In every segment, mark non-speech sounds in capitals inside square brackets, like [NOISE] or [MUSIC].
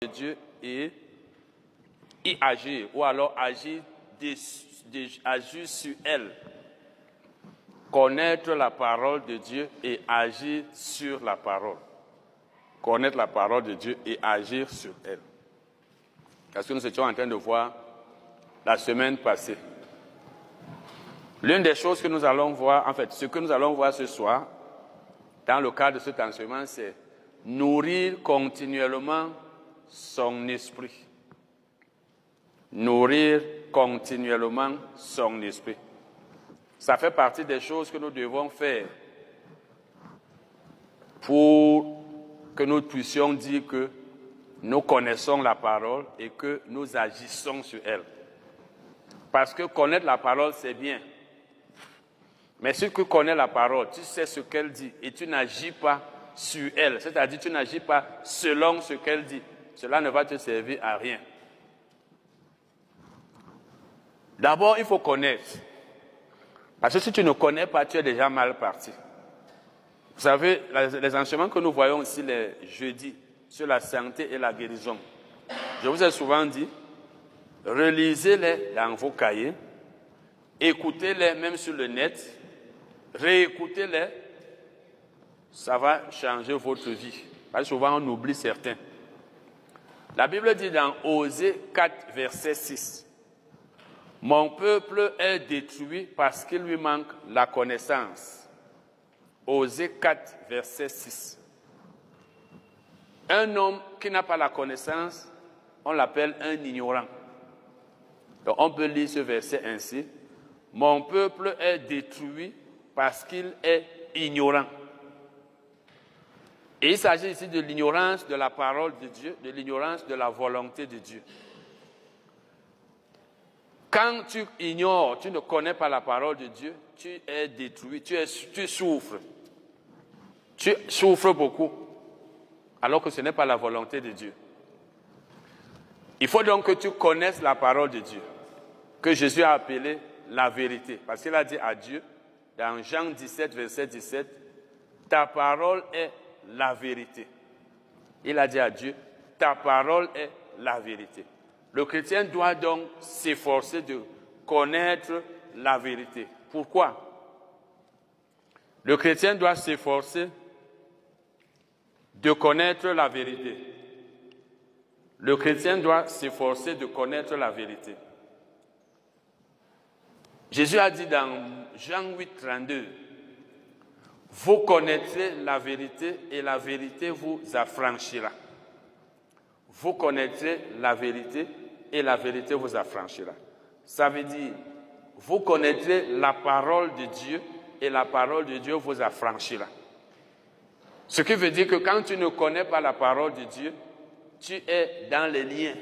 de Dieu et y agir, ou alors agir, agir sur elle. Connaître la parole de Dieu et agir sur la parole. Connaître la parole de Dieu et agir sur elle. Parce que nous étions en train de voir la semaine passée. L'une des choses que nous allons voir, en fait, ce que nous allons voir ce soir, dans le cadre de cet enseignement, c'est nourrir continuellement son esprit. Nourrir continuellement son esprit. Ça fait partie des choses que nous devons faire pour que nous puissions dire que nous connaissons la parole et que nous agissons sur elle. Parce que connaître la parole, c'est bien. Mais si tu connais la parole, tu sais ce qu'elle dit et tu n'agis pas sur elle, c'est-à-dire tu n'agis pas selon ce qu'elle dit, cela ne va te servir à rien. D'abord, il faut connaître. Parce que si tu ne connais pas, tu es déjà mal parti. Vous savez, les enseignements que nous voyons ici les jeudis sur la santé et la guérison, je vous ai souvent dit, relisez-les dans vos cahiers, écoutez-les même sur le net, réécoutez-les, ça va changer votre vie. Parce que souvent on oublie certains. La Bible dit dans Osée 4, verset 6, Mon peuple est détruit parce qu'il lui manque la connaissance. Osée 4, verset 6. Un homme qui n'a pas la connaissance, on l'appelle un ignorant. Donc on peut lire ce verset ainsi. Mon peuple est détruit parce qu'il est ignorant. Et il s'agit ici de l'ignorance de la parole de Dieu, de l'ignorance de la volonté de Dieu. Quand tu ignores, tu ne connais pas la parole de Dieu, tu es détruit, tu, es, tu souffres. Tu souffres beaucoup, alors que ce n'est pas la volonté de Dieu. Il faut donc que tu connaisses la parole de Dieu, que Jésus a appelée la vérité. Parce qu'il a dit à Dieu, dans Jean 17, verset 17, ta parole est la vérité. Il a dit à Dieu, ta parole est la vérité. Le chrétien doit donc s'efforcer de connaître la vérité. Pourquoi? Le chrétien doit s'efforcer de connaître la vérité. Le chrétien doit s'efforcer de connaître la vérité. Jésus a dit dans Jean 8, 32, vous connaîtrez la vérité et la vérité vous affranchira. Vous connaîtrez la vérité et la vérité vous affranchira. Ça veut dire, vous connaîtrez la parole de Dieu et la parole de Dieu vous affranchira. Ce qui veut dire que quand tu ne connais pas la parole de Dieu, tu es dans les liens.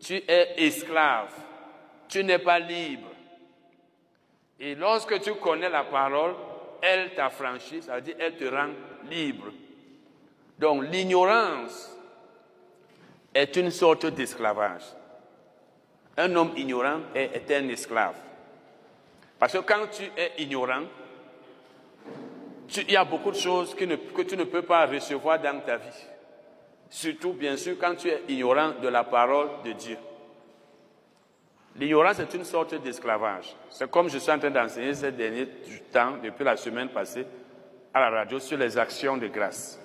Tu es esclave. Tu n'es pas libre. Et lorsque tu connais la parole, elle t'affranchit, ça veut dire elle te rend libre. Donc l'ignorance est une sorte d'esclavage. Un homme ignorant est, un esclave. Parce que quand tu es ignorant, il y a beaucoup de choses que tu ne peux pas recevoir dans ta vie. Surtout, bien sûr, quand tu es ignorant de la parole de Dieu. L'ignorance est une sorte d'esclavage. C'est comme je suis en train d'enseigner ces derniers temps, depuis la semaine passée, à la radio, sur les actions de grâce.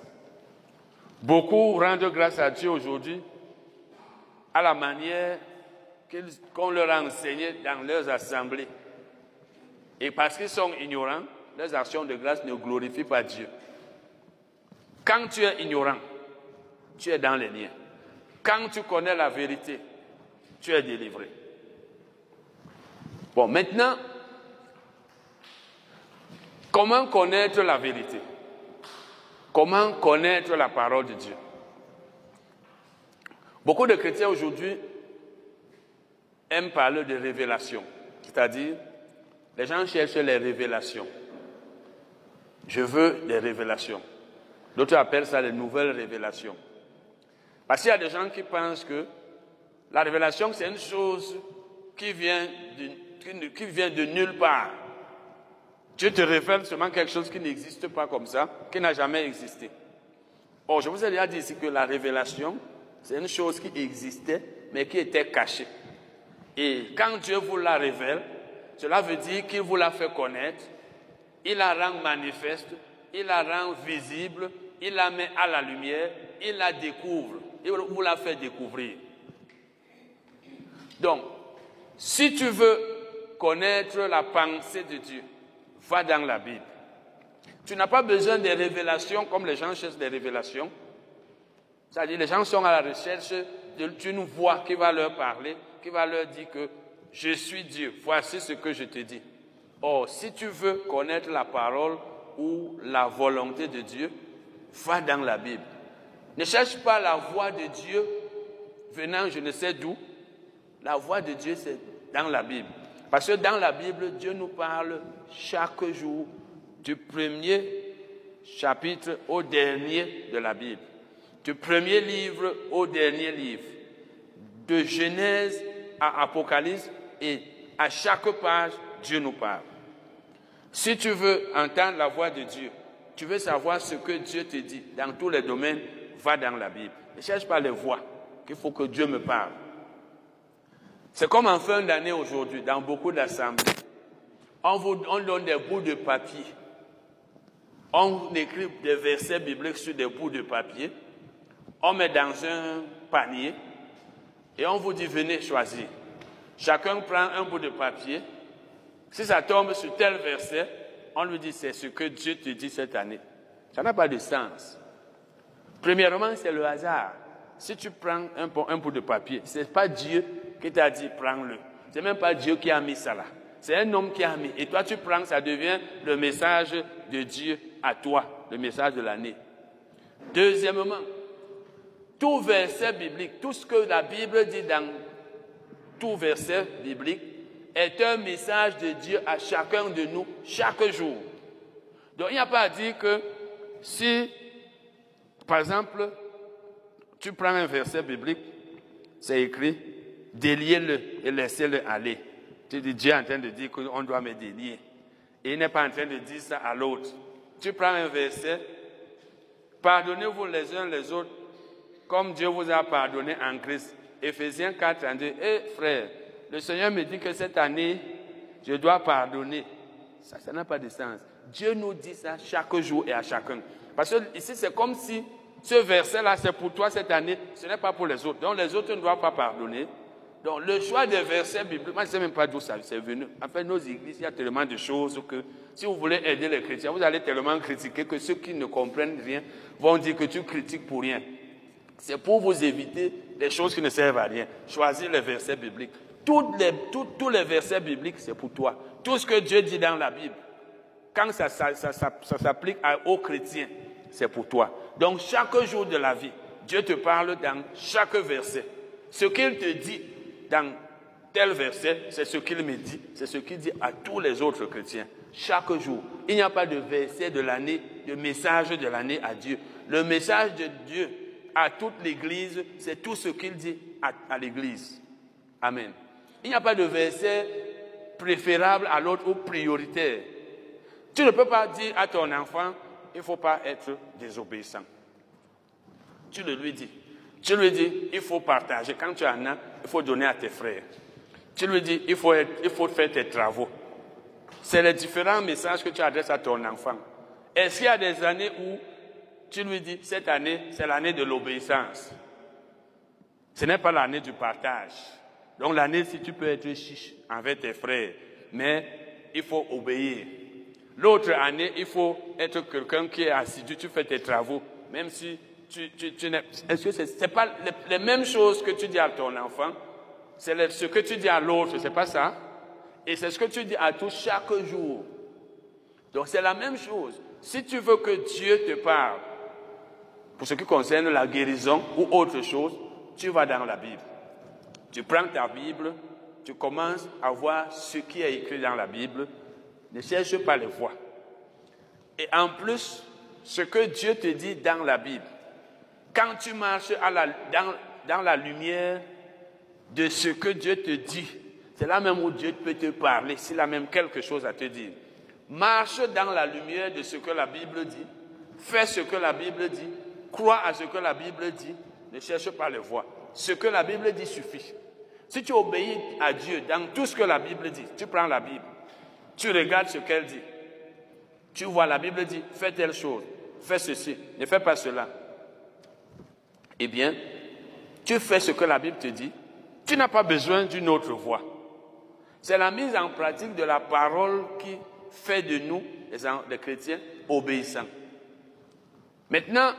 Beaucoup rendent grâce à Dieu aujourd'hui à la manière qu'on leur a enseigné dans leurs assemblées. Et parce qu'ils sont ignorants, leurs actions de grâce ne glorifient pas Dieu. Quand tu es ignorant, tu es dans les liens. Quand tu connais la vérité, tu es délivré. Bon, maintenant, comment connaître la vérité? Comment connaître la parole de Dieu? Beaucoup de chrétiens aujourd'hui aiment parler de révélation, c'est-à-dire les gens cherchent les révélations. Je veux des révélations. D'autres appellent ça les nouvelles révélations. Parce qu'il y a des gens qui pensent que la révélation, c'est une chose qui vient, de, qui vient de nulle part. Dieu te révèle seulement quelque chose qui n'existe pas comme ça, qui n'a jamais existé. Or, je vous ai déjà dit ici que la révélation, c'est une chose qui existait, mais qui était cachée. Et quand Dieu vous la révèle, cela veut dire qu'il vous la fait connaître, il la rend manifeste, il la rend visible, il la met à la lumière, il la découvre, il vous la fait découvrir. Donc, si tu veux connaître la pensée de Dieu, va dans la Bible. Tu n'as pas besoin de révélations comme les gens cherchent des révélations. C'est-à-dire, les gens sont à la recherche d'une voix qui va leur parler, qui va leur dire que je suis Dieu, voici ce que je te dis. Or, si tu veux connaître la parole ou la volonté de Dieu, va dans la Bible. Ne cherche pas la voix de Dieu venant je ne sais d'où. La voix de Dieu, c'est dans la Bible. Parce que dans la Bible, Dieu nous parle chaque jour du premier chapitre au dernier de la Bible, du premier livre au dernier livre, de Genèse à Apocalypse, et à chaque page, Dieu nous parle. Si tu veux entendre la voix de Dieu, tu veux savoir ce que Dieu te dit dans tous les domaines, va dans la Bible. Ne cherche pas les voix, qu'il faut que Dieu me parle. C'est comme en fin d'année aujourd'hui, dans beaucoup d'assemblées. On vous on donne des bouts de papier on écrit des versets bibliques sur des bouts de papier, on met dans un panier et on vous dit venez choisir. Chacun prend un bout de papier. Si ça tombe sur tel verset, on lui dit c'est ce que Dieu te dit cette année. Ça n'a pas de sens. Premièrement, c'est le hasard. Si tu prends un, un bout de papier, ce n'est pas Dieu qui t'a dit prends-le. Ce n'est même pas Dieu qui a mis ça là. C'est un homme qui a mis. Et toi, tu prends, ça devient le message de Dieu à toi, le message de l'année. Deuxièmement, tout verset biblique, tout ce que la Bible dit dans tout verset biblique est un message de Dieu à chacun de nous chaque jour. Donc il n'y a pas à dire que si, par exemple, tu prends un verset biblique, c'est écrit, déliez-le et laissez-le aller. Tu dis, Dieu est en train de dire qu'on doit me délier. Et il n'est pas en train de dire ça à l'autre. Tu prends un verset, pardonnez-vous les uns les autres, comme Dieu vous a pardonné en Christ. Éphésiens 4, 32. Eh frère, le Seigneur me dit que cette année, je dois pardonner. Ça, ça n'a pas de sens. Dieu nous dit ça chaque jour et à chacun. Parce que ici, c'est comme si ce verset-là, c'est pour toi cette année, ce n'est pas pour les autres. Donc les autres ne doivent pas pardonner. Donc le choix des versets bibliques, moi je ne sais même pas d'où ça c'est venu. En fait, nos églises, il y a tellement de choses que si vous voulez aider les chrétiens, vous allez tellement critiquer que ceux qui ne comprennent rien vont dire que tu critiques pour rien. C'est pour vous éviter des choses qui ne servent à rien. Choisir les versets bibliques. Tous les, tous les versets bibliques, c'est pour toi. Tout ce que Dieu dit dans la Bible, quand ça, ça, ça, ça s'applique aux chrétiens, c'est pour toi. Donc chaque jour de la vie, Dieu te parle dans chaque verset. Ce qu'il te dit dans tel verset, c'est ce qu'il me dit, c'est ce qu'il dit à tous les autres chrétiens. Chaque jour. Il n'y a pas de verset de l'année, de message de l'année à Dieu. Le message de Dieu à toute l'Église, c'est tout ce qu'il dit à, l'Église. Amen. Il n'y a pas de verset préférable à l'autre ou prioritaire. Tu ne peux pas dire à ton enfant, il ne faut pas être désobéissant. Tu le lui dis. Tu lui dis, il faut partager. Quand tu en as, il faut donner à tes frères. Tu lui dis, il faut, il faut faire tes travaux. C'est les différents messages que tu adresses à ton enfant. Est-ce qu'il y a des années où tu lui dis, cette année, c'est l'année de l'obéissance? Ce n'est pas l'année du partage. Donc l'année, si tu peux être chiche avec tes frères, mais il faut obéir. L'autre année, il faut être quelqu'un qui est assidu, tu fais tes travaux, même si Est-ce que ce n'est pas les, mêmes choses que tu dis à ton enfant? C'est ce que tu dis à l'autre, c'est pas ça? Et c'est ce que tu dis à tout chaque jour. Donc c'est la même chose. Si tu veux que Dieu te parle, pour ce qui concerne la guérison ou autre chose, tu vas dans la Bible. Tu prends ta Bible, tu commences à voir ce qui est écrit dans la Bible. Ne cherche pas les voix. Et en plus, ce que Dieu te dit dans la Bible, quand tu marches dans, la lumière de ce que Dieu te dit, c'est là même où Dieu peut te parler, s'il a même quelque chose à te dire. Marche dans la lumière de ce que la Bible dit, fais ce que la Bible dit, crois à ce que la Bible dit, ne cherche pas les voix. Ce que la Bible dit suffit. Si tu obéis à Dieu dans tout ce que la Bible dit, tu prends la Bible, tu regardes ce qu'elle dit, tu vois, la Bible dit, fais telle chose, fais ceci, ne fais pas cela. Eh bien, tu fais ce que la Bible te dit, tu n'as pas besoin d'une autre voie. C'est la mise en pratique de la parole qui fait de nous, les chrétiens, obéissants. Maintenant,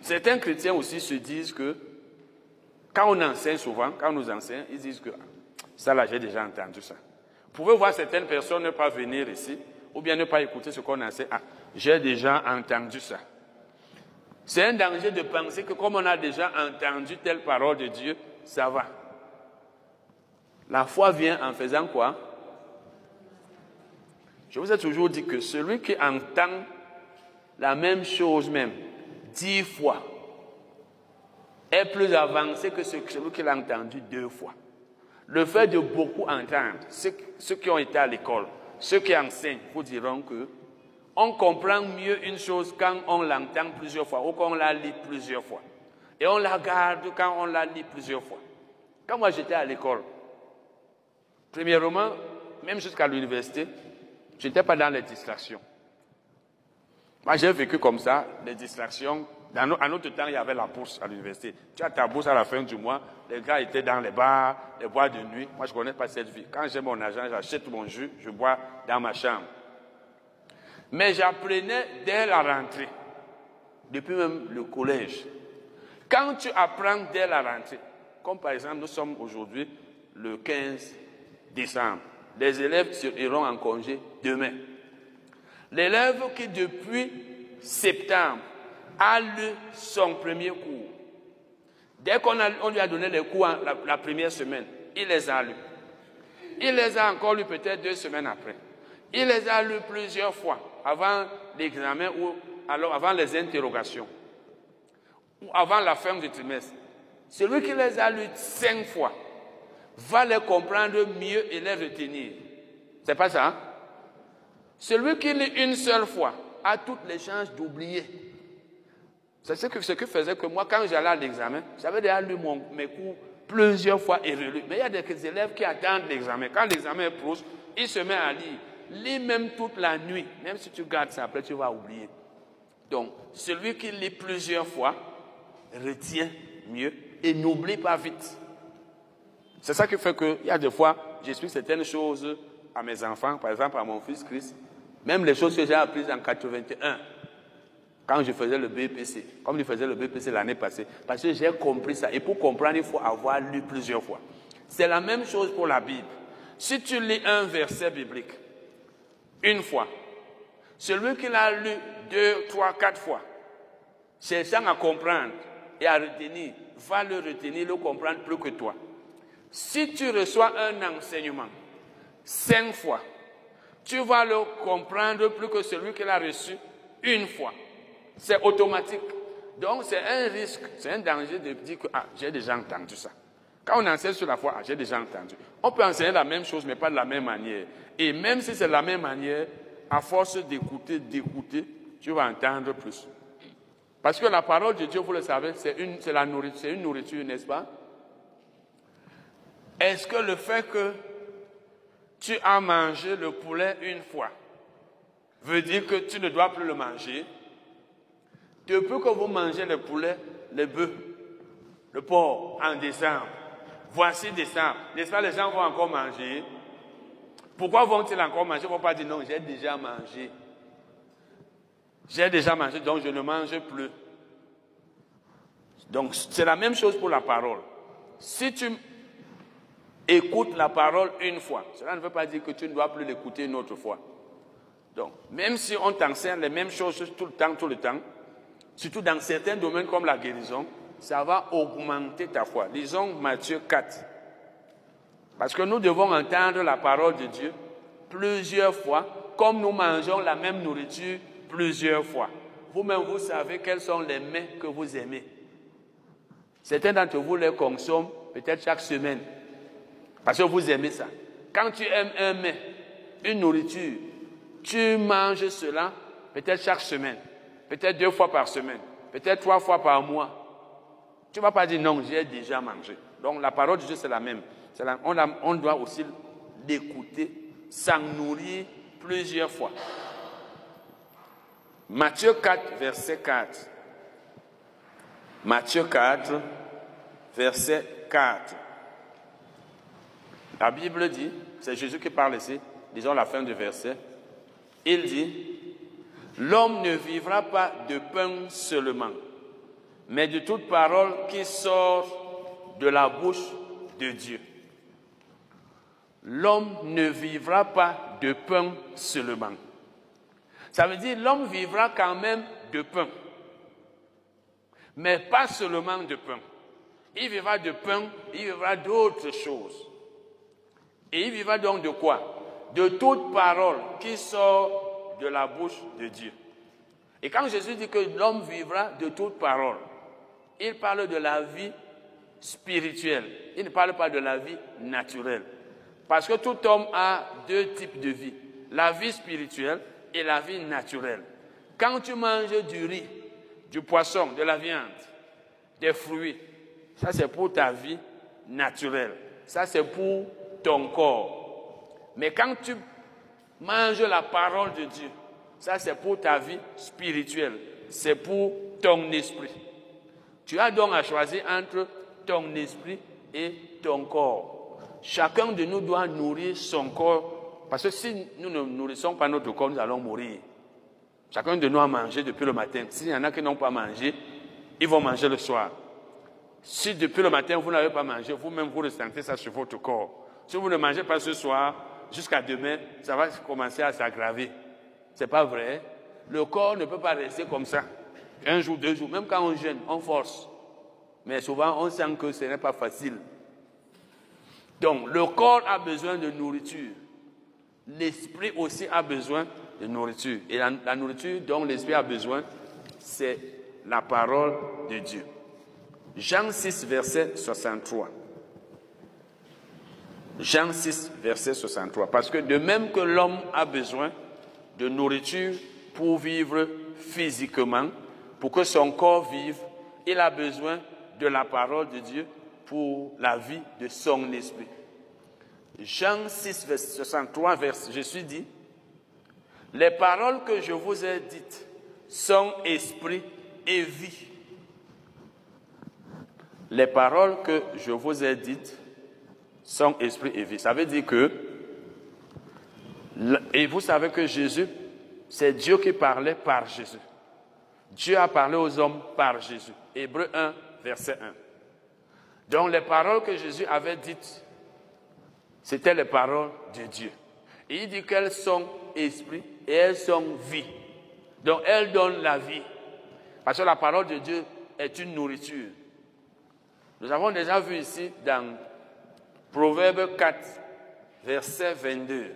certains chrétiens aussi se disent que, quand on enseigne souvent, quand on nous enseigne, ils disent que ça là, j'ai déjà entendu ça. Vous pouvez voir certaines personnes ne pas venir ici, ou bien ne pas écouter ce qu'on enseigne. Ah, j'ai déjà entendu ça. C'est un danger de penser que comme on a déjà entendu telle parole de Dieu, ça va. La foi vient en faisant quoi? Je vous ai toujours dit que celui qui entend la même chose même dix fois est plus avancé que celui qui l'a entendu deux fois. Le fait de beaucoup entendre, ceux, qui ont été à l'école, ceux qui enseignent, vous diront que on comprend mieux une chose quand on l'entend plusieurs fois ou quand on la lit plusieurs fois. Et on la garde quand on la lit plusieurs fois. Quand moi j'étais à l'école, Premièrement, même jusqu'à l'université, je n'étais pas dans les distractions. Moi, j'ai vécu comme ça, les distractions. Dans, à notre temps, il y avait la bourse à l'université. Tu as ta bourse à la fin du mois, les gars étaient dans les bars, les bois de nuit. Moi, je ne connais pas cette vie. Quand j'ai mon argent, j'achète mon jus, je bois dans ma chambre. Mais j'apprenais dès la rentrée, depuis même le collège. Quand tu apprends dès la rentrée, comme par exemple, nous sommes aujourd'hui le 15 décembre. Les élèves iront en congé demain. L'élève qui depuis septembre a lu son premier cours, dès qu'on lui a donné les cours la, la, première semaine, il les a lus. Il les a encore lus peut-être deux semaines après. Il les a lus plusieurs fois avant l'examen ou alors avant les interrogations ou avant la fin du trimestre. Celui qui les a lus cinq fois, va les comprendre mieux et les retenir. C'est pas ça? Hein? Celui qui lit une seule fois a toutes les chances d'oublier. C'est ce que, ce que faisait que moi, quand j'allais à l'examen, j'avais déjà lu mes cours plusieurs fois et relu. Mais il y a des élèves qui attendent l'examen. Quand l'examen est proche, ils se mettent à lire. Lis même toute la nuit. Même si tu gardes ça, après tu vas oublier. Donc, celui qui lit plusieurs fois retient mieux et n'oublie pas vite. C'est ça qui fait qu'il y a des fois, j'explique certaines choses à mes enfants, par exemple à mon fils Chris, même les choses que j'ai apprises en 81, quand je faisais le BPC, comme je faisais le BPC l'année passée, parce que j'ai compris ça. Et pour comprendre, il faut avoir lu plusieurs fois. C'est la même chose pour la Bible. Si tu lis un verset biblique une fois, celui qui l'a lu deux, trois, quatre fois, cherchant à comprendre et à retenir, va le retenir, le comprendre plus que toi. Si tu reçois un enseignement cinq fois, tu vas le comprendre plus que celui qui l'a reçu une fois. C'est automatique. Donc c'est un risque, c'est un danger de dire que ah, j'ai déjà entendu ça. Quand on enseigne sur la foi, ah, j'ai déjà entendu. On peut enseigner la même chose, mais pas de la même manière. Et même si c'est la même manière, à force d'écouter, d'écouter, tu vas entendre plus. Parce que la parole de Dieu, vous le savez, c'est une, la nourriture, une nourriture, n'est-ce pas? Est-ce que le fait que tu as mangé le poulet une fois veut dire que tu ne dois plus le manger? Depuis que vous mangez le poulet, le bœuf, le porc en décembre, voici décembre, n'est-ce pas, les gens vont encore manger? Pourquoi vont-ils encore manger? Ils ne vont pas dire non, j'ai déjà mangé. J'ai déjà mangé, donc je ne mange plus. Donc c'est la même chose pour la parole. Si tu écoute la parole une fois. Cela ne veut pas dire que tu ne dois plus l'écouter une autre fois. Donc, même si on t'enseigne les mêmes choses tout le temps, tout le temps, surtout dans certains domaines comme la guérison, ça va augmenter ta foi. Lisons Matthieu 4. Parce que nous devons entendre la parole de Dieu plusieurs fois, comme nous mangeons la même nourriture plusieurs fois. Vous-même, vous savez quels sont les mets que vous aimez. Certains d'entre vous les consomment peut-être chaque semaine. Parce que vous aimez ça. Quand tu aimes un mets, une nourriture, tu manges cela peut-être chaque semaine, peut-être deux fois par semaine. peut-être trois fois par mois, tu ne vas pas dire non, j'ai déjà mangé. Donc la parole de Dieu, c'est la même. on, doit aussi l'écouter, s'en nourrir plusieurs fois. Matthieu 4, verset 4. Matthieu 4, verset 4. La Bible dit, c'est Jésus qui parle ici, disons la fin du verset, il dit, L'homme ne vivra pas de pain seulement, mais de toute parole qui sort de la bouche de Dieu. L'homme ne vivra pas de pain seulement. Ça veut dire l'homme vivra quand même de pain, mais pas seulement de pain. Il vivra de pain, il vivra d'autres choses. Et il vivra donc de quoi? De toute parole qui sort de la bouche de Dieu. Et quand Jésus dit que l'homme vivra de toute parole, il parle de la vie spirituelle. Il ne parle pas de la vie naturelle. Parce que tout homme a deux types de vie. La vie spirituelle et la vie naturelle. Quand tu manges du riz, du poisson, de la viande, des fruits, ça c'est pour ta vie naturelle. Ça c'est pour ton corps. Mais quand tu Mange la parole de Dieu. Ça, c'est pour ta vie spirituelle. C'est pour ton esprit. Tu as donc à choisir entre ton esprit et ton corps. Chacun de nous doit nourrir son corps. Parce que si nous ne nourrissons pas notre corps, nous allons mourir. Chacun de nous a mangé depuis le matin. S'il y en a qui n'ont pas mangé, ils vont manger le soir. Si depuis le matin vous n'avez pas mangé, vous-même vous ressentez ça sur votre corps. Si vous ne mangez pas ce soir, jusqu'à demain, ça va commencer à s'aggraver. C'est pas vrai. Le corps ne peut pas rester comme ça. Un jour, deux jours, même quand on gêne, on force. Mais souvent, on sent que ce n'est pas facile. Donc, le corps a besoin de nourriture. L'esprit aussi a besoin de nourriture. Et la, la nourriture dont l'esprit a besoin, c'est la parole de Dieu. Jean 6, verset 63. Jean 6, verset 63. Parce que de même que l'homme a besoin de nourriture pour vivre physiquement, pour que son corps vive, il a besoin de la parole de Dieu pour la vie de son esprit. Jean 6, verset 63, verset, je suis dit, les paroles que je vous ai dites sont esprit et vie. Les paroles que je vous ai dites son esprit et vie. Ça veut dire que, et vous savez que Jésus, c'est Dieu qui parlait par Jésus. Dieu a parlé aux hommes par Jésus. Hébreu 1, verset 1. Donc les paroles que Jésus avait dites, c'était les paroles de Dieu. Il dit qu'elles sont esprit et elles sont vie. Donc elles donnent la vie. Parce que la parole de Dieu est une nourriture. Nous avons déjà vu ici dans Proverbe 4, verset 22,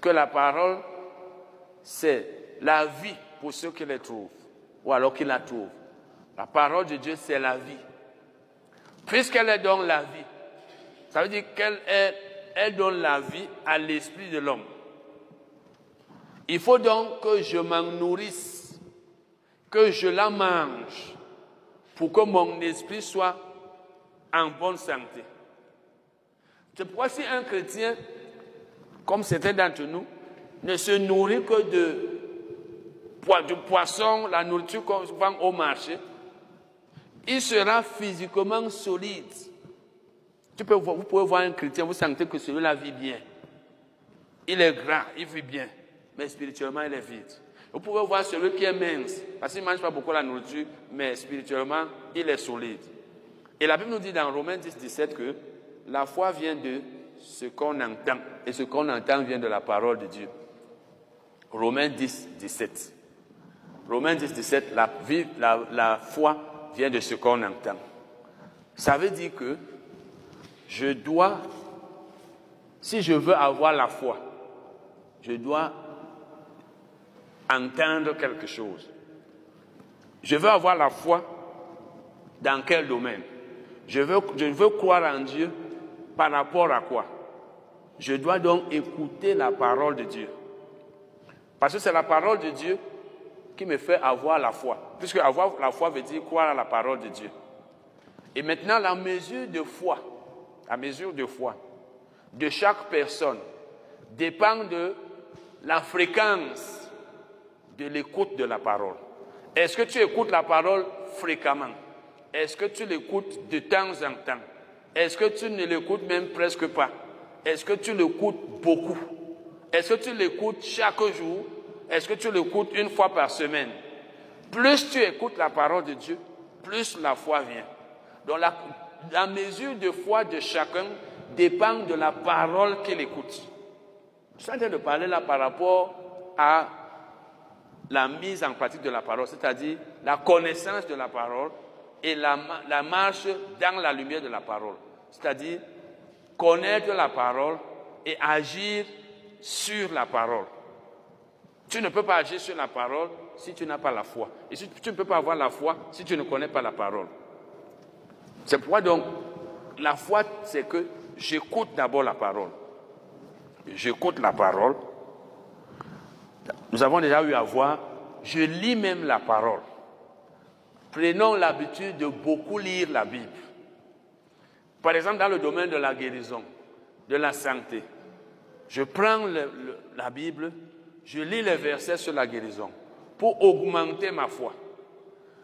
que la parole, c'est la vie pour ceux qui la trouvent, ou alors qui la trouvent. La parole de Dieu, c'est la vie. Puisqu'elle est donc la vie, ça veut dire qu'elle elle donne la vie à l'esprit de l'homme. Il faut donc que je m'en nourrisse, que je la mange, pour que mon esprit soit en bonne santé. C'est pourquoi si un chrétien, comme certains d'entre nous, ne se nourrit que de, du poisson, la nourriture qu'on vend au marché, il sera physiquement solide. Vous pouvez voir un chrétien, vous sentez que celui-là vit bien. Il est gras, il vit bien, mais spirituellement, il est vide. Vous pouvez voir celui qui est mince, parce qu'il ne mange pas beaucoup la nourriture, mais spirituellement, il est solide. Et la Bible nous dit dans Romains 10, 17 que la foi vient de ce qu'on entend. Et ce qu'on entend vient de la parole de Dieu. Romains 10, 17. Romains 10, 17, la, la, foi vient de ce qu'on entend. Ça veut dire que je dois, si je veux avoir la foi, je dois entendre quelque chose. Je veux avoir la foi dans quel domaine? Je veux, je veux croire en Dieu par rapport à quoi? Je dois donc écouter la parole de Dieu. Parce que c'est la parole de Dieu qui me fait avoir la foi. Puisque avoir la foi veut dire croire à la parole de Dieu. Et maintenant, la mesure de foi, la mesure de foi de chaque personne dépend de la fréquence de l'écoute de la parole. Est-ce que tu écoutes la parole fréquemment? Est-ce que tu l'écoutes de temps en temps? Est-ce que tu ne l'écoutes même presque pas? Est-ce que tu l'écoutes beaucoup? Est-ce que tu l'écoutes chaque jour? Est-ce que tu l'écoutes une fois par semaine? Plus tu écoutes la parole de Dieu, plus la foi vient. Donc la, mesure de foi de chacun dépend de la parole qu'il écoute. Je suis en train de parler là par rapport à la mise en pratique de la parole, c'est-à-dire la connaissance de la parole et la marche dans la lumière de la parole. C'est-à-dire connaître la parole et agir sur la parole. Tu ne peux pas agir sur la parole si tu n'as pas la foi. Et tu ne peux pas avoir la foi si tu ne connais pas la parole. C'est pourquoi donc la foi, c'est que j'écoute d'abord la parole. J'écoute la parole. Nous avons déjà eu à voir, je lis même la parole. Prenons l'habitude de beaucoup lire la Bible. Par exemple, dans le domaine de la guérison, de la santé, je prends la Bible, je lis les versets sur la guérison pour augmenter ma foi.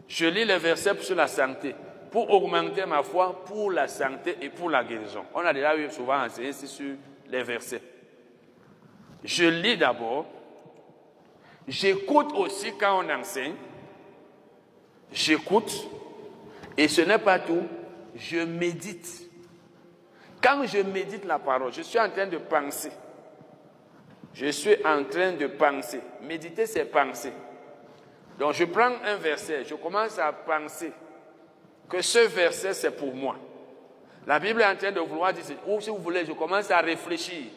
Je lis les versets sur la santé pour augmenter ma foi pour la santé et pour la guérison. On a déjà eu souvent enseigné sur les versets. Je lis d'abord, j'écoute aussi quand on enseigne, j'écoute, et ce n'est pas tout, je médite. Quand je médite la parole, je suis en train de penser. Je suis en train de penser. Méditer, c'est penser. Donc je prends un verset, je commence à penser que ce verset, c'est pour moi. La Bible est en train de vouloir dire, ou si vous voulez, je commence à réfléchir.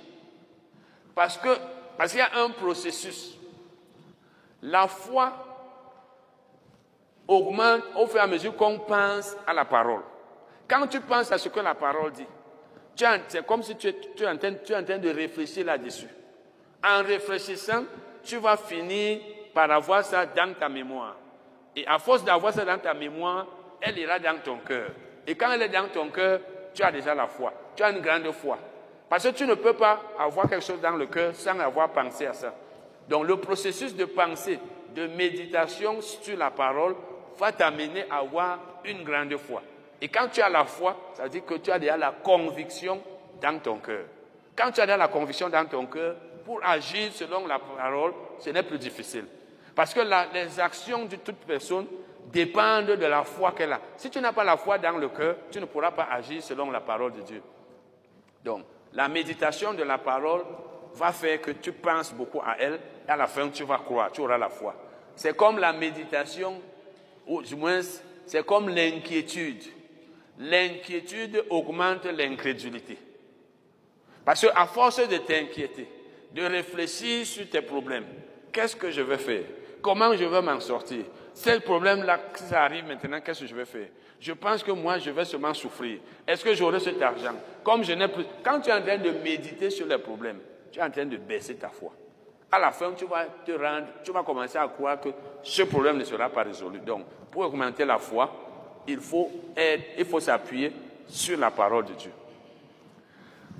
Parce que parce qu'il y a un processus. La foi augmente au fur et à mesure qu'on pense à la parole. Quand tu penses à ce que la parole dit, c'est comme si tu es, en train, tu es en train de réfléchir là-dessus. En réfléchissant, tu vas finir par avoir ça dans ta mémoire. Et à force d'avoir ça dans ta mémoire, elle ira dans ton cœur. Et quand elle est dans ton cœur, tu as déjà la foi. Tu as une grande foi. Parce que tu ne peux pas avoir quelque chose dans le cœur sans avoir pensé à ça. Donc le processus de pensée, de méditation sur la parole va t'amener à avoir une grande foi. Et quand tu as la foi, ça veut dire que tu as déjà la conviction dans ton cœur. Quand tu as déjà la conviction dans ton cœur, pour agir selon la parole, ce n'est plus difficile. Parce que les actions de toute personne dépendent de la foi qu'elle a. Si tu n'as pas la foi dans le cœur, tu ne pourras pas agir selon la parole de Dieu. Donc, la méditation de la parole va faire que tu penses beaucoup à elle et à la fin tu vas croire, tu auras la foi. C'est comme la méditation, ou du moins c'est comme l'inquiétude. L'inquiétude augmente l'incrédulité. Parce qu'à force de t'inquiéter, de réfléchir sur tes problèmes, qu'est-ce que je vais faire? Comment je vais m'en sortir? C'est le problème-là, ça arrive maintenant, qu'est-ce que je vais faire? Je pense que moi, je vais seulement souffrir. Est-ce que j'aurai cet argent? Comme je n'ai plus. Quand tu es en train de méditer sur les problèmes, tu es en train de baisser ta foi. À la fin, tu vas te rendre, tu vas commencer à croire que ce problème ne sera pas résolu. Donc, pour augmenter la foi, il faut être, il faut s'appuyer sur la parole de Dieu.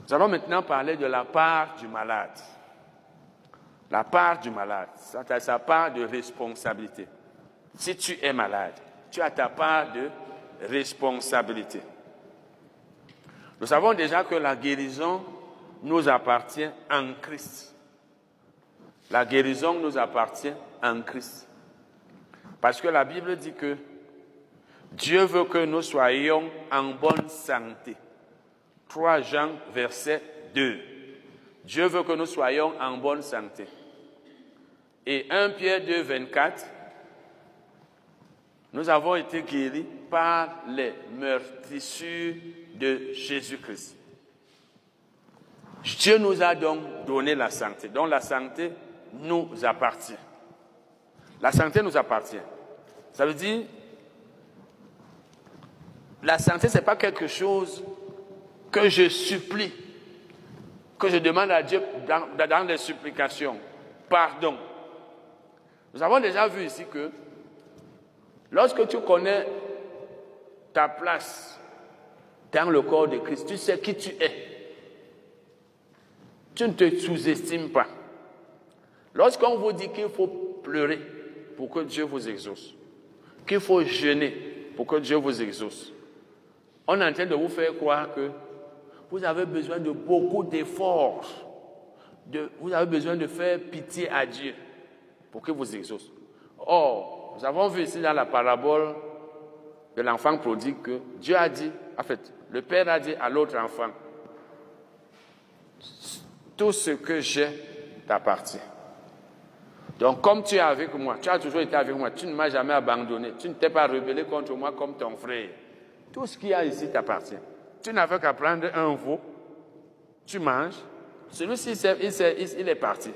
Nous allons maintenant parler de la part du malade. La part du malade, c'est sa part de responsabilité. Si tu es malade, tu as ta part de responsabilité. Nous savons déjà que la guérison nous appartient en Christ. La guérison nous appartient en Christ. Parce que la Bible dit que Dieu veut que nous soyons en bonne santé. 3 Jean, verset 2. Dieu veut que nous soyons en bonne santé. Et 1 Pierre 2, 24 nous avons été guéris par les meurtrissures de Jésus-Christ. Dieu nous a donc donné la santé. Donc la santé nous appartient. La santé nous appartient. Ça veut dire, la santé, ce n'est pas quelque chose que je supplie, que je demande à Dieu dans, les supplications. Pardon. Nous avons déjà vu ici que lorsque tu connais ta place dans le corps de Christ, tu sais qui tu es. Tu ne te sous-estimes pas. Lorsqu'on vous dit qu'il faut pleurer pour que Dieu vous exauce, qu'il faut jeûner pour que Dieu vous exauce, on est en train de vous faire croire que vous avez besoin de beaucoup d'efforts. vous avez besoin de faire pitié à Dieu pour qu'il vous exauce. Or, nous avons vu ici dans la parabole de l'enfant prodigue que Dieu a dit, en fait, le Père a dit à l'autre enfant, tout ce que j'ai t'appartient. Donc, comme tu es avec moi, tu as toujours été avec moi, tu ne m'as jamais abandonné, tu ne t'es pas rebellé contre moi comme ton frère. Tout ce qu'il y a ici t'appartient. Tu n'avais qu'à prendre un veau, tu manges, celui-ci, il, est parti.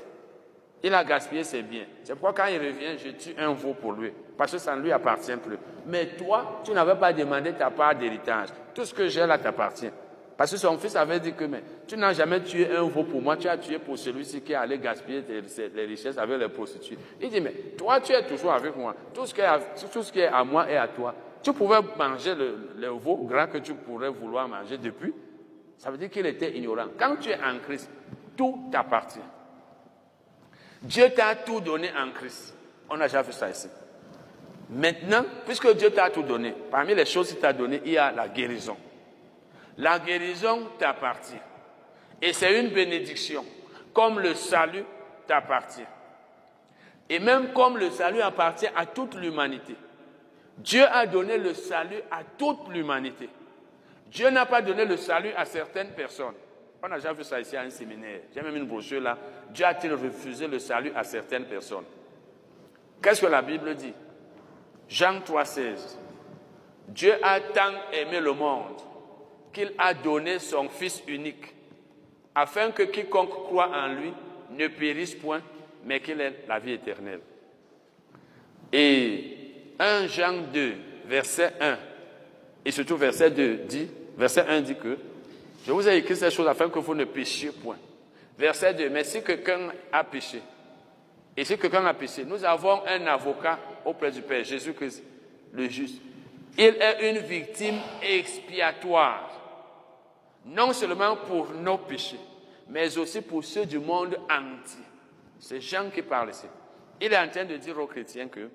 Il a gaspillé ses biens. C'est pourquoi quand il revient, je tue un veau pour lui, parce que ça ne lui appartient plus. Mais toi, tu n'avais pas demandé ta part d'héritage. Tout ce que j'ai là t'appartient. Parce que son fils avait dit que mais, tu n'as jamais tué un veau pour moi, tu as tué pour celui-ci qui allait gaspiller les richesses avec les prostituées. Il dit, mais toi, tu es toujours avec moi. Tout ce qui est à, tout ce qui est à moi est à toi. Tu pouvais manger le, veau gras que tu pourrais vouloir manger depuis. Ça veut dire qu'il était ignorant. Quand tu es en Christ, tout t'appartient. Dieu t'a tout donné en Christ. On a déjà vu ça ici. Maintenant, puisque Dieu t'a tout donné, parmi les choses qu'il t'a donné, il y a la guérison. La guérison t'appartient. Et c'est une bénédiction, comme le salut t'appartient. Et même comme le salut appartient à toute l'humanité. Dieu a donné le salut à toute l'humanité. Dieu n'a pas donné le salut à certaines personnes. On a déjà vu ça ici à un séminaire. J'ai même une brochure là. Dieu a-t-il refusé le salut à certaines personnes? Qu'est-ce que la Bible dit? Jean 3,16. Dieu a tant aimé le monde qu'il a donné son Fils unique, afin que quiconque croit en lui ne périsse point, mais qu'il ait la vie éternelle. Et 1 Jean 2, verset 1, et surtout verset 2 dit, verset 1 dit que je vous ai écrit ces choses afin que vous ne péchiez point. Verset 2, mais si quelqu'un a péché, et si quelqu'un a péché, nous avons un avocat auprès du Père, Jésus-Christ, le juste. Il est une victime expiatoire non seulement pour nos péchés, mais aussi pour ceux du monde entier. C'est Jean qui parle ici. Il est en train de dire aux chrétiens que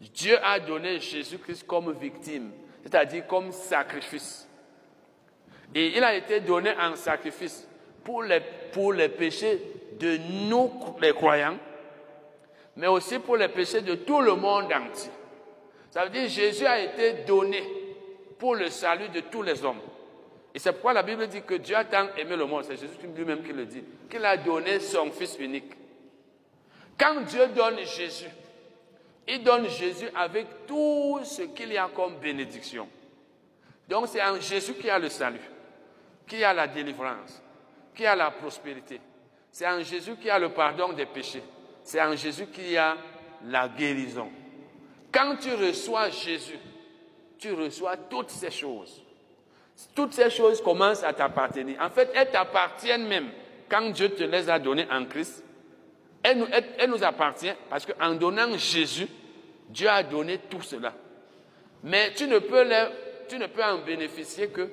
Dieu a donné Jésus-Christ comme victime, c'est-à-dire comme sacrifice. Et il a été donné en sacrifice pour les, pour les péchés de nous, les croyants, mais aussi pour les péchés de tout le monde entier. Ça veut dire que Jésus a été donné pour le salut de tous les hommes. Et c'est pourquoi la Bible dit que Dieu a tant aimé le monde, c'est Jésus lui-même qui le dit, qu'il a donné son Fils unique. Quand Dieu donne Jésus, il donne Jésus avec tout ce qu'il y a comme bénédiction. Donc c'est en Jésus qu'il y a le salut, qu'il y a la délivrance, qu'il y a la prospérité. C'est en Jésus qu'il y a le pardon des péchés. C'est en Jésus qu'il y a la guérison. Quand tu reçois Jésus, tu reçois toutes ces choses. Toutes ces choses commencent à t'appartenir. En fait, elles t'appartiennent même. Quand Dieu te les a données en Christ, elles nous, appartiennent parce qu'en donnant Jésus, Dieu a donné tout cela. Mais tu ne peux, tu ne peux en bénéficier que,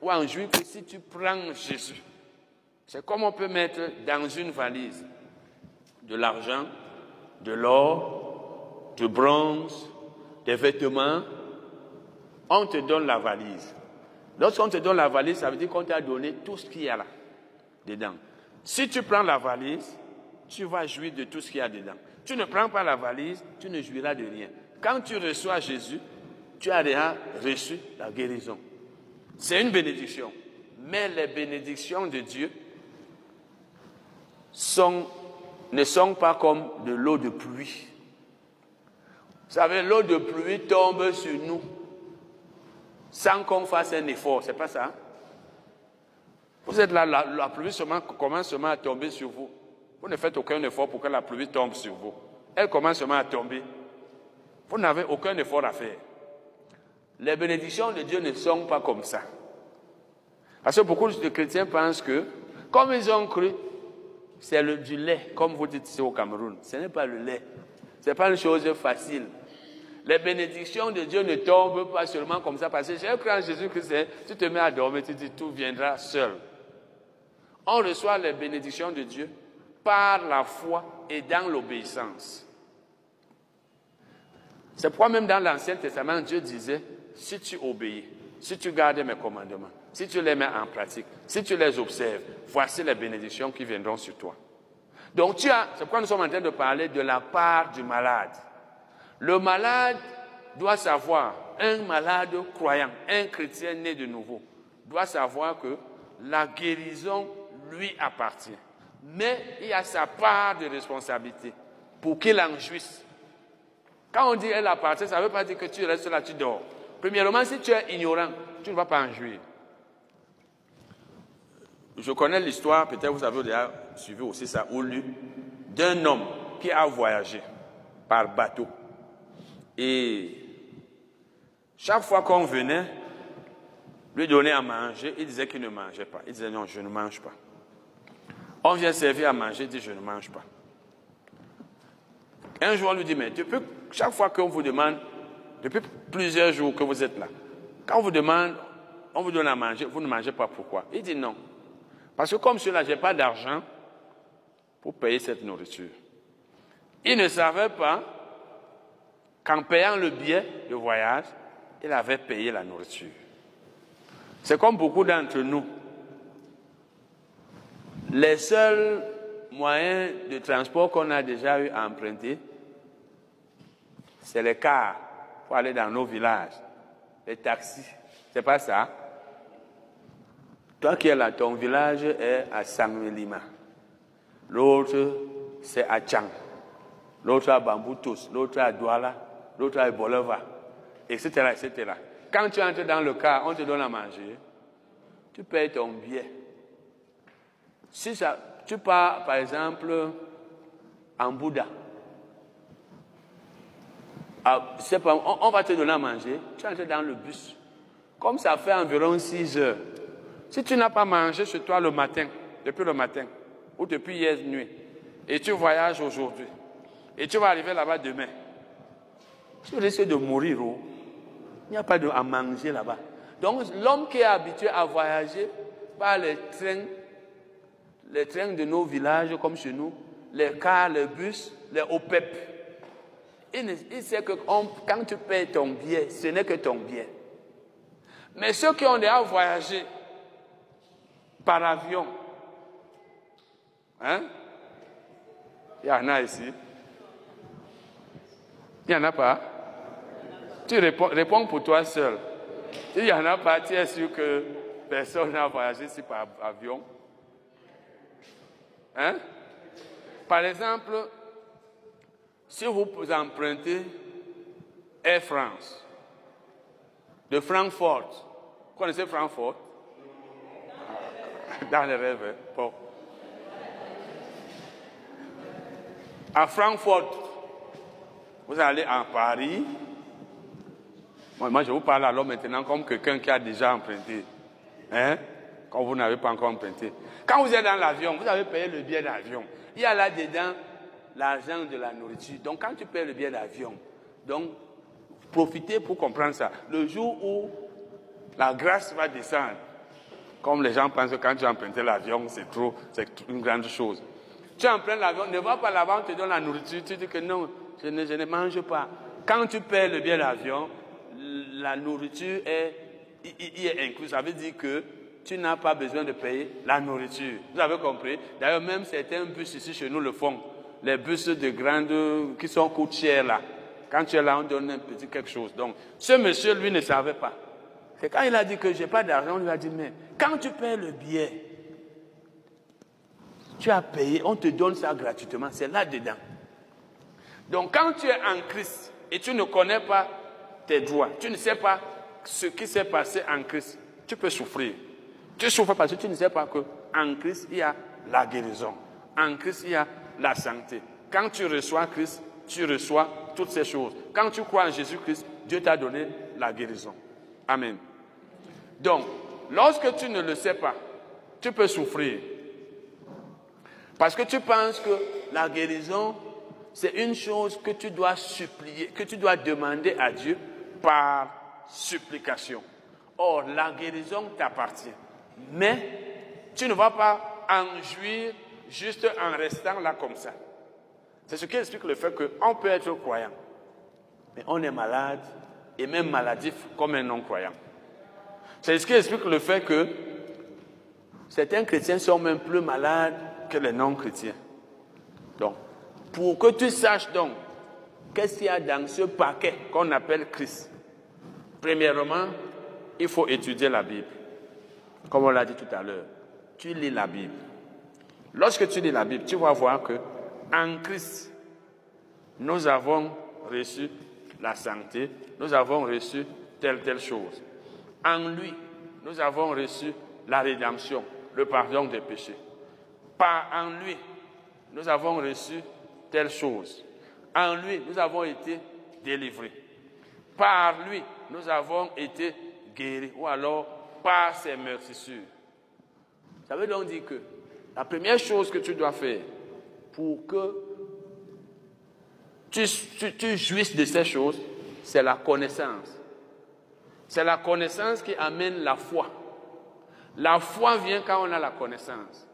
ou en jouir que si tu prends Jésus. C'est comme on peut mettre dans une valise de l'argent, de l'or, du bronze, des vêtements. On te donne la valise. Lorsqu'on te donne la valise, ça veut dire qu'on t'a donné tout ce qu'il y a là, dedans. Si tu prends la valise, tu vas jouir de tout ce qu'il y a dedans. Tu ne prends pas la valise, tu ne jouiras de rien. Quand tu reçois Jésus, tu as déjà reçu la guérison. C'est une bénédiction. Mais les bénédictions de Dieu ne sont pas comme de l'eau de pluie. Vous savez, l'eau de pluie tombe sur nous sans qu'on fasse un effort. C'est pas ça. Vous êtes là, la, pluie commence seulement à tomber sur vous. Vous ne faites aucun effort pour que la pluie tombe sur vous. Elle commence seulement à tomber. Vous n'avez aucun effort à faire. Les bénédictions de Dieu ne sont pas comme ça. Parce que beaucoup de chrétiens pensent que, comme ils ont cru, c'est du lait, comme vous dites ici au Cameroun. Ce n'est pas le lait. Ce n'est pas une chose facile. Les bénédictions de Dieu ne tombent pas seulement comme ça, parce que j'ai cru en Jésus-Christ, hein. tu te mets à dormir, tu dis tout viendra seul. On reçoit les bénédictions de Dieu par la foi et dans l'obéissance. C'est pourquoi même dans l'Ancien Testament, Dieu disait, si tu obéis, si tu gardes mes commandements, si tu les mets en pratique, si tu les observes, voici les bénédictions qui viendront sur toi. Donc tu as, c'est pourquoi nous sommes en train de parler de la part du malade. Le malade doit savoir, un malade croyant, un chrétien né de nouveau, doit savoir que la guérison lui appartient. Mais il a sa part de responsabilité pour qu'il en jouisse. Quand on dit elle appartient, ça ne veut pas dire que tu restes là, tu dors. Premièrement, si tu es ignorant, tu ne vas pas en jouir. Je connais l'histoire, peut-être vous avez déjà suivi aussi ça ou lu, d'un homme qui a voyagé par bateau. Et chaque fois qu'on venait lui donner à manger, il disait qu'il ne mangeait pas. Il disait non, je ne mange pas. On vient servir à manger, il dit je ne mange pas. Un jour, on lui dit, mais depuis, chaque fois qu'on vous demande, depuis plusieurs jours que vous êtes là, quand on vous demande, on vous donne à manger, vous ne mangez pas pourquoi? Il dit non. Parce que comme cela, je n'ai pas d'argent pour payer cette nourriture. Il ne savait pas qu'en payant le billet de voyage, il avait payé la nourriture. C'est comme beaucoup d'entre nous. Les seuls moyens de transport qu'on a déjà eu à emprunter, c'est les cars pour aller dans nos villages, les taxis. C'est pas ça. Toi qui es là, ton village est à Sanglima. L'autre, c'est à Chang. L'autre à Bamboutos. L'autre à Douala. L'autre à Bolova. Etc., etc. Quand tu entres dans le car, on te donne à manger. Tu payes ton billet. Si tu pars, par exemple, en Bouddha. Ah, on, va te donner à manger. Tu entres dans le bus. Comme ça fait environ 6 heures. Si tu n'as pas mangé chez toi le matin, depuis le matin, ou depuis hier nuit, et tu voyages aujourd'hui, et tu vas arriver là-bas demain, tu risques de mourir. Oh. Il n'y a pas de à manger là-bas. Donc l'homme qui est habitué à voyager par les trains, les trains de nos villages comme chez nous, les cars, les bus, les OPEP, il, il sait que quand tu payes ton billet, ce n'est que ton billet. Mais ceux qui ont déjà voyagé, par avion. Hein? Il y en a ici. Il n'y en a pas? Tu réponds, pour toi seul. Il n'y en a pas, tu es sûr que personne n'a voyagé ici par avion. Hein? Par exemple, si vous empruntez Air France de Francfort, vous connaissez Francfort? [LAUGHS] Dans les rêves. Bon. À Francfort, vous allez en Paris. Moi, je vous parle alors maintenant comme quelqu'un qui a déjà emprunté. Hein? Quand vous n'avez pas encore emprunté. Quand vous êtes dans l'avion, vous avez payé le billet d'avion. Il y a là-dedans l'argent de la nourriture. Donc, quand tu payes le billet d'avion, donc, profitez pour comprendre ça. Le jour où la grâce va descendre, comme les gens pensent que quand tu empruntes l'avion, c'est trop, c'est une grande chose. Tu empruntes l'avion, ne va pas là-bas, on te donne la nourriture, tu dis que non, je ne, je ne mange pas. Quand tu payes le billet d'avion, la nourriture est, y, est incluse. Ça veut dire que tu n'as pas besoin de payer la nourriture. Vous avez compris? D'ailleurs, même certains bus ici chez nous le font. Les bus de grande, qui sont coûtent cher là. Quand tu es là, on donne un petit quelque chose. Donc, ce monsieur, lui, ne savait pas. C'est quand il a dit que je n'ai pas d'argent, on lui a dit, mais quand tu payes le billet, tu as payé, on te donne ça gratuitement, c'est là-dedans. Donc quand tu es en Christ et tu ne connais pas tes droits, tu ne sais pas ce qui s'est passé en Christ, tu peux souffrir. Tu souffres parce que tu ne sais pas qu'en Christ, il y a la guérison. En Christ, il y a la santé. Quand tu reçois Christ, tu reçois toutes ces choses. Quand tu crois en Jésus-Christ, Dieu t'a donné la guérison. Amen. Donc, lorsque tu ne le sais pas, tu peux souffrir. Parce que tu penses que la guérison, c'est une chose que tu dois supplier, que tu dois demander à Dieu par supplication. Or, la guérison t'appartient. Mais tu ne vas pas en jouir juste en restant là comme ça. C'est ce qui explique le fait qu'on peut être croyant, mais on est malade et même maladif comme un non-croyant. C'est ce qui explique le fait que certains chrétiens sont même plus malades que les non-chrétiens. Donc, pour que tu saches donc qu'est-ce qu'il y a dans ce paquet qu'on appelle Christ, premièrement, il faut étudier la Bible. Comme on l'a dit tout à l'heure, tu lis la Bible. Lorsque tu lis la Bible, tu vas voir que en Christ, nous avons reçu la santé, nous avons reçu telle, telle chose. En lui, nous avons reçu la rédemption, le pardon des péchés. Par en lui, nous avons reçu telle chose. En lui, nous avons été délivrés. Par lui, nous avons été guéris. Ou alors, par ses meurtrissures. Ça veut donc dire que la première chose que tu dois faire pour que tu, tu jouisses de ces choses, c'est la connaissance. C'est la connaissance qui amène la foi. La foi vient quand on a la connaissance.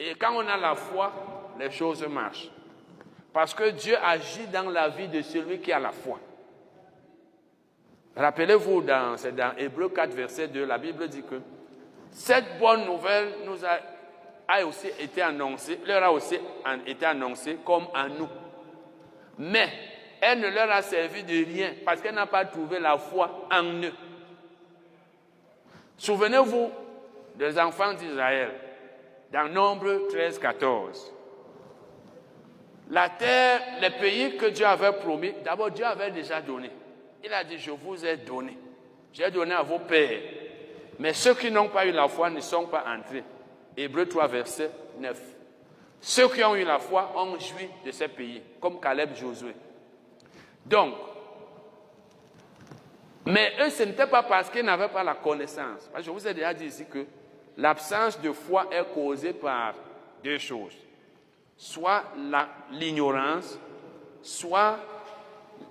Et quand on a la foi, les choses marchent. Parce que Dieu agit dans la vie de celui qui a la foi. Rappelez-vous, dans, c'est dans Hébreu 4, verset 2, la Bible dit que cette bonne nouvelle nous a, aussi été annoncée, leur a aussi été annoncée comme à nous. Mais elle ne leur a servi de rien parce qu'elle n'a pas trouvé la foi en eux. Souvenez-vous des enfants d'Israël dans Nombre 13, 14. La terre, les pays que Dieu avait promis, d'abord Dieu avait déjà donné. Il a dit, je vous ai donné. J'ai donné à vos pères. Mais ceux qui n'ont pas eu la foi ne sont pas entrés. Hébreu 3, verset 9. Ceux qui ont eu la foi ont joui de ces pays, comme Caleb Josué. Donc, mais eux, ce n'était pas parce qu'ils n'avaient pas la connaissance. je vous ai déjà dit ici que l'absence de foi est causée par deux choses. Soit l'ignorance, soit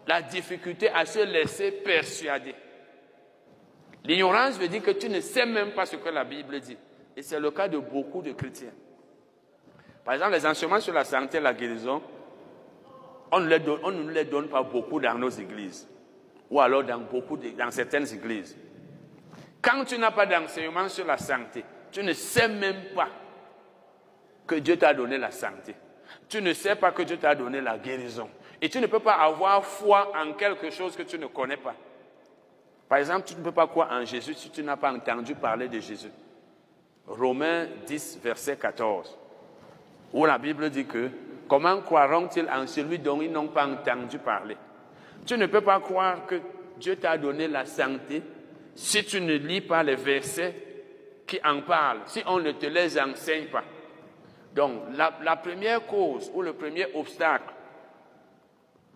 la difficulté à se laisser persuader. L'ignorance veut dire que tu ne sais même pas ce que la Bible dit. Et c'est le cas de beaucoup de chrétiens. Par exemple, les enseignements sur la santé et la guérison, on ne, les donne, pas beaucoup dans nos églises. Ou alors dans, beaucoup dans certaines églises. Quand tu n'as pas d'enseignement sur la santé, tu ne sais même pas que Dieu t'a donné la santé. Tu ne sais pas que Dieu t'a donné la guérison. Et tu ne peux pas avoir foi en quelque chose que tu ne connais pas. Par exemple, tu ne peux pas croire en Jésus si tu n'as pas entendu parler de Jésus. Romains 10, verset 14, où la Bible dit que comment croiront-ils en celui dont ils n'ont pas entendu parler? Tu ne peux pas croire que Dieu t'a donné la santé si tu ne lis pas les versets qui en parlent, si on ne te les enseigne pas. Donc, la première cause ou le premier obstacle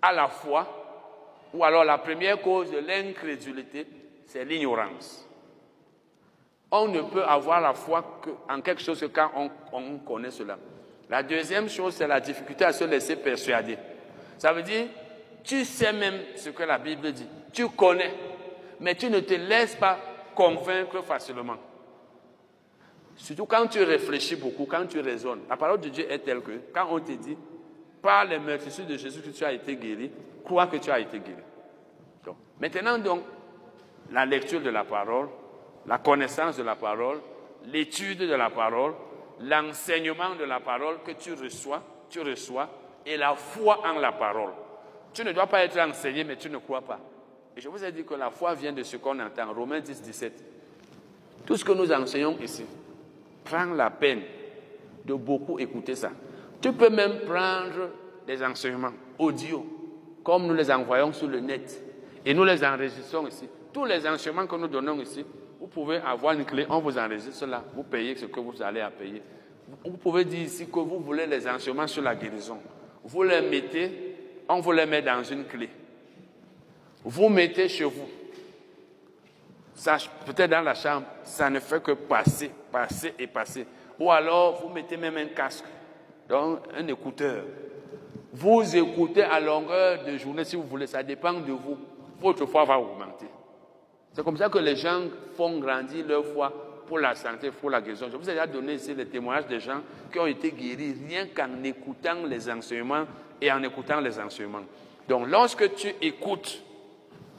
à la foi, ou alors la première cause de l'incrédulité, c'est l'ignorance. On ne peut avoir la foi en quelque chose que quand on, connaît cela. La deuxième chose, c'est la difficulté à se laisser persuader. Ça veut dire, tu sais même ce que la Bible dit, tu connais, mais tu ne te laisses pas convaincre facilement. Surtout quand tu réfléchis beaucoup, quand tu raisonnes. La parole de Dieu est telle que, quand on te dit, par les meurtrissures de Jésus que tu as été guéri, crois que tu as été guéri. maintenant donc, la lecture de la parole, la connaissance de la parole, l'étude de la parole, l'enseignement de la parole que tu reçois, tu reçois, et la foi en la parole. Tu ne dois pas être enseigné, mais tu ne crois pas. Et je vous ai dit que la foi vient de ce qu'on entend, Romains 10, 17. Tout ce que nous enseignons ici, prends la peine de beaucoup écouter ça. Tu peux même prendre des enseignements audio, comme nous les envoyons sur le net, et nous les enregistrons ici. Tous les enseignements que nous donnons ici, vous pouvez avoir une clé, on vous enregistre là, vous payez ce que vous allez à payer. Vous pouvez dire ici que vous voulez les enseignements sur la guérison. Vous les mettez, on vous les met dans une clé. Vous mettez chez vous. Peut-être dans la chambre, ça ne fait que passer, passer et passer. Ou alors, vous mettez même un casque donc un écouteur. Vous écoutez à longueur de journée si vous voulez, ça dépend de vous. Votre foi va augmenter. C'est comme ça que les gens font grandir leur foi pour la santé, pour la guérison. Je vous ai déjà donné ici les témoignages des gens qui ont été guéris rien qu'en écoutant les enseignements et en écoutant les enseignements. Donc, lorsque tu écoutes,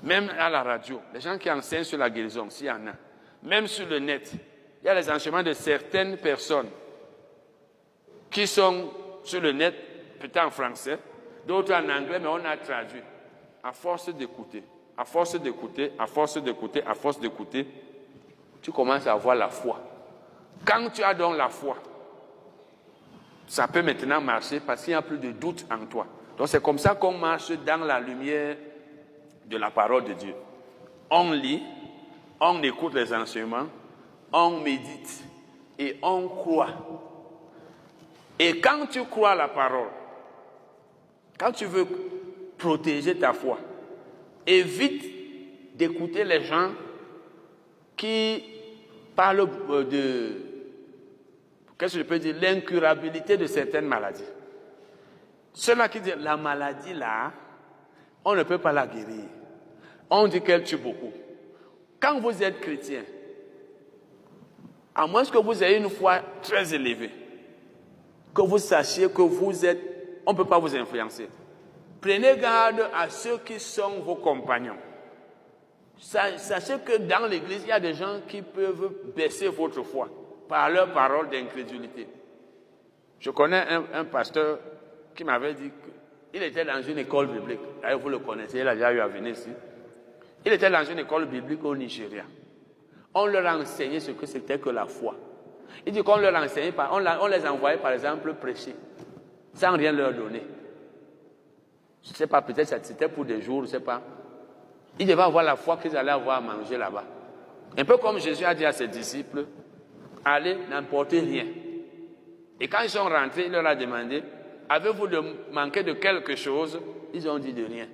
même à la radio, les gens qui enseignent sur la guérison, s'il y en a, même sur le net, il y a les enseignements de certaines personnes qui sont sur le net, peut-être en français, d'autres en anglais, mais on a traduit. À force d'écouter, à force d'écouter, à force d'écouter, à force d'écouter, tu commences à avoir la foi. Quand tu as donc la foi, ça peut maintenant marcher parce qu'il n'y a plus de doute en toi. Donc c'est comme ça qu'on marche dans la lumière de la parole de Dieu. On lit, on écoute les enseignements, on médite et on croit. Et quand tu crois la parole, quand tu veux protéger ta foi, évite d'écouter les gens qui parlent euh, de, qu'est-ce que je peux dire, l'incurabilité de certaines maladies. Ceux-là qui disent, la maladie là, on ne peut pas la guérir. On dit qu'elle tue beaucoup. Quand vous êtes chrétien, à moins que vous ayez une foi très élevée, que vous sachiez que vous êtes, on ne peut pas vous influencer. Prenez garde à ceux qui sont vos compagnons. Sachez que dans l'église, il y a des gens qui peuvent baisser votre foi par leur parole d'incrédulité. Je connais un, pasteur qui m'avait dit qu'il était dans une école biblique. D'ailleurs, vous le connaissez, il a déjà eu à venir ici. Il était dans une école biblique au Nigeria. On leur a enseigné ce que c'était que la foi. Il dit qu'on leur enseignait, on, on les envoyait par exemple prêcher, sans rien leur donner. Je ne sais pas, peut-être c'était pour des jours, je ne sais pas. Ils devaient avoir la foi qu'ils allaient avoir à manger là-bas. Un peu comme Jésus a dit à ses disciples, allez, n'emportez rien. Et quand ils sont rentrés, il leur a demandé, avez-vous manqué de quelque chose? Ils ont dit de rien.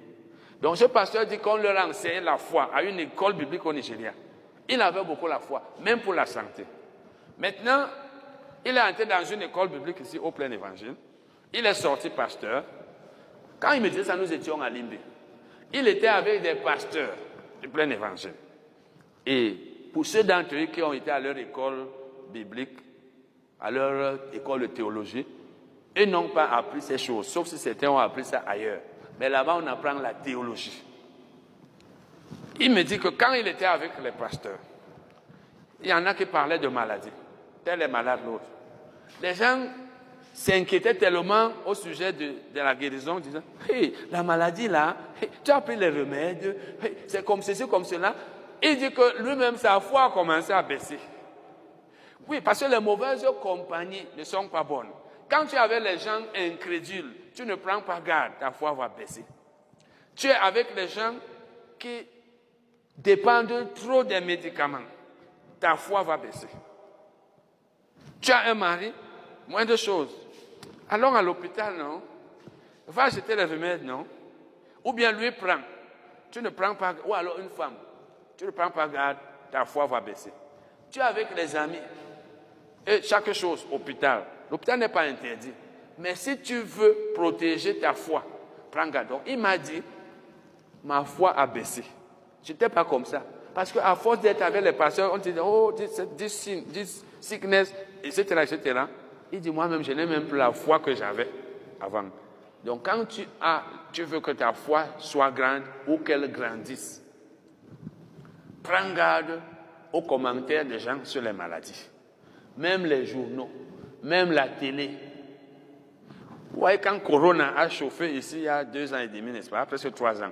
Donc ce pasteur dit qu'on leur a enseigné la foi à une école biblique au Nigeria. Il avait beaucoup la foi, même pour la santé. Maintenant, il est entré dans une école biblique ici au plein évangile. Il est sorti pasteur. Quand il me disait ça, nous étions à Limbe. Il était avec des pasteurs du plein évangile. Et pour ceux d'entre eux qui ont été à leur école biblique, à leur école de théologie, ils n'ont pas appris ces choses, sauf si certains ont appris ça ailleurs. Mais là-bas, on apprend la théologie. Il me dit que quand il était avec les pasteurs, il y en a qui parlaient de maladie. Tel est malade, l'autre. Les gens s'inquiétaient tellement au sujet de, la guérison, disant la maladie là, tu as pris les remèdes, c'est comme ceci, comme cela. Il dit que lui-même, sa foi a commencé à baisser. Oui, parce que les mauvaises compagnies ne sont pas bonnes. Quand tu es avec les gens incrédules, tu ne prends pas garde, ta foi va baisser. Tu es avec les gens qui dépendent trop des médicaments, ta foi va baisser. Tu as un mari, moins de choses. Allons à l'hôpital, non? Va acheter les remèdes, non? Ou bien lui prend. Tu ne prends pas, ou alors une femme, tu ne prends pas garde, ta foi va baisser. Tu es avec les amis, et chaque chose, hôpital. L'hôpital n'est pas interdit. Mais si tu veux protéger ta foi, prends garde. Donc, il m'a dit, ma foi a baissé. Je n'étais pas comme ça. Parce qu'à force d'être avec les pasteurs, on dit, oh, this, this, sickness, etc., etc. Il dit, moi-même, je n'ai même plus la foi que j'avais avant. Donc, quand tu, as, tu veux que ta foi soit grande ou qu'elle grandisse, prends garde aux commentaires des gens sur les maladies. Même les journaux, même la télé. Vous voyez, quand Corona a chauffé ici il y a deux ans et demi, n'est-ce pas, presque trois ans,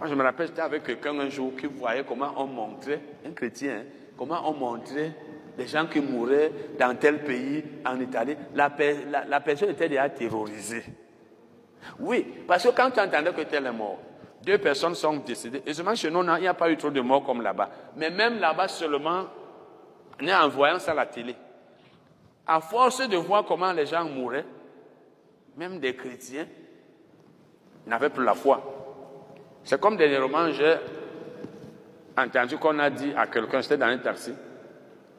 moi, je me rappelle, j'étais avec quelqu'un un jour qui voyait comment on montrait, un chrétien, hein, comment on montrait les gens qui mouraient dans tel pays, en Italie. La, personne était déjà terrorisée. Oui, parce que quand tu entendais que tel est mort, deux personnes sont décédées. Et seulement chez nous, il n'y a pas eu trop de morts comme là-bas. Mais même là-bas seulement, en voyant ça à la télé, à force de voir comment les gens mouraient, même des chrétiens n'avaient plus la foi. C'est comme dernièrement, j'ai entendu qu'on a dit à quelqu'un, j'étais dans un taxi,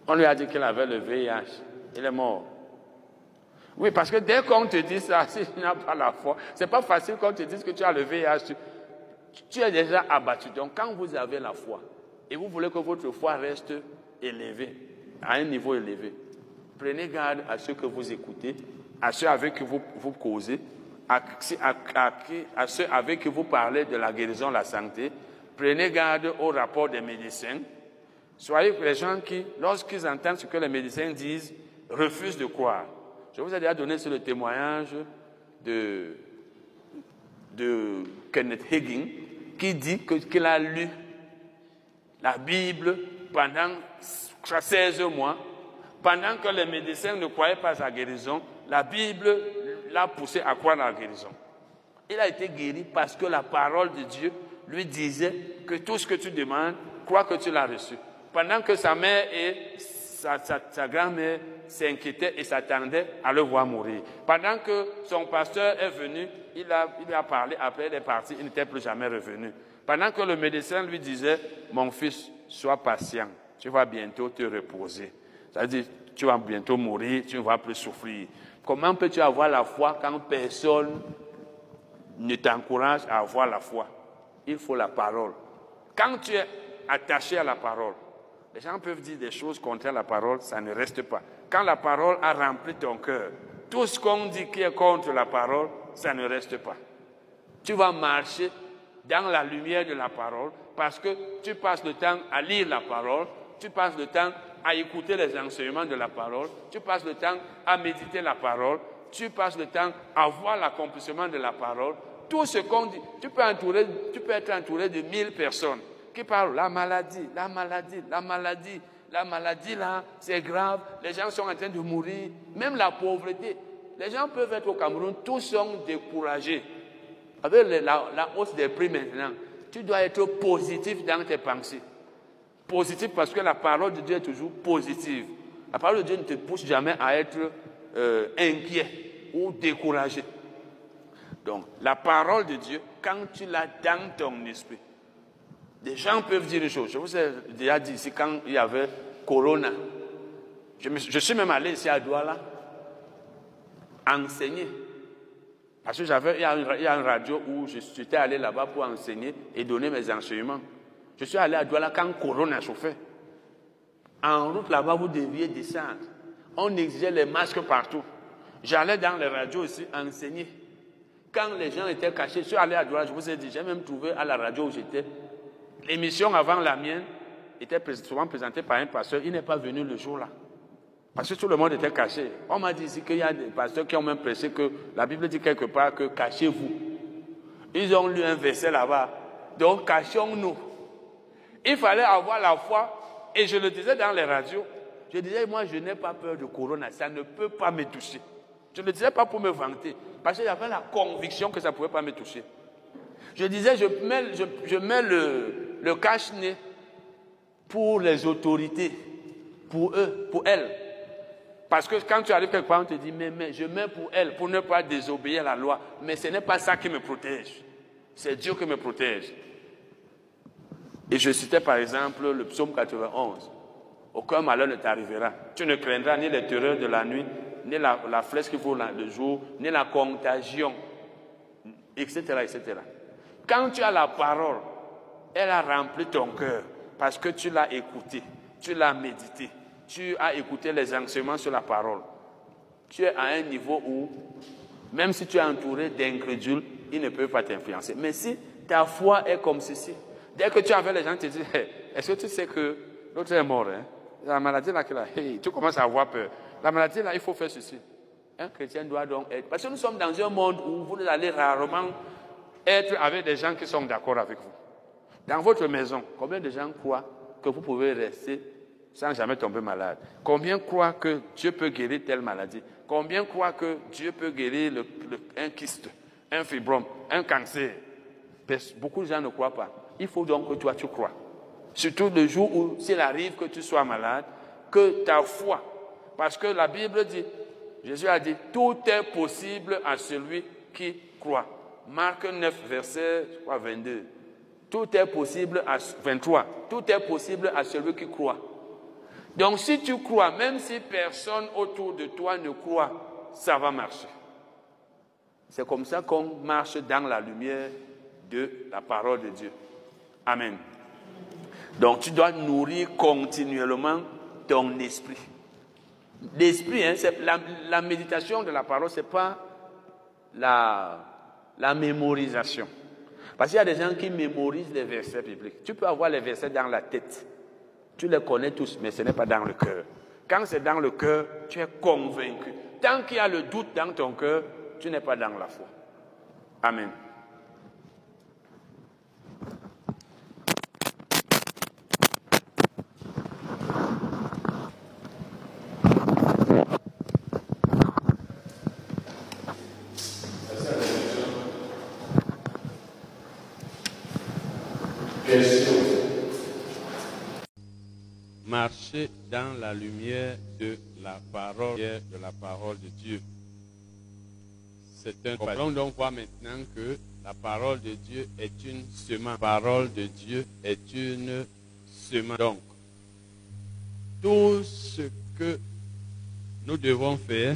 on lui a dit qu'il avait le VIH. Il est mort. Oui, parce que dès qu'on te dit ça, si tu n'as pas la foi, c'est pas facile qu'on te dise que tu as le VIH. Tu, tu es déjà abattu. Donc, quand vous avez la foi et vous voulez que votre foi reste élevée, à un niveau élevé, prenez garde à ceux que vous écoutez, à ceux avec qui vous, vous causez, à, ceux avec qui vous parlez de la guérison, la santé. Prenez garde au rapport des médecins. Soyez les gens qui, lorsqu'ils entendent ce que les médecins disent, refusent de croire. Je vous ai déjà donné sur le témoignage de, de Kenneth Hagin qui dit qu'il a lu la Bible pendant 16 mois, pendant que les médecins ne croyaient pas à sa guérison, la Bible l'a poussé à croire la guérison. Il a été guéri parce que la parole de Dieu lui disait que tout ce que tu demandes, crois que tu l'as reçu. Pendant que sa mère et sa, sa grand-mère s'inquiétaient et s'attendaient à le voir mourir. Pendant que son pasteur est venu, il, a, il a parlé, après il est parti, il n'était plus jamais revenu. Pendant que le médecin lui disait, mon fils, sois patient, tu vas bientôt te reposer. C'est-à-dire, tu vas bientôt mourir, tu ne vas plus souffrir. Comment peux-tu avoir la foi quand personne ne t'encourage à avoir la foi? Il faut la parole. Quand tu es attaché à la parole, les gens peuvent dire des choses contre la parole, ça ne reste pas. Quand la parole a rempli ton cœur, tout ce qu'on dit qui est contre la parole, ça ne reste pas. Tu vas marcher dans la lumière de la parole parce que tu passes le temps à lire la parole, tu passes le temps à écouter les enseignements de la parole, tu passes le temps à méditer la parole, tu passes le temps à voir l'accomplissement de la parole. Tout ce qu'on dit, tu peux, être entouré de mille personnes qui parlent la maladie, la maladie, la maladie, la maladie là, c'est grave, les gens sont en train de mourir, même la pauvreté. Les gens peuvent être au Cameroun, tous sont découragés. Avec la hausse des prix maintenant, tu dois être positif dans tes pensées. Positif parce que la parole de Dieu est toujours positive. La parole de Dieu ne te pousse jamais à être euh, inquiet ou découragé. Donc, la parole de Dieu, quand tu l'as dans ton esprit, des gens peuvent dire des choses. Je vous ai déjà dit ici, quand il y avait Corona, je, suis même allé ici à Douala enseigner. Parce que j'avais, y a une radio où je suis allé là-bas pour enseigner et donner mes enseignements. Je suis allé à Douala quand Corona chauffait. En route là-bas, vous deviez descendre. On exigeait les masques partout. J'allais dans les radios aussi enseigner. Quand les gens étaient cachés, je suis allé à Douala, je vous ai dit, j'ai même trouvé à la radio où j'étais. L'émission avant la mienne était souvent présentée par un pasteur. Il n'est pas venu le jour-là. Parce que tout le monde était caché. On m'a dit ici qu'il y a des pasteurs qui ont même pressé que la Bible dit quelque part que cachez-vous. Ils ont lu un verset là-bas. Donc cachons-nous. Il fallait avoir la foi. Et je le disais dans les radios. Je disais, moi, je n'ai pas peur de Corona. Ça ne peut pas me toucher. Je ne le disais pas pour me vanter. Parce que j'avais la conviction que ça ne pouvait pas me toucher. Je disais, je mets, je, mets le, le cache-nez pour les autorités, pour eux, pour elles. Parce que quand tu arrives quelque part, on te dit, mais, mais je mets pour elles, pour ne pas désobéir à la loi. Mais ce n'est pas ça qui me protège. C'est Dieu qui me protège. Et je citais par exemple le psaume 91. Aucun malheur ne t'arrivera. Tu ne craindras ni les terreurs de la nuit, ni la, flèche qui vaut le jour, ni la contagion, etc., etc. Quand tu as la parole, elle a rempli ton cœur parce que tu l'as écouté, tu l'as médité, tu as écouté les enseignements sur la parole. Tu es à un niveau où, même si tu es entouré d'incrédules, ils ne peuvent pas t'influencer. Mais si ta foi est comme ceci, Dès que tu avais les gens te disent, est-ce que tu sais que l'autre est mort hein? La maladie là, tu commences à avoir peur. La maladie là, il faut faire ceci. Un chrétien doit donc être. Parce que nous sommes dans un monde où vous allez rarement être avec des gens qui sont d'accord avec vous. Dans votre maison, combien de gens croient que vous pouvez rester sans jamais tomber malade? Combien croient que Dieu peut guérir telle maladie? Combien croient que Dieu peut guérir un kyste, un fibrome, un cancer? Beaucoup de gens ne croient pas. Il faut donc que toi tu crois. Surtout le jour où, s'il arrive que tu sois malade, que ta foi, parce que la Bible dit, Jésus a dit, tout est possible à celui qui croit. Marc 9, verset 22. Tout est possible à 23. Tout est possible à celui qui croit. Donc si tu crois, même si personne autour de toi ne croit, ça va marcher. C'est comme ça qu'on marche dans la lumière de la parole de Dieu. Amen. Donc tu dois nourrir continuellement ton esprit. L'esprit, hein, la, la, méditation de la parole, ce n'est pas la, la mémorisation. Parce qu'il y a des gens qui mémorisent les versets bibliques. Tu peux avoir les versets dans la tête. Tu les connais tous, mais ce n'est pas dans le cœur. Quand c'est dans le cœur, tu es convaincu. Tant qu'il y a le doute dans ton cœur, tu n'es pas dans la foi. Amen. Marcher dans la lumière de la parole, de la parole de Dieu. C'est un problème. Donc, voit maintenant que la parole de Dieu est une semence. La parole de Dieu est une semence. Donc, tout ce que nous devons faire,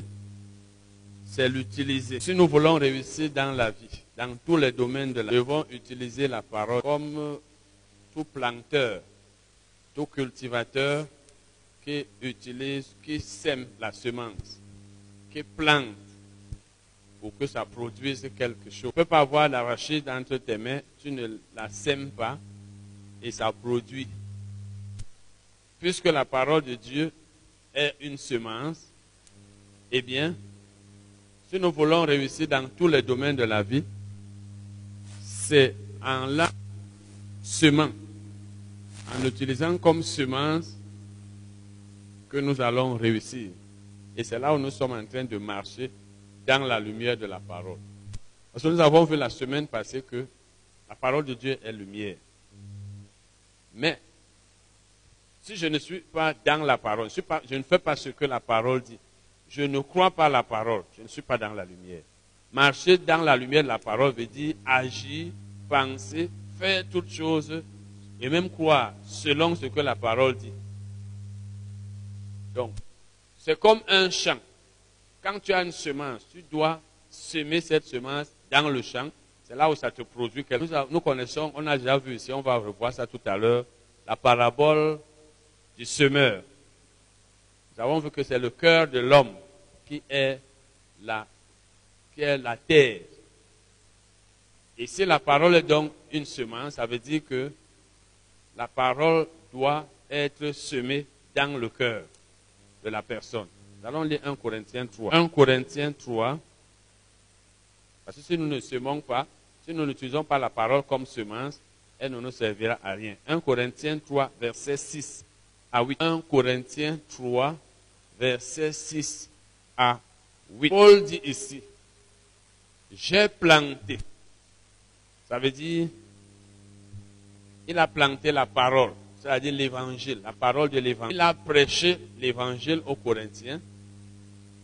c'est l'utiliser. Si nous voulons réussir dans la vie, dans tous les domaines de la vie, nous devons utiliser la parole comme tout planteur, tout cultivateur qui utilise, qui sème la semence, qui plante pour que ça produise quelque chose. Tu ne peux pas avoir l'arachide entre tes mains, tu ne la sèmes pas et ça produit. Puisque la parole de Dieu est une semence, eh bien, si nous voulons réussir dans tous les domaines de la vie, c'est en la semant, en l'utilisant comme semence, que nous allons réussir. Et c'est là où nous sommes en train de marcher dans la lumière de la parole. Parce que nous avons vu la semaine passée que la parole de Dieu est lumière. Mais si je ne suis pas dans la parole, je, je, ne fais pas ce que la parole dit, je ne crois pas la parole, je ne suis pas dans la lumière. Marcher dans la lumière de la parole veut dire agir, penser, faire toutes choses et même croire selon ce que la parole dit. Donc, c'est comme un champ. Quand tu as une semence, tu dois semer cette semence dans le champ. C'est là où ça te produit quelque chose. Nous connaissons, on a déjà vu ici, on va revoir ça tout à l'heure, la parabole du semeur. Nous avons vu que c'est le cœur de l'homme qui est la, qui est la terre. Et si la parole est donc une semence, ça veut dire que la parole doit être semée dans le cœur de la personne. Nous allons lire 1 Corinthiens 3. 1 Corinthiens 3. Parce que si nous ne semons pas, si nous n'utilisons pas la parole comme semence, elle ne nous servira à rien. 1 Corinthiens 3, verset 6 à 8. 1 Corinthiens 3, verset 6 à 8. Paul dit ici, j'ai planté. Ça veut dire, il a planté la parole, c'est-à-dire l'évangile, la parole de l'évangile. Il a prêché l'évangile aux Corinthiens.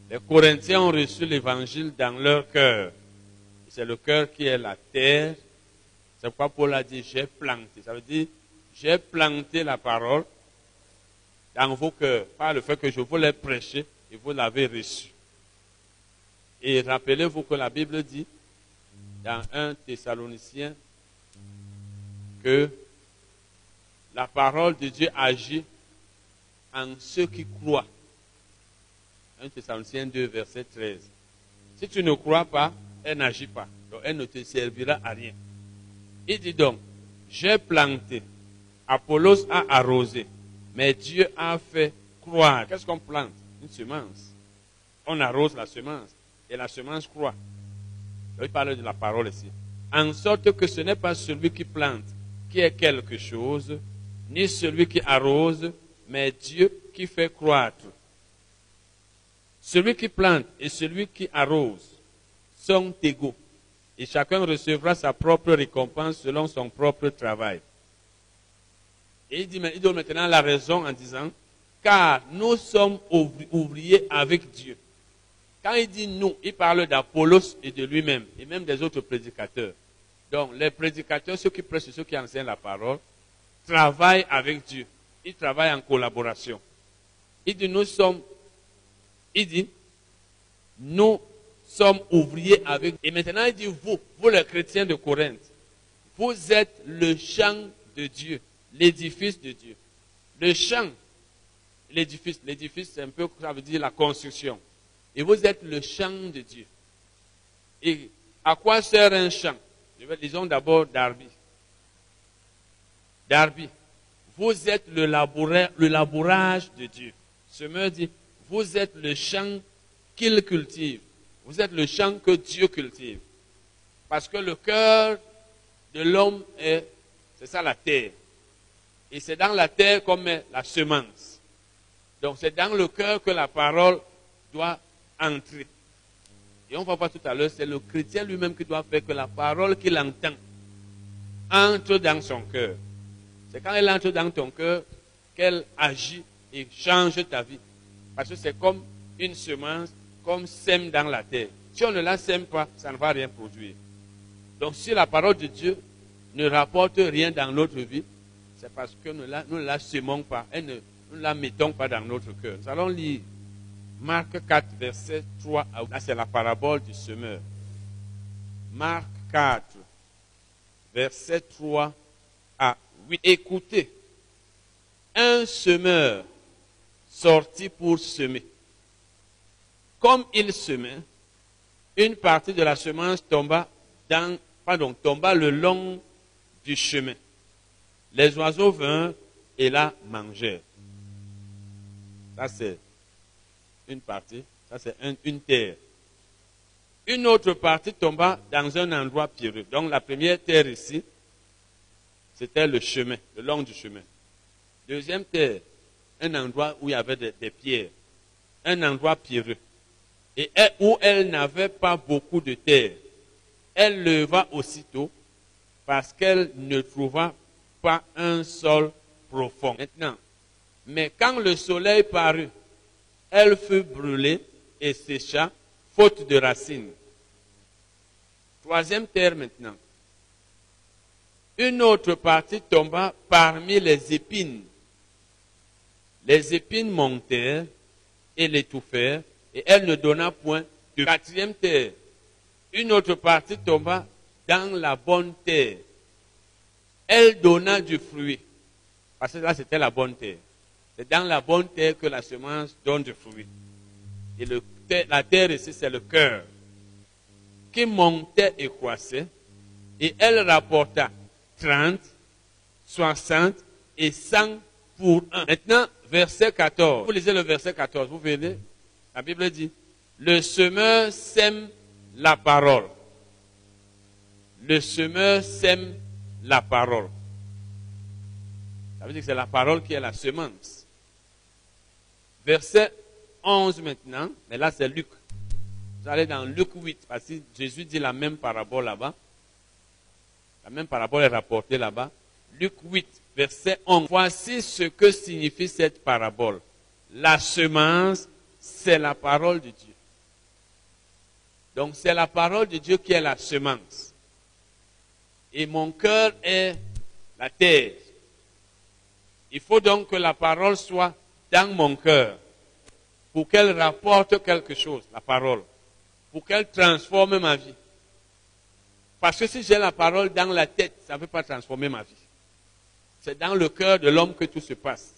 Les Corinthiens ont reçu l'évangile dans leur cœur. C'est le cœur qui est la terre. C'est pourquoi Paul a dit j'ai planté. Ça veut dire j'ai planté la parole dans vos cœurs par le fait que je vous l'ai prêché et vous l'avez reçu. Et rappelez-vous que la Bible dit dans 1 Thessaloniciens que la parole de Dieu agit en ceux qui croient. 1 Thessaloniciens 2, verset 13. Si tu ne crois pas, elle n'agit pas. Donc elle ne te servira à rien. Il dit donc, j'ai planté, Apollos a arrosé, mais Dieu a fait croire. Qu'est-ce qu'on plante? Une semence. On arrose la semence et la semence croit. il parle de la parole ici. En sorte que ce n'est pas celui qui plante qui est quelque chose, ni celui qui arrose, mais Dieu qui fait croître. Celui qui plante et celui qui arrose sont égaux, et chacun recevra sa propre récompense selon son propre travail. Et il dit, maintenant la raison en disant, car nous sommes ouvriers avec Dieu. Quand il dit nous, il parle d'Apollos et de lui-même, et même des autres prédicateurs. Donc, les prédicateurs, ceux qui prêchent, ceux qui enseignent la parole, travaillent avec Dieu. Ils travaillent en collaboration. Il dit, nous sommes, il dit, nous sommes ouvriers avec. Et maintenant, il dit vous, vous les chrétiens de Corinthe, vous êtes le champ de Dieu, l'édifice de Dieu. Le champ, l'édifice, l'édifice, c'est un peu, ça veut dire la construction. Et vous êtes le champ de Dieu. Et à quoi sert un champ? Disons d'abord Darby. Darby, vous êtes le, labourage de Dieu. me dit, vous êtes le champ qu'il cultive. Vous êtes le champ que Dieu cultive. Parce que le cœur de l'homme est, c'est ça la terre. Et c'est dans la terre comme la semence. Donc c'est dans le cœur que la parole doit entrer. Et on va voir tout à l'heure, c'est le chrétien lui-même qui doit faire que la parole qu'il entend entre dans son cœur. C'est quand elle entre dans ton cœur qu'elle agit et change ta vie. Parce que c'est comme une semence, comme sème dans la terre. Si on ne la sème pas, ça ne va rien produire. Donc si la parole de Dieu ne rapporte rien dans notre vie, c'est parce que nous, ne la semons pas et nous ne la mettons pas dans notre cœur. Nous allons lire Marc 4, verset 3 à Là, c'est la parabole du semeur. Marc 4, verset 3 à 8. Écoutez, un semeur sortit pour semer. Comme il semait, une partie de la semence tomba, dans, pardon, tomba le long du chemin. Les oiseaux vinrent et la mangèrent. Ça, c'est une partie, ça c'est une terre. Une autre partie tomba dans un endroit pierreux. Donc la première terre ici, c'était le chemin, le long du chemin. Deuxième terre, un endroit où il y avait des, pierres, un endroit pierreux. Et où elle n'avait pas beaucoup de terre. Elle leva aussitôt parce qu'elle ne trouva pas un sol profond. Maintenant, mais quand le soleil parut, elle fut brûlée et sécha, faute de racines. Troisième terre maintenant. Une autre partie tomba parmi les épines. Les épines montèrent et l'étouffèrent, et elle ne donna point de quatrième terre. Une autre partie tomba dans la bonne terre. Elle donna du fruit. Parce que là, c'était la bonne terre. C'est dans la bonne terre que la semence donne du fruit. Et la terre ici, c'est le cœur qui montait et croissait. Et elle rapporta 30, 60 et 100 pour un. Maintenant, verset 14. Vous lisez le verset 14, vous verrez. La Bible dit, le semeur sème la parole. Le semeur sème la parole. Ça veut dire que c'est la parole qui est la semence. Verset 11 maintenant, mais là c'est Luc. Vous allez dans Luc 8, parce que Jésus dit la même parabole là-bas. La même parabole est rapportée là-bas. Luc 8, verset 11. Voici ce que signifie cette parabole. La semence, c'est la parole de Dieu. Donc c'est la parole de Dieu qui est la semence. Et mon cœur est la terre. Il faut donc que la parole soit dans mon cœur pour qu'elle rapporte quelque chose, la parole, pour qu'elle transforme ma vie. Parce que si j'ai la parole dans la tête, ça ne peut pas transformer ma vie. C'est dans le cœur de l'homme que tout se passe.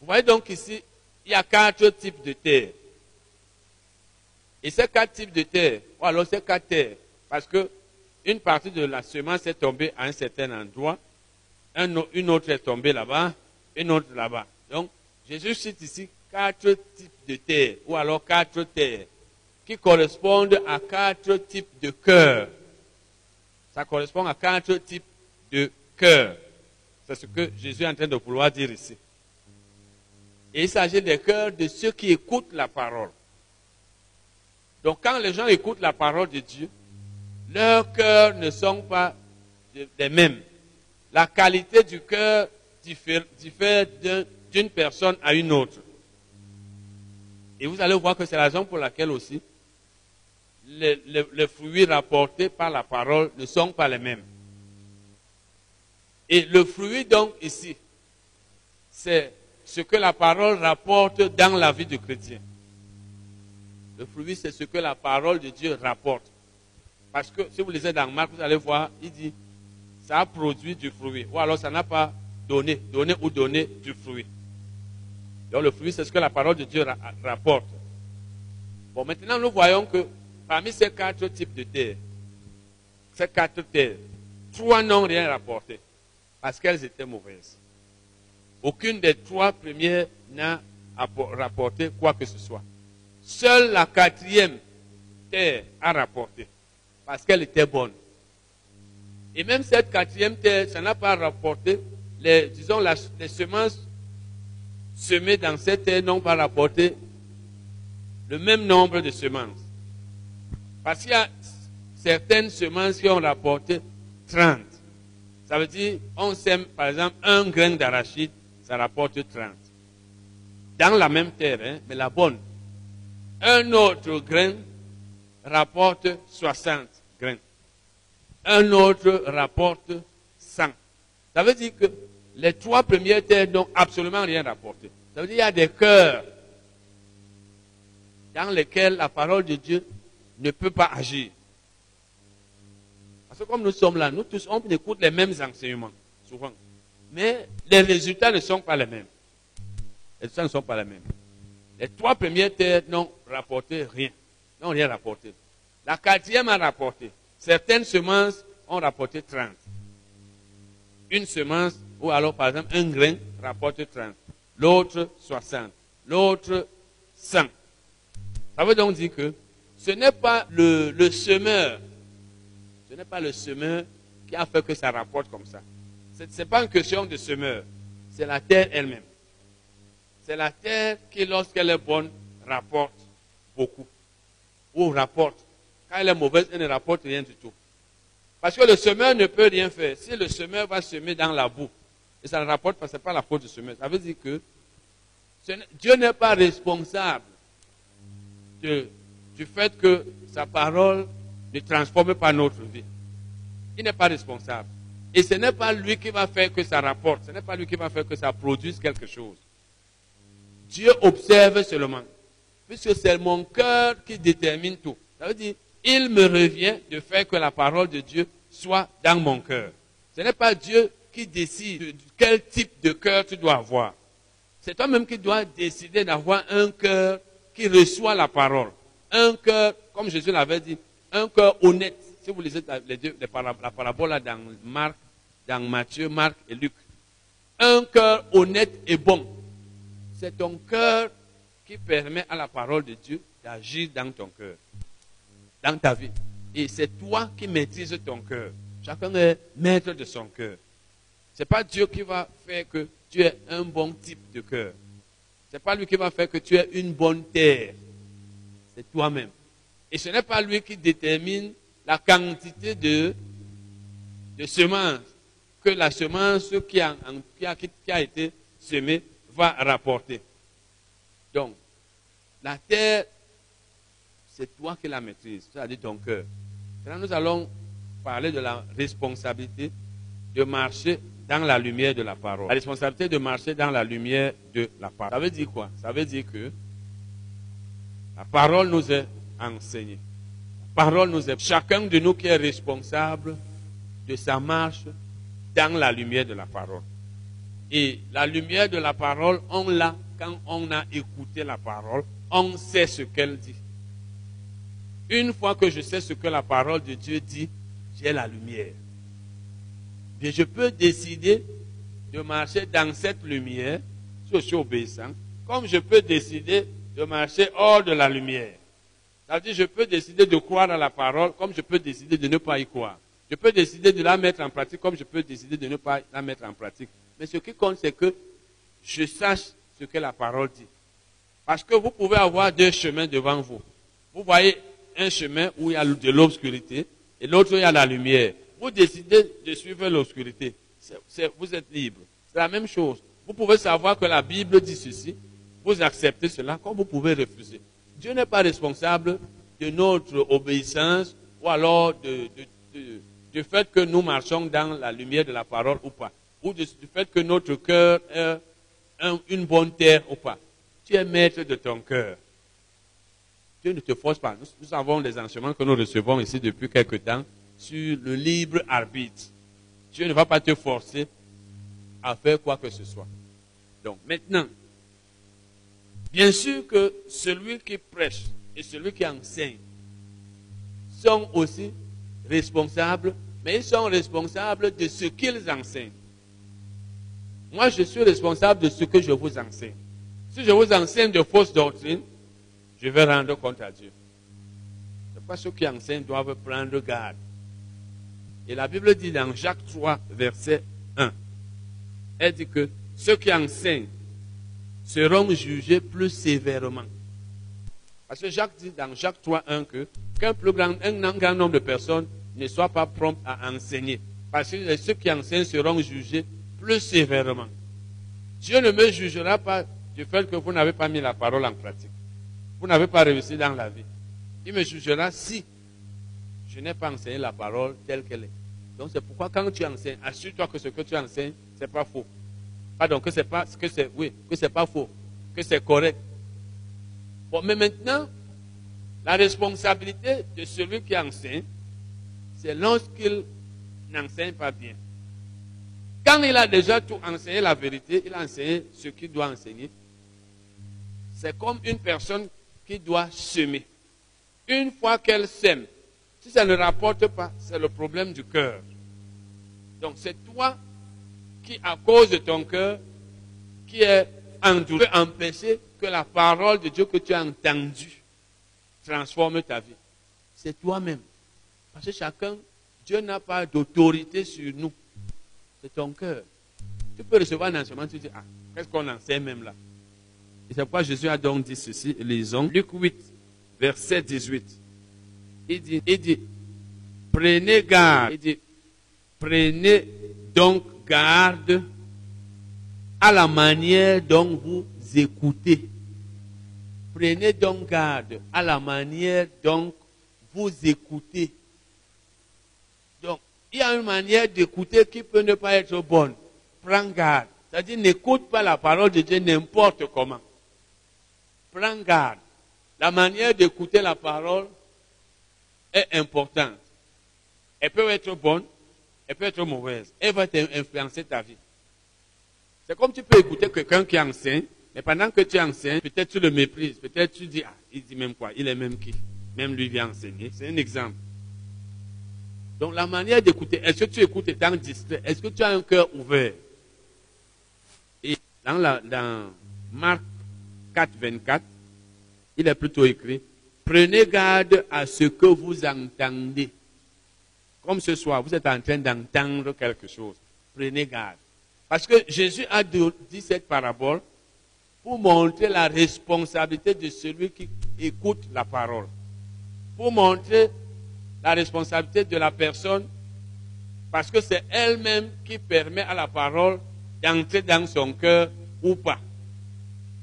Vous voyez donc ici, il y a quatre types de terre. Et ces quatre types de terre, ou alors ces quatre terres, parce que une partie de la semence est tombée à un certain endroit, une autre est tombée là-bas, une autre là-bas. Donc, Jésus cite ici quatre types de terre, ou alors quatre terres, qui correspondent à quatre types de cœur. Ça correspond à quatre types de cœur. C'est ce que Jésus est en train de vouloir dire ici. Et il s'agit des cœurs de ceux qui écoutent la parole. Donc quand les gens écoutent la parole de Dieu, leurs cœurs ne sont pas les mêmes. La qualité du cœur diffère, diffère d'une personne à une autre. Et vous allez voir que c'est la raison pour laquelle aussi les, les, fruits rapportés par la parole ne sont pas les mêmes. Et le fruit donc ici, c'est ce que la parole rapporte dans la vie du chrétien. Le fruit, c'est ce que la parole de Dieu rapporte. Parce que si vous lisez dans Marc, vous allez voir, il dit, ça a produit du fruit. Ou alors ça n'a pas donné, donné ou donné du fruit. Donc le fruit, c'est ce que la parole de Dieu rapporte. Bon, maintenant nous voyons que parmi ces quatre types de terres, ces quatre terres, trois n'ont rien rapporté parce qu'elles étaient mauvaises. Aucune des trois premières n'a rapporté quoi que ce soit. Seule la quatrième terre a rapporté parce qu'elle était bonne. Et même cette quatrième terre, ça n'a pas rapporté, disons, les semences semées dans cette terre n'ont pas rapporté le même nombre de semences. Parce qu'il y a certaines semences qui ont rapporté 30. Ça veut dire, on sème par exemple un grain d'arachide, ça rapporte 30. Dans la même terre, hein, mais la bonne. Un autre grain rapporte 60 grains. Un autre rapporte 100. Ça veut dire que les trois premières terres n'ont absolument rien rapporté. Ça veut dire qu'il y a des cœurs dans lesquels la parole de Dieu ne peut pas agir. Parce que comme nous sommes là, nous tous, on écoute les mêmes enseignements, souvent. Mais les résultats ne sont pas les mêmes. Les résultats ne sont pas les mêmes. Les trois premières terres n'ont rapporté rien. N'ont rien rapporté. La quatrième a rapporté. Certaines semences ont rapporté 30. Une semence, ou alors par exemple un grain, rapporte 30. L'autre 60. L'autre 100. Ça veut donc dire que ce n'est pas le, semeur, ce n'est pas le semeur qui a fait que ça rapporte comme ça. Ce n'est pas une question de semeur, c'est la terre elle-même. C'est la terre qui, lorsqu'elle est bonne, rapporte beaucoup. Ou rapporte. Quand elle est mauvaise, elle ne rapporte rien du tout. Parce que le semeur ne peut rien faire. Si le semeur va semer dans la boue, et ça ne rapporte pas, ce n'est pas la faute du semeur. Ça veut dire que Dieu n'est pas responsable du fait que sa parole ne transforme pas notre vie. Il n'est pas responsable. Et ce n'est pas lui qui va faire que ça rapporte. Ce n'est pas lui qui va faire que ça produise quelque chose. Dieu observe seulement. Puisque c'est mon cœur qui détermine tout. Ça veut dire, il me revient de faire que la parole de Dieu soit dans mon cœur. Ce n'est pas Dieu qui décide de quel type de cœur tu dois avoir. C'est toi-même qui dois décider d'avoir un cœur qui reçoit la parole. Un cœur, comme Jésus l'avait dit, un cœur honnête. Si vous lisez les deux, la parabole dans Marc, dans Matthieu, Marc et Luc. Un cœur honnête et bon. C'est ton cœur qui permet à la parole de Dieu d'agir dans ton cœur, dans ta vie. Et c'est toi qui maîtrises ton cœur. Chacun est maître de son cœur. Ce n'est pas Dieu qui va faire que tu aies un bon type de cœur. Ce n'est pas lui qui va faire que tu aies une bonne terre. C'est toi-même. Et ce n'est pas lui qui détermine la quantité de, de semences que la semence qui a, qui, a, qui a été semée va rapporter. Donc, la terre, c'est toi qui la maîtrises, c'est-à-dire ton cœur. Maintenant, nous allons parler de la responsabilité de marcher dans la lumière de la parole. La responsabilité de marcher dans la lumière de la parole. Ça veut dire quoi? Ça veut dire que la parole nous est enseignée. Parole nous est... Chacun de nous qui est responsable de sa marche dans la lumière de la parole. Et la lumière de la parole, on l'a quand on a écouté la parole, on sait ce qu'elle dit. Une fois que je sais ce que la parole de Dieu dit, j'ai la lumière. Et je peux décider de marcher dans cette lumière, si je suis obéissant, comme je peux décider de marcher hors de la lumière. C'est-à-dire, je peux décider de croire à la parole, comme je peux décider de ne pas y croire. Je peux décider de la mettre en pratique, comme je peux décider de ne pas la mettre en pratique. Mais ce qui compte, c'est que je sache ce que la parole dit. Parce que vous pouvez avoir deux chemins devant vous. Vous voyez un chemin où il y a de l'obscurité et l'autre où il y a la lumière vous décidez de suivre l'obscurité, vous êtes libre. C'est la même chose. Vous pouvez savoir que la Bible dit ceci, vous acceptez cela, comme vous pouvez refuser. Dieu n'est pas responsable de notre obéissance ou alors du fait que nous marchons dans la lumière de la parole ou pas, ou du fait que notre cœur est une bonne terre ou pas. Tu es maître de ton cœur. Dieu ne te force pas. Nous, nous avons des enseignements que nous recevons ici depuis quelque temps sur le libre arbitre. Dieu ne va pas te forcer à faire quoi que ce soit. Donc maintenant, bien sûr que celui qui prêche et celui qui enseigne sont aussi responsables, mais ils sont responsables de ce qu'ils enseignent. Moi, je suis responsable de ce que je vous enseigne. Si je vous enseigne de fausses doctrines, je vais rendre compte à Dieu. C'est pourquoi ceux qui enseignent doivent prendre garde. Et la Bible dit dans Jacques 3, verset 1, elle dit que ceux qui enseignent seront jugés plus sévèrement. Parce que Jacques dit dans Jacques 3, 1 que qu'un plus grand, un grand nombre de personnes ne soient pas promptes à enseigner. Parce que ceux qui enseignent seront jugés plus sévèrement. Dieu ne me jugera pas du fait que vous n'avez pas mis la parole en pratique. Vous n'avez pas réussi dans la vie. Il me jugera si je n'ai pas enseigné la parole telle qu'elle est. Donc c'est pourquoi quand tu enseignes, assure-toi que ce que tu enseignes, ce n'est pas faux. Pardon, que c'est pas, que c'est, oui, que c'est pas faux, que c'est correct. Bon, mais maintenant, la responsabilité de celui qui enseigne, c'est lorsqu'il n'enseigne pas bien. Quand il a déjà tout enseigné la vérité, il a enseigné ce qu'il doit enseigner. C'est comme une personne qui doit semer. Une fois qu'elle sème, si ça ne rapporte pas, c'est le problème du cœur. Donc c'est toi qui, à cause de ton cœur, qui est entouré, empêcher que la parole de Dieu que tu as entendue transforme ta vie. C'est toi-même. Parce que chacun, Dieu n'a pas d'autorité sur nous. C'est ton cœur. Tu peux recevoir un enseignement, tu dis, ah, qu'est-ce qu'on enseigne même là? Et c'est pourquoi Jésus a donc dit ceci, lisons Luc 8, verset 18. Il dit, il dit, prenez garde. Il dit, prenez donc garde à la manière dont vous écoutez. Prenez donc garde à la manière dont vous écoutez. Donc, il y a une manière d'écouter qui peut ne pas être bonne. Prends garde. C'est-à-dire, n'écoute pas la parole de Dieu n'importe comment. Prends garde. La manière d'écouter la parole est importante. Elle peut être bonne, elle peut être mauvaise. Elle va influencer ta vie. C'est comme tu peux écouter quelqu'un qui enseigne, mais pendant que tu enseignes, peut-être tu le méprises, peut-être tu dis, ah, il dit même quoi, il est même qui? Même lui vient enseigner. C'est un exemple. Donc la manière d'écouter, est-ce que tu écoutes étant distrait Est-ce que tu as un cœur ouvert? Et dans, la, dans Marc 4, 24, il est plutôt écrit, prenez garde à ce que vous entendez. Comme ce soir, vous êtes en train d'entendre quelque chose. Prenez garde. Parce que Jésus a dit cette parabole pour montrer la responsabilité de celui qui écoute la parole. Pour montrer la responsabilité de la personne, parce que c'est elle-même qui permet à la parole d'entrer dans son cœur ou pas.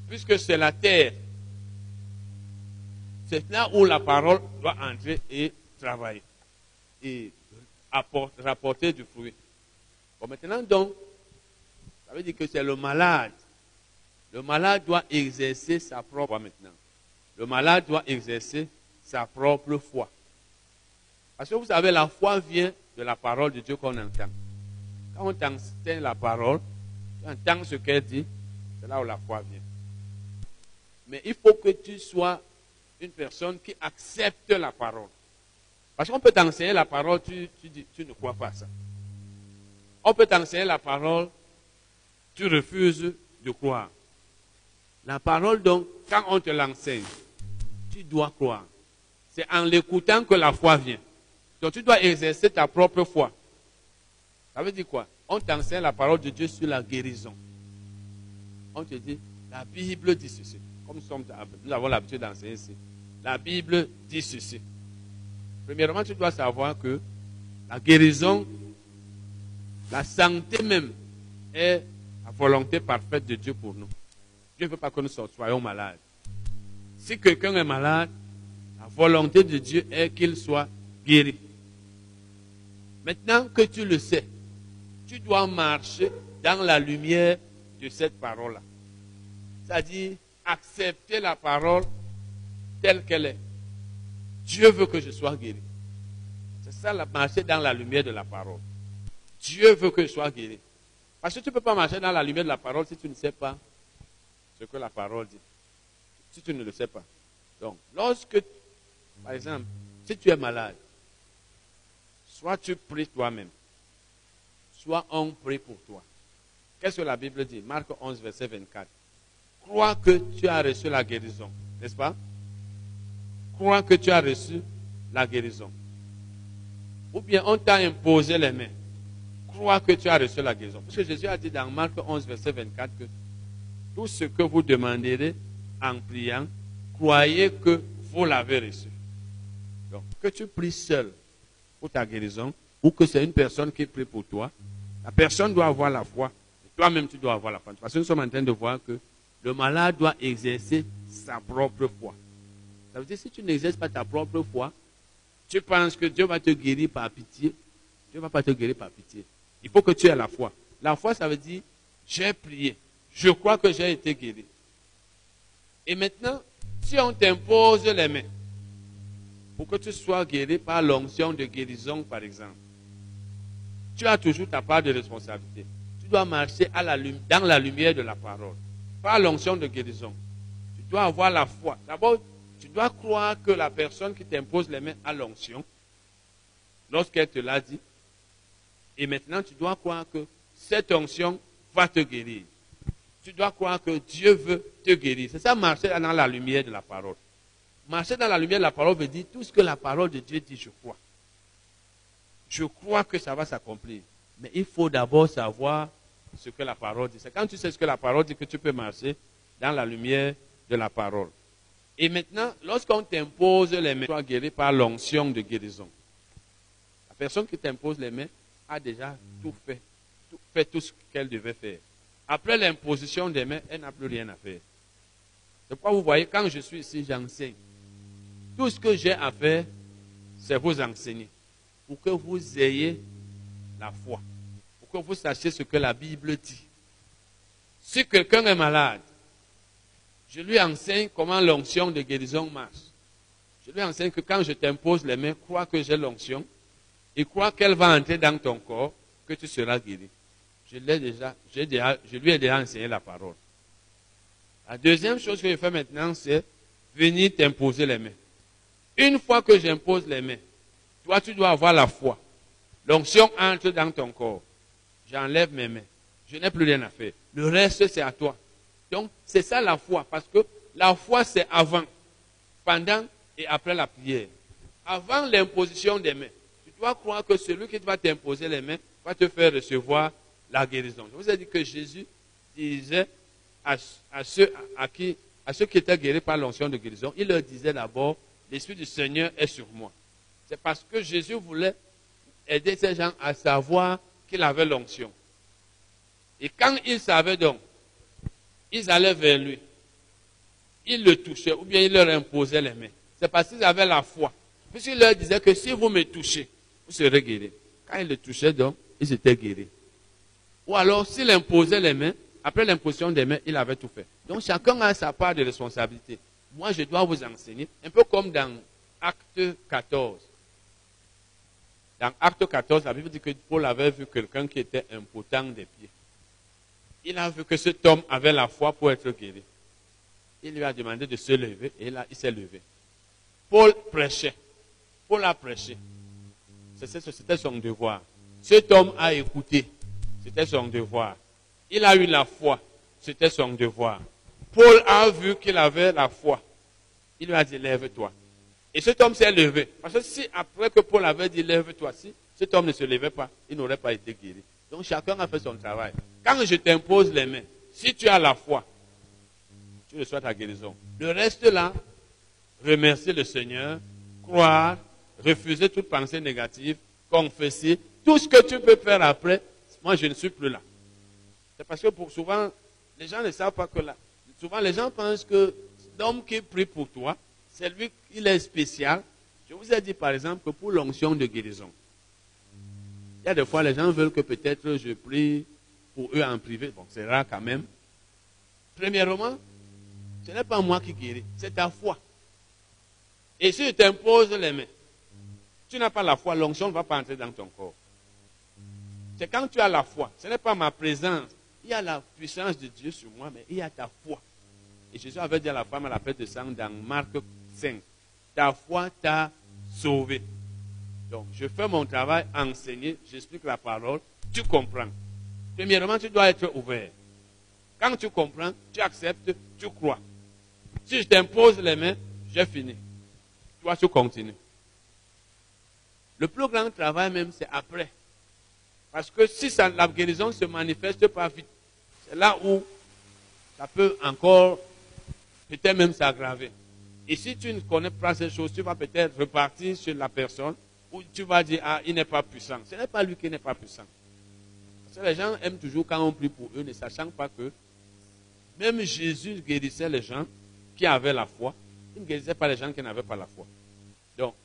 Puisque c'est la terre. C'est là où la parole doit entrer et travailler. Et rapporter du fruit. Bon, maintenant donc, ça veut dire que c'est le malade. Le malade doit exercer sa propre foi maintenant. Le malade doit exercer sa propre foi. Parce que vous savez, la foi vient de la parole de Dieu qu'on entend. Quand on entend la parole, tu entends ce qu'elle dit, c'est là où la foi vient. Mais il faut que tu sois une personne qui accepte la parole. Parce qu'on peut t'enseigner la parole, tu, ne crois pas ça. On peut t'enseigner la parole, tu refuses de croire. La parole, donc, quand on te l'enseigne, tu dois croire. C'est en l'écoutant que la foi vient. Donc tu dois exercer ta propre foi. Ça veut dire quoi? On t'enseigne la parole de Dieu sur la guérison. On te dit, la Bible dit ceci. Comme nous avons l'habitude d'enseigner ici. La Bible dit ceci. Premièrement, tu dois savoir que la guérison, la santé même, est la volonté parfaite de Dieu pour nous. Dieu ne veut pas que nous soyons malades. Si quelqu'un est malade, la volonté de Dieu est qu'il soit guéri. Maintenant que tu le sais, tu dois marcher dans la lumière de cette parole-là. C'est-à-dire accepter la parole telle qu'elle est. Dieu veut que je sois guéri. C'est ça, la, marcher dans la lumière de la parole. Dieu veut que je sois guéri. Parce que tu ne peux pas marcher dans la lumière de la parole si tu ne sais pas ce que la parole dit. Si tu ne le sais pas. Donc, lorsque, par exemple, si tu es malade, soit tu pries toi-même, soit on prie pour toi. Qu'est-ce que la Bible dit? Marc 11, verset 24. Crois que tu as reçu la guérison, n'est-ce pas? Crois que tu as reçu la guérison. Ou bien on t'a imposé les mains. Crois que tu as reçu la guérison. Parce que Jésus a dit dans Marc 11, verset 24 que tout ce que vous demanderez en priant, croyez que vous l'avez reçu. Donc, que tu pries seul pour ta guérison, ou que c'est une personne qui prie pour toi, la personne doit avoir la foi. Toi-même, tu dois avoir la foi. Parce que nous sommes en train de voir que le malade doit exercer sa propre foi. Ça veut dire si tu n'exerces pas ta propre foi, tu penses que Dieu va te guérir par pitié. Dieu ne va pas te guérir par pitié. Il faut que tu aies la foi. La foi, ça veut dire, j'ai prié. Je crois que j'ai été guéri. Et maintenant, si on t'impose les mains pour que tu sois guéri par l'onction de guérison, par exemple, tu as toujours ta part de responsabilité. Tu dois marcher dans la lumière de la parole, par l'onction de guérison. Tu dois avoir la foi. D'abord, tu dois croire que la personne qui t'impose les mains a l'onction, lorsqu'elle te l'a dit. Et maintenant, tu dois croire que cette onction va te guérir. Tu dois croire que Dieu veut te guérir. C'est ça, marcher dans la lumière de la parole. Marcher dans la lumière de la parole veut dire tout ce que la parole de Dieu dit, je crois. Je crois que ça va s'accomplir. Mais il faut d'abord savoir ce que la parole dit. C'est quand tu sais ce que la parole dit que tu peux marcher dans la lumière de la parole. Et maintenant, lorsqu'on t'impose les mains, tu es guéri par l'onction de guérison. La personne qui t'impose les mains a déjà tout fait, fait tout ce qu'elle devait faire. Après l'imposition des mains, elle n'a plus rien à faire. C'est pourquoi vous voyez, quand je suis ici, j'enseigne. Tout ce que j'ai à faire, c'est vous enseigner. Pour que vous ayez la foi. Pour que vous sachiez ce que la Bible dit. Si quelqu'un est malade, je lui enseigne comment l'onction de guérison marche. Je lui enseigne que quand je t'impose les mains, crois que j'ai l'onction et crois qu'elle va entrer dans ton corps, que tu seras guéri. Je, l'ai déjà, je lui ai déjà enseigné la parole. La deuxième chose que je fais maintenant, c'est venir t'imposer les mains. Une fois que j'impose les mains, toi, tu dois avoir la foi. L'onction entre dans ton corps. J'enlève mes mains. Je n'ai plus rien à faire. Le reste, c'est à toi. Donc, c'est ça la foi, parce que la foi, c'est avant, pendant et après la prière. Avant l'imposition des mains, tu dois croire que celui qui va t'imposer les mains va te faire recevoir la guérison. Je vous ai dit que Jésus disait à, ceux, à, qui, à ceux qui étaient guéris par l'onction de guérison, il leur disait d'abord, l'Esprit du Seigneur est sur moi. C'est parce que Jésus voulait aider ces gens à savoir qu'il avait l'onction. Et quand ils savaient donc ils allaient vers lui. Ils le touchaient ou bien ils leur imposaient les mains. C'est parce qu'ils avaient la foi. Puisqu'il leur disait que si vous me touchez, vous serez guéris. Quand ils le touchaient donc, ils étaient guéris. Ou alors, s'il imposait les mains, après l'imposition des mains, il avait tout fait. Donc chacun a sa part de responsabilité. Moi, je dois vous enseigner, un peu comme dans Acte 14. Dans Acte 14, la Bible dit que Paul avait vu quelqu'un qui était impotent des pieds il a vu que cet homme avait la foi pour être guéri. Il lui a demandé de se lever et là, il s'est levé. Paul prêchait. Paul a prêché. C'était son devoir. Cet homme a écouté. C'était son devoir. Il a eu la foi. C'était son devoir. Paul a vu qu'il avait la foi. Il lui a dit, lève-toi. Et cet homme s'est levé. Parce que si après que Paul avait dit, lève-toi, si cet homme ne se levait pas, il n'aurait pas été guéri. Donc chacun a fait son travail. Quand je t'impose les mains, si tu as la foi, tu reçois ta guérison. Le reste là, remercier le Seigneur, croire, refuser toute pensée négative, confesser, tout ce que tu peux faire après, moi je ne suis plus là. C'est parce que pour souvent, les gens ne savent pas que là. Souvent les gens pensent que l'homme qui prie pour toi, c'est lui, il est spécial. Je vous ai dit par exemple que pour l'onction de guérison, il y a des fois, les gens veulent que peut-être je prie pour eux en privé. Bon, c'est rare quand même. Premièrement, ce n'est pas moi qui guéris, c'est ta foi. Et si tu t'imposes les mains, tu n'as pas la foi, l'onction ne va pas entrer dans ton corps. C'est quand tu as la foi. Ce n'est pas ma présence. Il y a la puissance de Dieu sur moi, mais il y a ta foi. Et Jésus avait dit à la femme à la fête de sang dans Marc 5, ta foi t'a sauvé. Donc, je fais mon travail, enseigner, j'explique la parole, tu comprends. Premièrement, tu dois être ouvert. Quand tu comprends, tu acceptes, tu crois. Si je t'impose les mains, j'ai fini. Toi, tu continues. Le plus grand travail même, c'est après. Parce que si la guérison ne se manifeste pas vite, c'est là où ça peut encore, peut-être même s'aggraver. Et si tu ne connais pas ces choses, tu vas peut-être repartir sur la personne tu vas dire, ah, il n'est pas puissant. Ce n'est pas lui qui n'est pas puissant. Parce que les gens aiment toujours quand on prie pour eux, ne sachant pas que même Jésus guérissait les gens qui avaient la foi. Il ne guérissait pas les gens qui n'avaient pas la foi. Donc,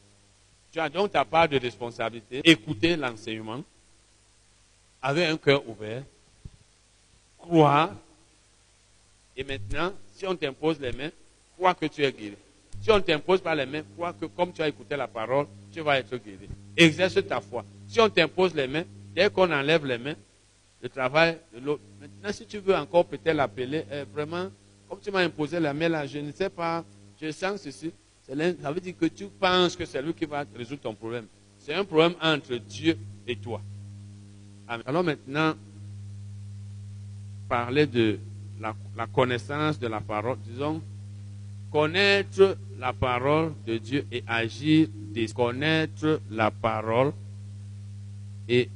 tu as donc ta part de responsabilité. Écouter l'enseignement avec un cœur ouvert, croire, et maintenant, si on t'impose les mains, crois que tu es guéri. Si on ne t'impose pas les mains, crois que comme tu as écouté la parole, tu vas être guéri. Exerce ta foi. Si on t'impose les mains, dès qu'on enlève les mains, le travail de l'autre. Maintenant, si tu veux encore peut-être l'appeler, eh, vraiment, comme tu m'as imposé la main là, je ne sais pas, je sens ceci. Ça veut dire que tu penses que c'est lui qui va résoudre ton problème. C'est un problème entre Dieu et toi. Alors maintenant, parler de la, connaissance de la parole, disons, connaître la parole de Dieu et agir, connaître la parole et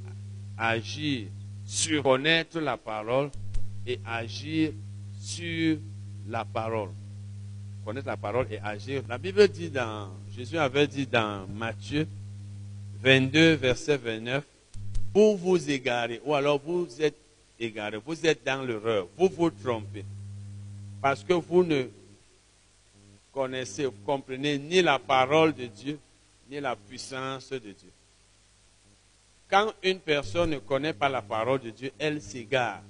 agir sur connaître la parole et agir sur la parole. Connaître la parole et agir. La Bible dit dans, Jésus avait dit dans Matthieu 22, verset 29, vous vous égarez, ou alors vous êtes égarés, vous êtes dans l'erreur, vous vous trompez. Parce que vous ne connaissez, vous comprenez ni la parole de Dieu, ni la puissance de Dieu. Quand une personne ne connaît pas la parole de Dieu, elle s'égare.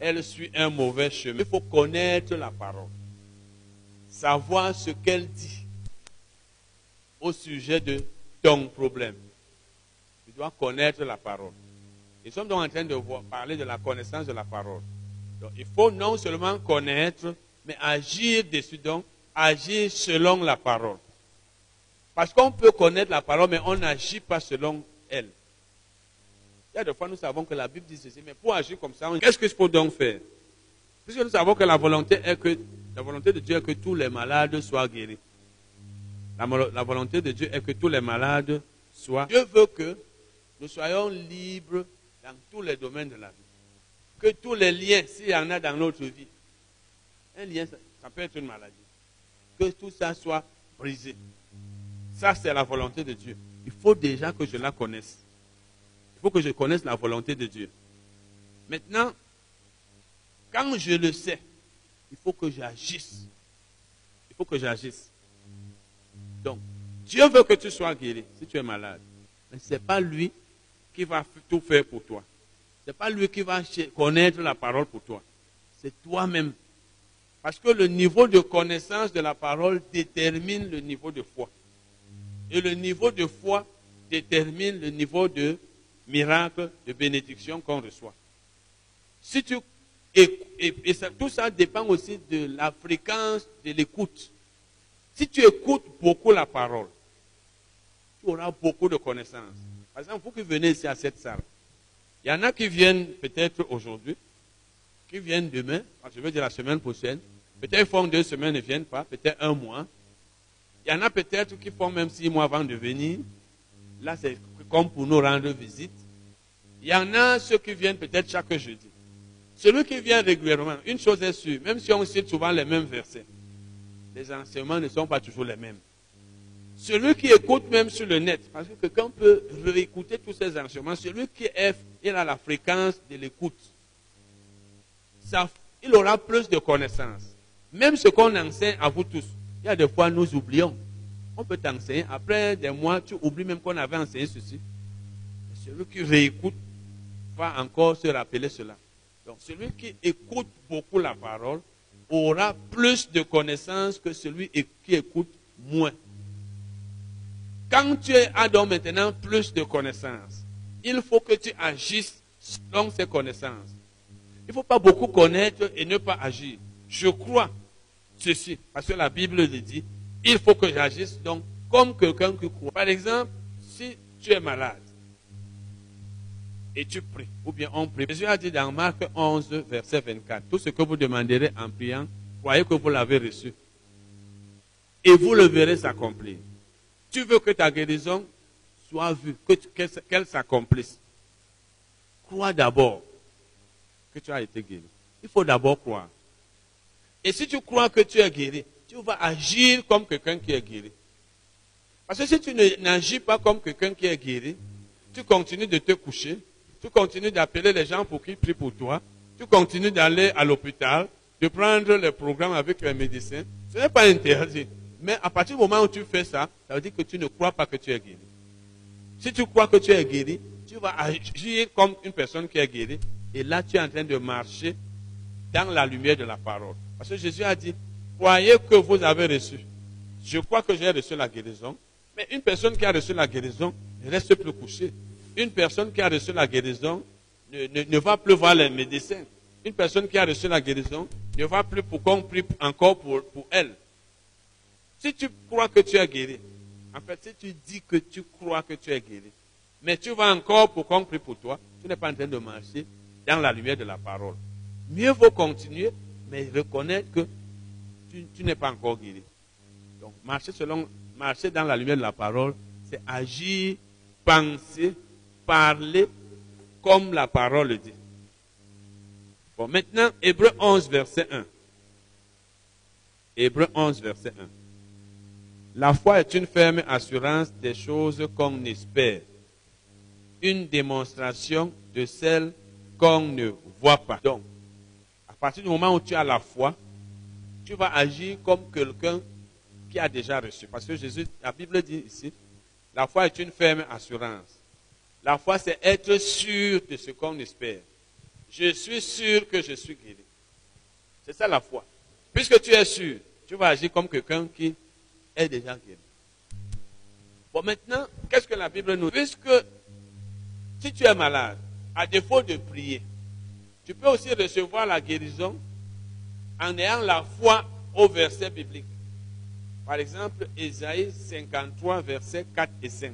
Elle suit un mauvais chemin. Il faut connaître la parole. Savoir ce qu'elle dit au sujet de ton problème doit connaître la parole. Nous sommes donc en train de parler de la connaissance de la parole. Il faut non seulement connaître, mais agir dessus, donc agir selon la parole. Parce qu'on peut connaître la parole, mais on n'agit pas selon elle. Il y a des fois, nous savons que la Bible dit ceci, mais pour agir comme ça, qu'est-ce qu'il faut donc faire? Puisque nous savons que la volonté est que la volonté de Dieu est que tous les malades soient guéris. La volonté de Dieu est que tous les malades soient. Dieu veut que nous soyons libres dans tous les domaines de la vie. Que tous les liens, s'il y en a dans notre vie, un lien, ça, peut être une maladie. Que tout ça soit brisé. Ça, c'est la volonté de Dieu. Il faut déjà que je la connaisse. Il faut que je connaisse la volonté de Dieu. Maintenant, quand je le sais, il faut que j'agisse. Il faut que j'agisse. Donc, Dieu veut que tu sois guéri si tu es malade. Mais ce n'est pas lui qui va tout faire pour toi. Ce n'est pas lui qui va connaître la parole pour toi. C'est toi-même. Parce que le niveau de connaissance de la parole détermine le niveau de foi. Et le niveau de foi détermine le niveau de miracle, de bénédiction qu'on reçoit. Si tu, et, tout ça dépend aussi de la fréquence de l'écoute. Si tu écoutes beaucoup la parole, tu auras beaucoup de connaissances. Par exemple, vous qui venez ici à cette salle, il y en a qui viennent peut-être aujourd'hui, qui viennent demain, je veux dire la semaine prochaine, peut-être font deux semaines ne viennent pas, peut-être un mois. Il y en a peut-être qui font même six mois avant de venir. Là, c'est comme pour nous rendre visite. Il y en a ceux qui viennent peut-être chaque jeudi. Celui qui vient régulièrement, une chose est sûre, même si on cite souvent les mêmes versets, les enseignements ne sont pas toujours les mêmes. Celui qui écoute même sur le net, parce que quelqu'un peut réécouter tous ces enseignements, celui qui est, il a la fréquence de l'écoute, il aura plus de connaissances. Même ce qu'on enseigne à vous tous, il y a des fois nous oublions. On peut t'enseigner, après des mois, tu oublies même qu'on avait enseigné ceci. Celui qui réécoute va encore se rappeler cela. Donc celui qui écoute beaucoup la parole aura plus de connaissances que celui qui écoute moins. quand tu as donc maintenant plus de connaissances, il faut que tu agisses selon ces connaissances. Il ne faut pas beaucoup connaître et ne pas agir. Je crois ceci, parce que la Bible le dit, il faut que j'agisse donc comme quelqu'un qui croit. Par exemple, si tu es malade et tu pries, ou bien on prie. Jésus a dit dans Marc 11, verset 24, tout ce que vous demanderez en priant, croyez que vous l'avez reçu. Et vous le verrez s'accomplir. Tu veux que ta guérison soit vue, qu'elle s'accomplisse. Crois d'abord que tu as été guéri. Il faut d'abord croire. Et si tu crois que tu es guéri, tu vas agir comme quelqu'un qui est guéri. Parce que si tu n'agis pas comme quelqu'un qui est guéri, tu continues de te coucher, tu continues d'appeler les gens pour qu'ils prient pour toi, tu continues d'aller à l'hôpital, de prendre les programmes avec les médecins. Ce n'est pas interdit. Mais à partir du moment où tu fais ça, ça veut dire que tu ne crois pas que tu es guéri. Si tu crois que tu es guéri, tu vas agir comme une personne qui est guérie. Et là, tu es en train de marcher dans la lumière de la parole. Parce que Jésus a dit, croyez que vous avez reçu. Je crois que j'ai reçu la guérison. Mais une personne qui a reçu la guérison ne reste plus couchée. Une personne qui a reçu la guérison ne, va plus voir les médecins. Une personne qui a reçu la guérison ne va plus pour qu'on prie encore pour, pour elle. Si tu crois que tu es guéri, en fait, si tu dis que tu crois que tu es guéri, mais tu vas encore pour qu'on prie pour toi, tu n'es pas en train de marcher dans la lumière de la parole. Mieux vaut continuer, mais reconnaître que tu, n'es pas encore guéri. Donc, marcher selon, marcher dans la lumière de la parole, c'est agir, penser, parler comme la parole le dit. Bon, maintenant, Hébreu 11, verset 1. Hébreu 11, verset 1. La foi est une ferme assurance des choses qu'on espère, une démonstration de celles qu'on ne voit pas. Donc, partir du moment où tu as la foi, tu vas agir comme quelqu'un qui a déjà reçu. Parce que Jésus, la Bible dit ici, la foi est une ferme assurance. La foi, c'est être sûr de ce qu'on espère. Je suis sûr que je suis guéri. C'est ça la foi. Puisque tu es sûr, tu vas agir comme quelqu'un qui est déjà guéri. Bon, maintenant, qu'est-ce que la Bible nous dit? Puisque si tu es malade, à défaut de prier, tu peux aussi recevoir la guérison en ayant la foi au verset biblique. Par exemple, Ésaïe 53, versets 4 et 5.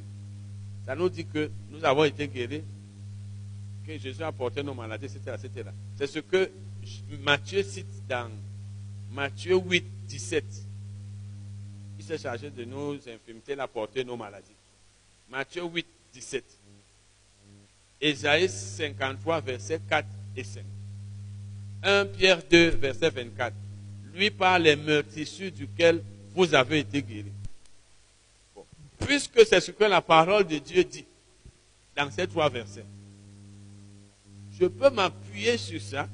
Ça nous dit que nous avons été guéris, que Jésus a porté nos maladies, etc. C'est ce que Matthieu cite dans Matthieu 8, 17. Il s'est chargé de nos infirmités, il a porté nos maladies. Matthieu 8, 17. Ésaïe 53, versets 4 et 5. 1 Pierre 2, verset 24. Lui parle les meurtrissures duquel vous avez été guéris. Puisque c'est ce que la parole de Dieu dit dans ces trois versets, je peux m'appuyer sur ça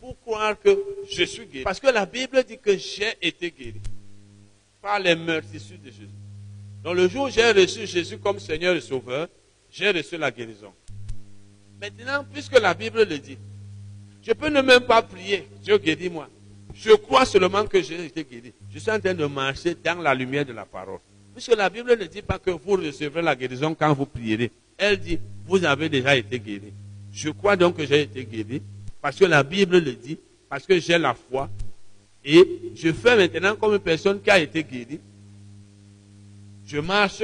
pour croire que je suis guéri. Parce que la Bible dit que j'ai été guéri par les meurtrissures de Jésus. Donc le jour où j'ai reçu Jésus comme Seigneur et Sauveur, j'ai reçu la guérison. Maintenant, puisque la Bible le dit, je peux ne même pas prier, Dieu guéris-moi. Je crois seulement que j'ai été guéri. Je suis en train de marcher dans la lumière de la parole. Puisque la Bible ne dit pas que vous recevrez la guérison quand vous prierez. Elle dit, vous avez déjà été guéri. Je crois donc que j'ai été guéri parce que la Bible le dit, parce que j'ai la foi. Et je fais maintenant comme une personne qui a été guérie. Je marche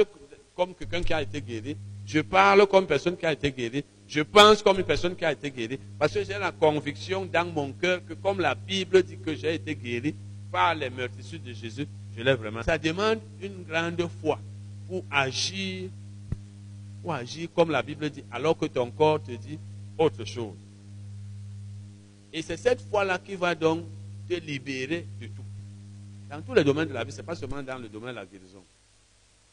comme quelqu'un qui a été guéri. Je parle comme personne qui a été guérie. Je pense comme une personne qui a été guérie. Parce que j'ai la conviction dans mon cœur que comme la Bible dit que j'ai été guéri par les meurtrissures de Jésus, je l'ai vraiment. Ça demande une grande foi pour agir, pour agir comme la Bible dit, alors que ton corps te dit autre chose. Et c'est cette foi-là qui va donc te libérer de tout. Dans tous les domaines de la vie, ce n'est pas seulement dans le domaine de la guérison.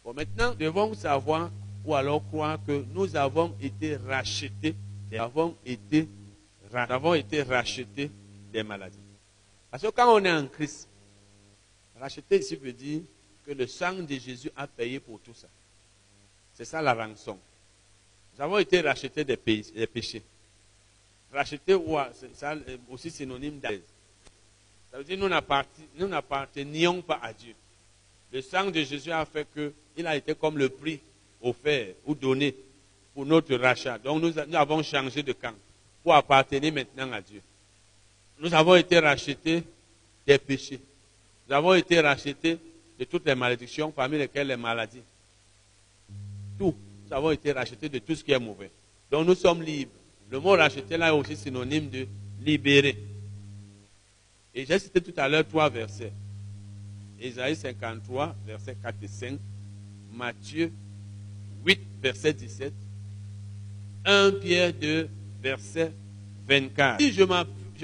Bon, maintenant, devons savoir ou alors croire que nous avons été rachetés, avons été, rachetés des maladies. Parce que quand on est en Christ, racheter ici veut dire que le sang de Jésus a payé pour tout ça. C'est ça la rançon. Nous avons été rachetés des, péchés. Racheter c'est aussi synonyme d'aise. Ça veut dire que nous n'appartenions pas à Dieu. Le sang de Jésus a fait que il a été comme le prix offert ou donné pour notre rachat. Donc nous, avons changé de camp pour appartenir maintenant à Dieu. Nous avons été rachetés des péchés. Nous avons été rachetés de toutes les malédictions, parmi lesquelles les maladies. Tout. Nous avons été rachetés de tout ce qui est mauvais. Donc nous sommes libres. Le mot racheter là est aussi synonyme de libérer. Et j'ai cité tout à l'heure trois versets. Ésaïe 53, versets 4 et 5. Matthieu 8, verset 17. 1 Pierre 2, verset 24. Si je,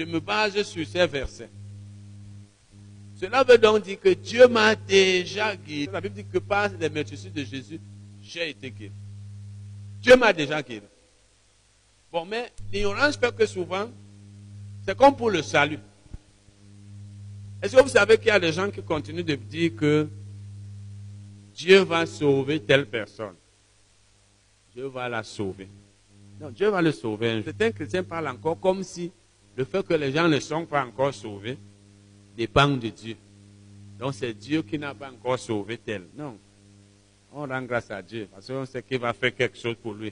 me base sur ces versets, cela veut donc dire que Dieu m'a déjà guéri. La Bible dit que par les mercissures de Jésus, j'ai été guéri. Dieu m'a déjà guéri. Bon, mais l'ignorance fait que souvent, c'est comme pour le salut. Est-ce que vous savez qu'il y a des gens qui continuent de dire que Dieu va sauver telle personne? Dieu va la sauver. Non, Dieu va le sauver. Certains chrétiens parlent encore comme si le fait que les gens ne sont pas encore sauvés dépend de Dieu. Donc c'est Dieu qui n'a pas encore sauvé tel. Non. On rend grâce à Dieu parce qu'on sait qu'il va faire quelque chose pour lui.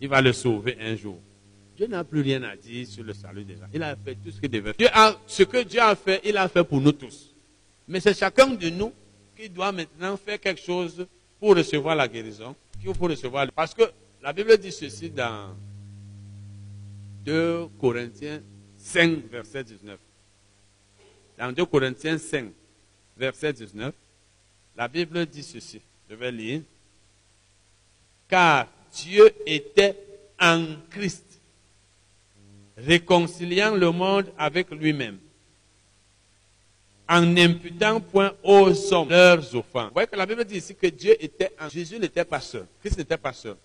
Il va le sauver un jour. Dieu n'a plus rien à dire sur le salut des gens. Il a fait tout ce qu'il devait faire. ce que Dieu a fait, il a fait pour nous tous. Mais c'est chacun de nous qui doit maintenant faire quelque chose pour recevoir la guérison, pour recevoir. Parce que la Bible dit ceci dans 2 Corinthiens 5, verset 19. Dans 2 Corinthiens 5, verset 19, la Bible dit ceci. Je vais lire. Car Dieu était en Christ réconciliant le monde avec lui-même, en n'imputant point aux hommes leurs offenses. Vous voyez que la Bible dit ici que Dieu était en Jésus n'était pas seul, Christ n'était pas seul.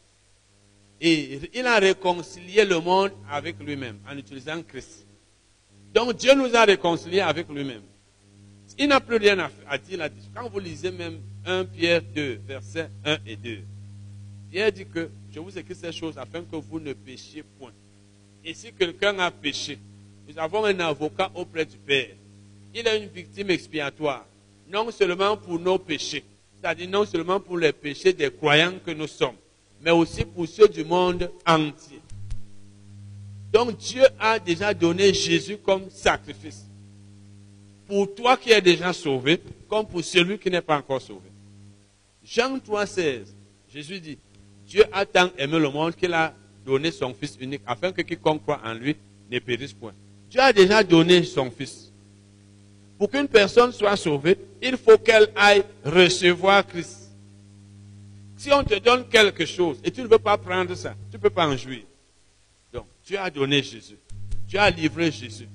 Et il a réconcilié le monde avec lui-même en utilisant Christ. Donc Dieu nous a réconciliés avec lui-même. Il n'a plus rien à, dire là-dessus. Quand vous lisez même 1 Pierre 2, versets 1 et 2, Pierre dit que je vous écris ces choses afin que vous ne péchiez point. Et si quelqu'un a péché, nous avons un avocat auprès du Père. Il est une victime expiatoire, non seulement pour nos péchés, c'est-à-dire non seulement pour les péchés des croyants que nous sommes, mais aussi pour ceux du monde entier. Donc Dieu a déjà donné Jésus comme sacrifice. Pour toi qui es déjà sauvé, comme pour celui qui n'est pas encore sauvé. Jean 3, 16, Jésus dit, Dieu a tant aimé le monde qu'il a donné son Fils unique afin que quiconque croit en lui ne périsse point. Dieu a déjà donné son Fils. Pour qu'une personne soit sauvée, il faut qu'elle aille recevoir Christ. Si on te donne quelque chose et tu ne veux pas prendre ça, tu ne peux pas en jouir. Donc, Dieu a donné Jésus. Dieu a livré Jésus.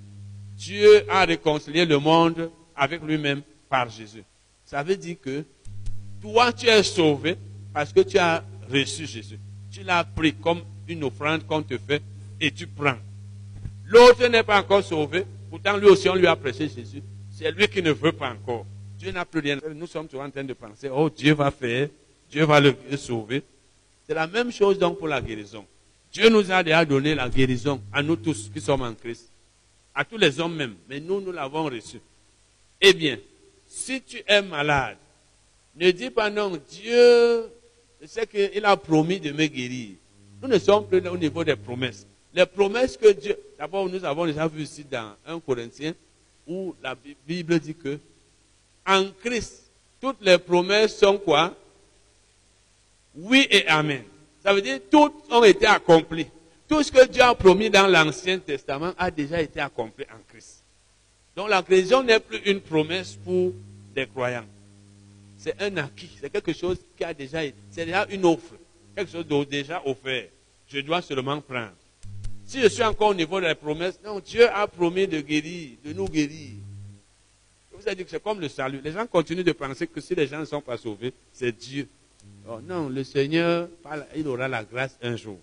Dieu a réconcilié le monde avec lui-même par Jésus. Ça veut dire que toi, tu es sauvé parce que tu as reçu Jésus. Tu l'as pris comme une offrande qu'on te fait et tu prends. L'autre n'est pas encore sauvé, pourtant lui aussi on lui a prêché Jésus. C'est lui qui ne veut pas encore. Dieu n'a plus rien. Nous sommes toujours en train de penser, oh Dieu va faire, Dieu va le sauver. C'est la même chose donc pour la guérison. Dieu nous a déjà donné la guérison à nous tous qui sommes en Christ. À tous les hommes même. Mais nous, nous l'avons reçu. Eh bien, si tu es malade, ne dis pas non, Dieu, sais qu'il a promis de me guérir. Nous ne sommes plus au niveau des promesses. Les promesses que Dieu. D'abord, nous avons déjà vu ici dans 1 Corinthiens où la Bible dit que en Christ, toutes les promesses sont quoi? Oui et Amen. Ça veut dire toutes ont été accomplies. Tout ce que Dieu a promis dans l'Ancien Testament a déjà été accompli en Christ. Donc la création n'est plus une promesse pour des croyants. C'est un acquis. C'est quelque chose qui a déjà été. C'est déjà une offre. Quelque chose de déjà offert. Je dois seulement prendre. Si je suis encore au niveau de la promesse, non, Dieu a promis de guérir, de nous guérir. Vous ai dit que c'est comme le salut. Les gens continuent de penser que si les gens ne sont pas sauvés, c'est Dieu. Oh non, le Seigneur, il aura la grâce un jour.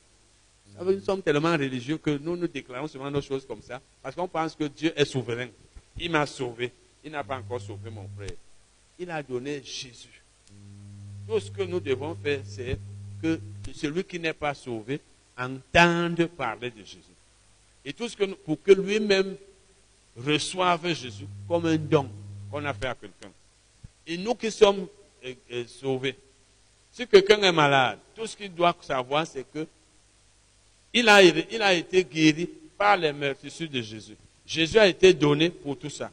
Nous sommes tellement religieux que nous nous déclarons souvent nos choses comme ça, parce qu'on pense que Dieu est souverain. Il m'a sauvé. Il n'a pas encore sauvé mon frère. Il a donné Jésus. Tout ce que nous devons faire, c'est que celui qui n'est pas sauvé entende parler de Jésus. Et tout ce que pour que lui-même reçoive Jésus comme un don qu'on a fait à quelqu'un. Et nous qui sommes est, est sauvé. Si quelqu'un est malade, tout ce qu'il doit savoir, c'est que il a, il a été guéri par les meurtrissures de Jésus. Jésus a été donné pour tout ça.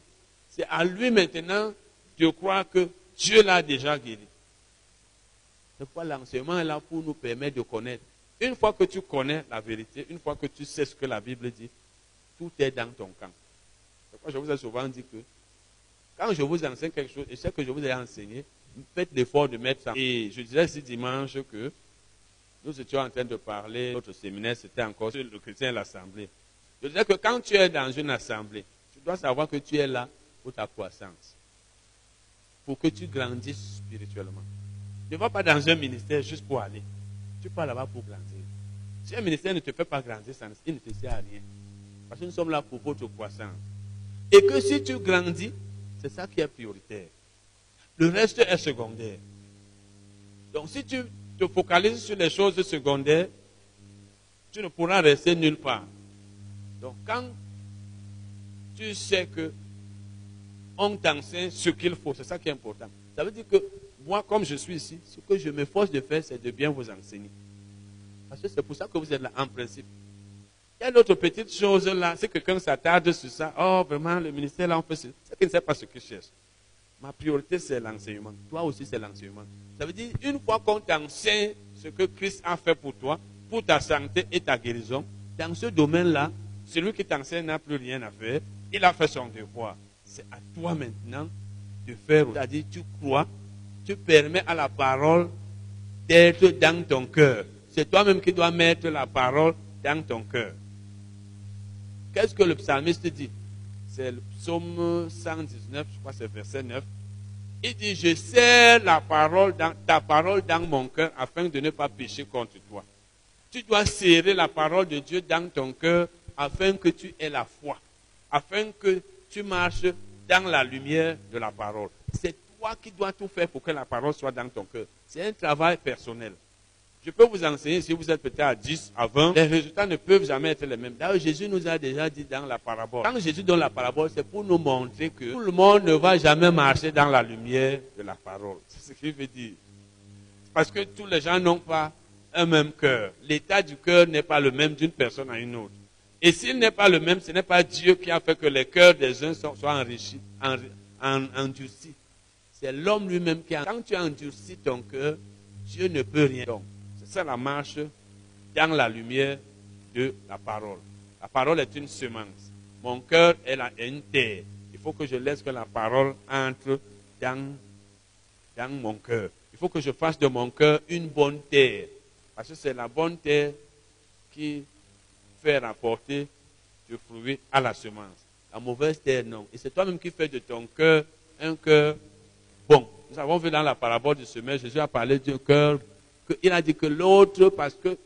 C'est à lui maintenant de croire que Dieu l'a déjà guéri. C'est pourquoi l'enseignement est là pour nous permettre de connaître. Une fois que tu connais la vérité, une fois que tu sais ce que la Bible dit, tout est dans ton camp. Pourquoi je vous ai souvent dit que quand je vous enseigne quelque chose, et ce que je vous ai enseigné, faites l'effort de mettre ça. Et je disais ce dimanche que nous étions en train de parler, notre séminaire, c'était encore sur le chrétien et l'assemblée. Je disais que quand tu es dans une assemblée, tu dois savoir que tu es là pour ta croissance, pour que tu grandisses spirituellement. Tu ne vas pas dans un ministère juste pour aller. Tu pars là-bas pour grandir. Si un ministère ne te fait pas grandir, ça, il ne te sert à rien. Parce que nous sommes là pour votre croissance. Et que si tu grandis, c'est ça qui est prioritaire. Le reste est secondaire. Donc si tu te focalises sur les choses secondaires, tu ne pourras rester nulle part. Donc quand tu sais que on t'enseigne ce qu'il faut, c'est ça qui est important. Ça veut dire que moi, comme je suis ici, ce que je m'efforce de faire, c'est de bien vous enseigner. Parce que c'est pour ça que vous êtes là, en principe. Il y a d'autres petites choses là, si quelqu'un s'attarde sur ça, oh vraiment, le ministère là, on fait ça. C'est qu'il ne sait pas ce que je cherche. Ma priorité, c'est l'enseignement. Toi aussi, c'est l'enseignement. Ça veut dire, une fois qu'on t'enseigne ce que Christ a fait pour toi, pour ta santé et ta guérison, dans ce domaine-là, celui qui t'enseigne n'a plus rien à faire. Il a fait son devoir. C'est à toi maintenant de faire. C'est-à-dire, tu crois, tu permets à la parole d'être dans ton cœur. C'est toi-même qui dois mettre la parole dans ton cœur. Qu'est-ce que le psalmiste dit? C'est le psaume 119, je crois que c'est verset 9. Il dit, je serre la parole dans, ta parole dans mon cœur afin de ne pas pécher contre toi. Tu dois serrer la parole de Dieu dans ton cœur afin que tu aies la foi, afin que tu marches dans la lumière de la parole. C'est toi qui dois tout faire pour que la parole soit dans ton cœur. C'est un travail personnel. Je peux vous enseigner, si vous êtes peut-être à 10, à 20, les résultats ne peuvent jamais être les mêmes. D'ailleurs, Jésus nous a déjà dit dans la parabole. Quand Jésus donne la parabole, c'est pour nous montrer que tout le monde ne va jamais marcher dans la lumière de la parole. C'est ce qu'il veut dire. Parce que tous les gens n'ont pas un même cœur. L'état du cœur n'est pas le même d'une personne à une autre. Et s'il n'est pas le même, ce n'est pas Dieu qui a fait que les cœurs des uns soient enrichis, endurcis. C'est l'homme lui-même qui a. Quand tu endurcis ton cœur, Dieu ne peut rien. Donc, c'est ça la marche dans la lumière de la parole. La parole est une semence. Mon cœur est, une terre. Il faut que je laisse que la parole entre dans, dans mon cœur. Il faut que je fasse de mon cœur une bonne terre. Parce que c'est la bonne terre qui fait rapporter du fruit à la semence. La mauvaise terre, non. Et c'est toi-même qui fais de ton cœur un cœur bon. Nous avons vu dans la parabole du semeur, Jésus a parlé d'un cœur. Il a dit que l'autre, parce que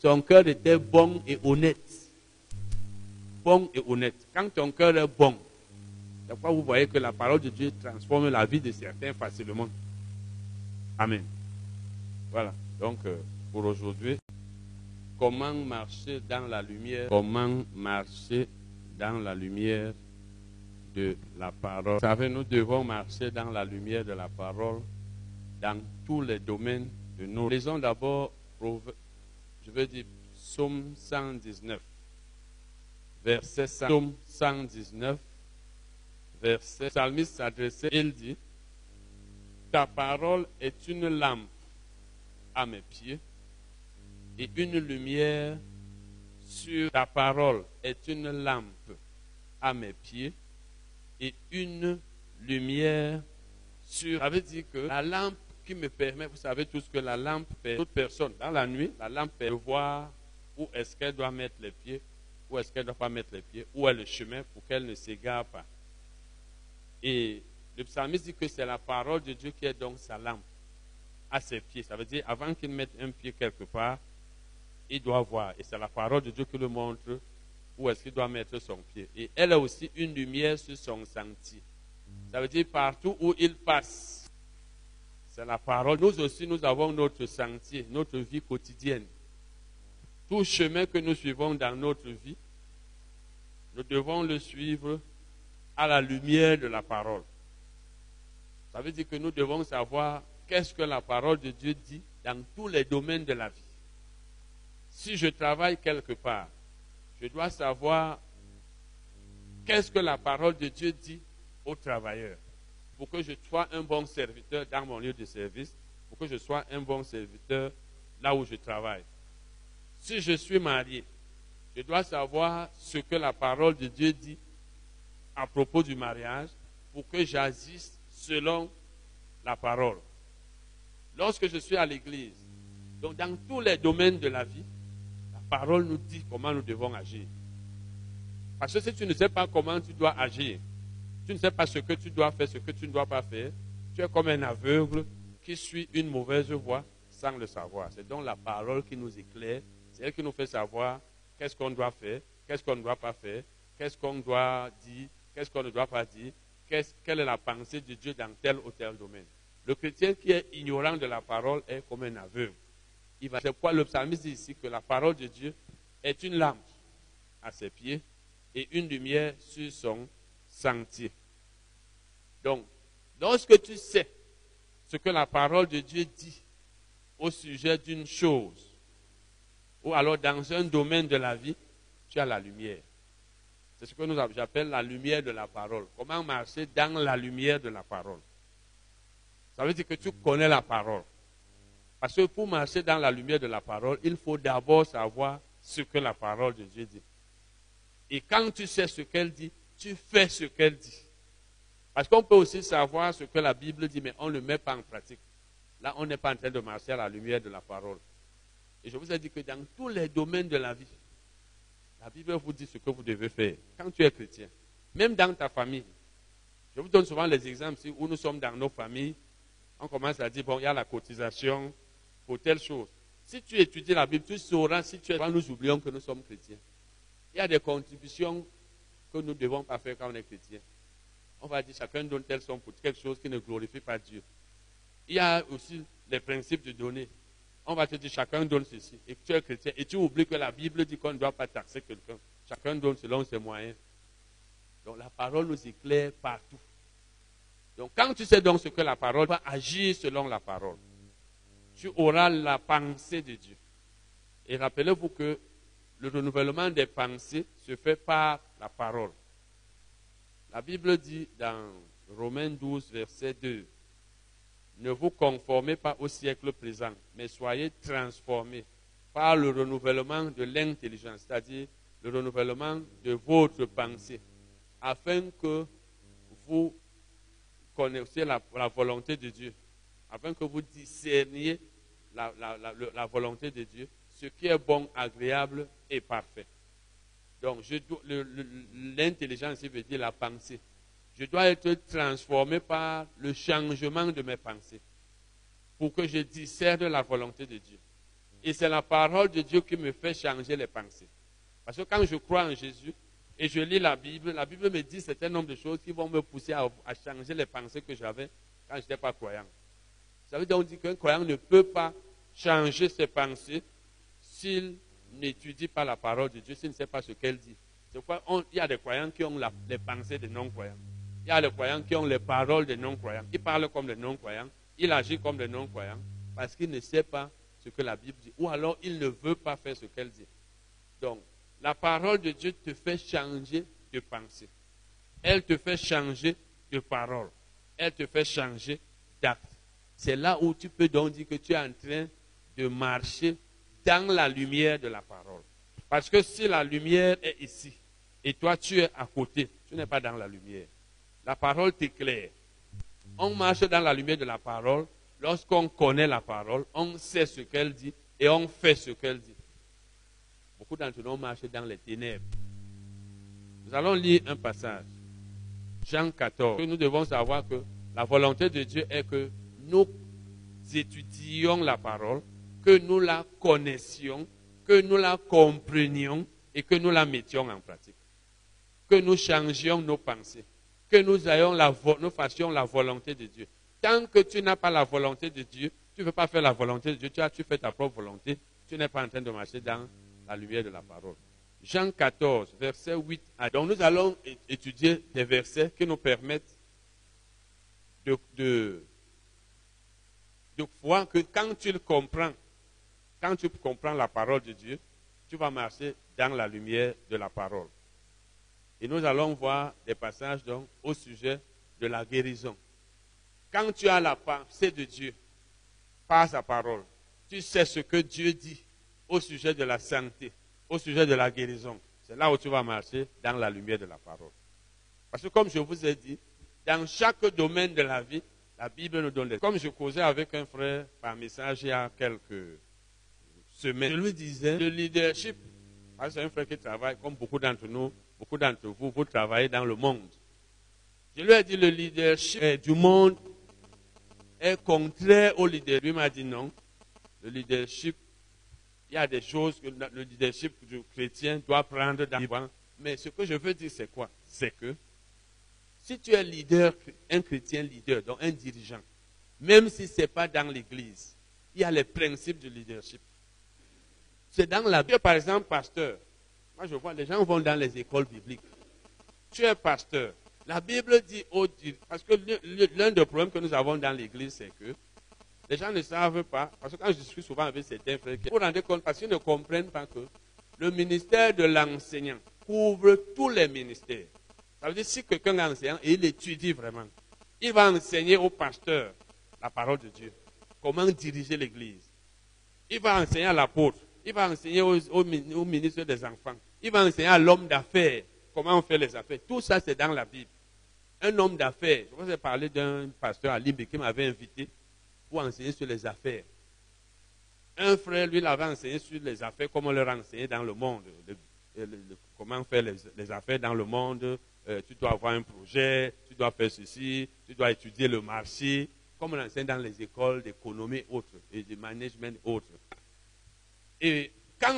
son cœur était bon et honnête. Bon et honnête. Quand ton cœur est bon, c'est pourquoi vous voyez que la parole de Dieu transforme la vie de certains facilement. Amen. Voilà. Donc, euh, pour aujourd'hui, comment marcher dans la lumière? Comment marcher dans la lumière? De la parole. Vous savez, nous devons marcher dans la lumière de la parole dans tous les domaines de nos. Lisons d'abord, je veux dire, Psaume 119, verset 100. Psaume 119, verset. Le psalmiste s'adressait, il dit, Ta parole est une lampe à mes pieds et une lumière sur ta parole est une lampe à mes pieds et une lumière sur. Ça veut dire que la lampe qui me permet, vous savez tout ce que la lampe toute personne, dans la nuit, la lampe de voir où est-ce qu'elle doit mettre les pieds, où est-ce qu'elle ne doit pas mettre les pieds, où est le chemin pour qu'elle ne s'égare pas. Et le psalmiste dit que c'est la parole de Dieu qui est donc sa lampe à ses pieds. Ça veut dire, avant qu'il mette un pied quelque part, il doit voir. Et c'est la parole de Dieu qui le montre où est-ce qu'il doit mettre son pied. Et elle a aussi une lumière sur son sentier. Ça veut dire partout où il passe. C'est la parole. Nous aussi, nous avons notre sentier, notre vie quotidienne. Tout chemin que nous suivons dans notre vie, nous devons le suivre à la lumière de la parole. Ça veut dire que nous devons savoir qu'est-ce que la parole de Dieu dit dans tous les domaines de la vie. Si je travaille quelque part, je dois savoir qu'est-ce que la parole de Dieu dit aux travailleurs pour que je sois un bon serviteur dans mon lieu de service, pour que je sois un bon serviteur là où je travaille. Si je suis marié, je dois savoir ce que la parole de Dieu dit à propos du mariage pour que j'agisse selon la parole. Lorsque je suis à l'église, donc dans tous les domaines de la vie, parole nous dit comment nous devons agir. Parce que si tu ne sais pas comment tu dois agir, tu ne sais pas ce que tu dois faire, ce que tu ne dois pas faire, tu es comme un aveugle qui suit une mauvaise voie sans le savoir. C'est donc la parole qui nous éclaire, c'est elle qui nous fait savoir qu'est-ce qu'on doit faire, qu'est-ce qu'on ne doit pas faire, qu'est-ce qu'on doit dire, qu'est-ce qu'on ne doit pas dire, quelle est la pensée de Dieu dans tel ou tel domaine. Le chrétien qui est ignorant de la parole est comme un aveugle. C'est pourquoi le psalmiste dit ici que la parole de Dieu est une lampe à ses pieds et une lumière sur son sentier. Donc, lorsque tu sais ce que la parole de Dieu dit au sujet d'une chose, ou alors dans un domaine de la vie, tu as la lumière. C'est ce que nous j'appelle la lumière de la parole. Comment marcher dans la lumière de la parole? Ça veut dire que tu connais la parole. Parce que pour marcher dans la lumière de la parole, il faut d'abord savoir ce que la parole de Dieu dit. Et quand tu sais ce qu'elle dit, tu fais ce qu'elle dit. Parce qu'on peut aussi savoir ce que la Bible dit, mais on ne le met pas en pratique. Là, on n'est pas en train de marcher à la lumière de la parole. Et je vous ai dit que dans tous les domaines de la vie, la Bible vous dit ce que vous devez faire quand tu es chrétien. Même dans ta famille. Je vous donne souvent les exemples où nous sommes dans nos familles. On commence à dire, bon, il y a la cotisation pour telle chose. Si tu étudies la Bible, tu sauras si tu es... Nous oublions que nous sommes chrétiens. Il y a des contributions que nous ne devons pas faire quand on est chrétien. On va dire chacun donne telle somme pour quelque chose qui ne glorifie pas Dieu. Il y a aussi les principes de donner. On va te dire chacun donne ceci. Et tu es chrétien. Et tu oublies que la Bible dit qu'on ne doit pas taxer quelqu'un. Chacun donne selon ses moyens. Donc la parole nous éclaire partout. Donc quand tu sais donc ce que la parole va agir selon la parole, tu auras la pensée de Dieu. Et rappelez-vous que le renouvellement des pensées se fait par la parole. La Bible dit dans Romains 12, verset 2, ne vous conformez pas au siècle présent, mais soyez transformés par le renouvellement de l'intelligence, c'est-à-dire le renouvellement de votre pensée, afin que vous connaissiez la, volonté de Dieu, afin que vous discerniez la, volonté de Dieu, ce qui est bon, agréable et parfait. Donc, l'intelligence veut dire la pensée. Je dois être transformé par le changement de mes pensées pour que je discerne la volonté de Dieu. Et c'est la parole de Dieu qui me fait changer les pensées. Parce que quand je crois en Jésus et je lis la Bible, la Bible me dit un nombre de choses qui vont me pousser à, changer les pensées que j'avais quand je n'étais pas croyant. Ça veut dire qu'un croyant ne peut pas changer ses pensées s'il n'étudie pas la parole de Dieu, s'il ne sait pas ce qu'elle dit. il y a des croyants qui ont les pensées des non-croyants. Il y a des croyants qui ont les paroles des non-croyants. Ils parlent comme des non-croyants. Il agit comme des non-croyants parce qu'il ne sait pas ce que la Bible dit. Ou alors il ne veut pas faire ce qu'elle dit. Donc, la parole de Dieu te fait changer de pensée. Elle te fait changer de parole. Elle te fait changer d'acte. C'est là où tu peux donc dire que tu es en train de marcher dans la lumière de la parole. Parce que si la lumière est ici et toi tu es à côté, tu n'es pas dans la lumière. La parole t'éclaire. On marche dans la lumière de la parole. Lorsqu'on connaît la parole, on sait ce qu'elle dit et on fait ce qu'elle dit. Beaucoup d'entre nous marchent dans les ténèbres. Nous allons lire un passage. Jean 14. Nous devons savoir que la volonté de Dieu est que nous étudions la parole, que nous la connaissions, que nous la comprenions et que nous la mettions en pratique. Que nous changions nos pensées que nous, ayons la, nous fassions la volonté de Dieu. Tant que tu n'as pas la volonté de Dieu, tu ne veux pas faire la volonté de Dieu, tu, as, tu fais ta propre volonté, tu n'es pas en train de marcher dans la lumière de la parole. Jean 14, verset 8 à Donc nous allons étudier des versets qui nous permettent de foi que quand tu comprends, quand tu comprends la parole de Dieu, tu vas marcher dans la lumière de la parole. Et nous allons voir des passages donc au sujet de la guérison. Quand tu as la pensée de Dieu par sa parole, tu sais ce que Dieu dit au sujet de la santé, au sujet de la guérison. C'est là où tu vas marcher dans la lumière de la parole. Parce que comme je vous ai dit, dans chaque domaine de la vie, la Bible nous donne des... Comme je causais avec un frère par message il y a quelques semaines, je lui disais, le leadership, c'est un frère qui travaille, comme beaucoup d'entre nous, beaucoup d'entre vous, vous travaillez dans le monde. Je lui ai dit, le leadership du monde est contraire au leadership. Lui m'a dit non. Le leadership, il y a des choses que le leadership du chrétien doit prendre dans le Mais ce que je veux dire, c'est quoi? C'est que si tu es leader, un chrétien leader, donc un dirigeant, même si ce n'est pas dans l'église, il y a les principes du leadership. C'est dans la Bible, par exemple, pasteur. Moi, je vois, les gens vont dans les écoles bibliques. Tu es pasteur. La Bible dit au parce que l'un des problèmes que nous avons dans l'église, c'est que les gens ne savent pas, parce que quand je discute souvent avec certains frères, vous vous rendez compte, parce qu'ils ne comprennent pas que le ministère de l'enseignant couvre tous les ministères. Ça veut dire si quelqu'un est et il étudie vraiment, il va enseigner au pasteur la parole de Dieu, comment diriger l'église. Il va enseigner à l'apôtre, il va enseigner au, ministre des enfants, il va enseigner à l'homme d'affaires comment on fait les affaires. Tout ça, c'est dans la Bible. Un homme d'affaires, je vous ai parlé d'un pasteur à Libye qui m'avait invité pour enseigner sur les affaires. Un frère, lui, l'avait enseigné sur les affaires, comment leur enseigner dans le monde, comment faire les, affaires dans le monde, euh, tu dois avoir un projet, tu dois faire ceci, tu dois étudier le marché, comme on enseigne dans les écoles d'économie autres et de management autres. Et quand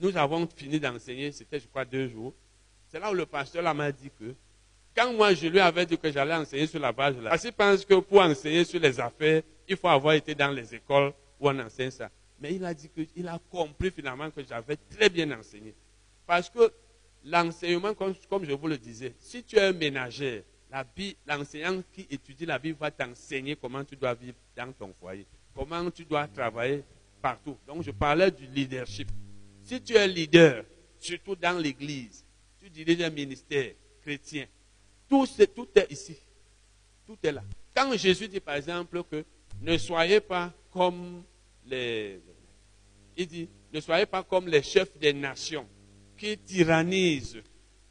nous avons fini d'enseigner, c'était je crois deux jours, c'est là où le pasteur m'a dit que quand moi je lui avais dit que j'allais enseigner sur la base la... Parce qu'il pense que pour enseigner sur les affaires, il faut avoir été dans les écoles où on enseigne ça. Mais il a dit qu'il a compris finalement que j'avais très bien enseigné. Parce que l'enseignement, comme, je vous le disais, si tu es un ménager, l'enseignant qui étudie la Bible va t'enseigner comment tu dois vivre dans ton foyer, comment tu dois travailler partout. Donc je parlais du leadership. Si tu es leader, surtout dans l'église, tu diriges un ministère chrétien, tout, tout est ici. Tout est là. Quand Jésus dit par exemple que ne soyez pas comme les... Il dit, ne soyez pas comme les chefs des nations qui tyrannise,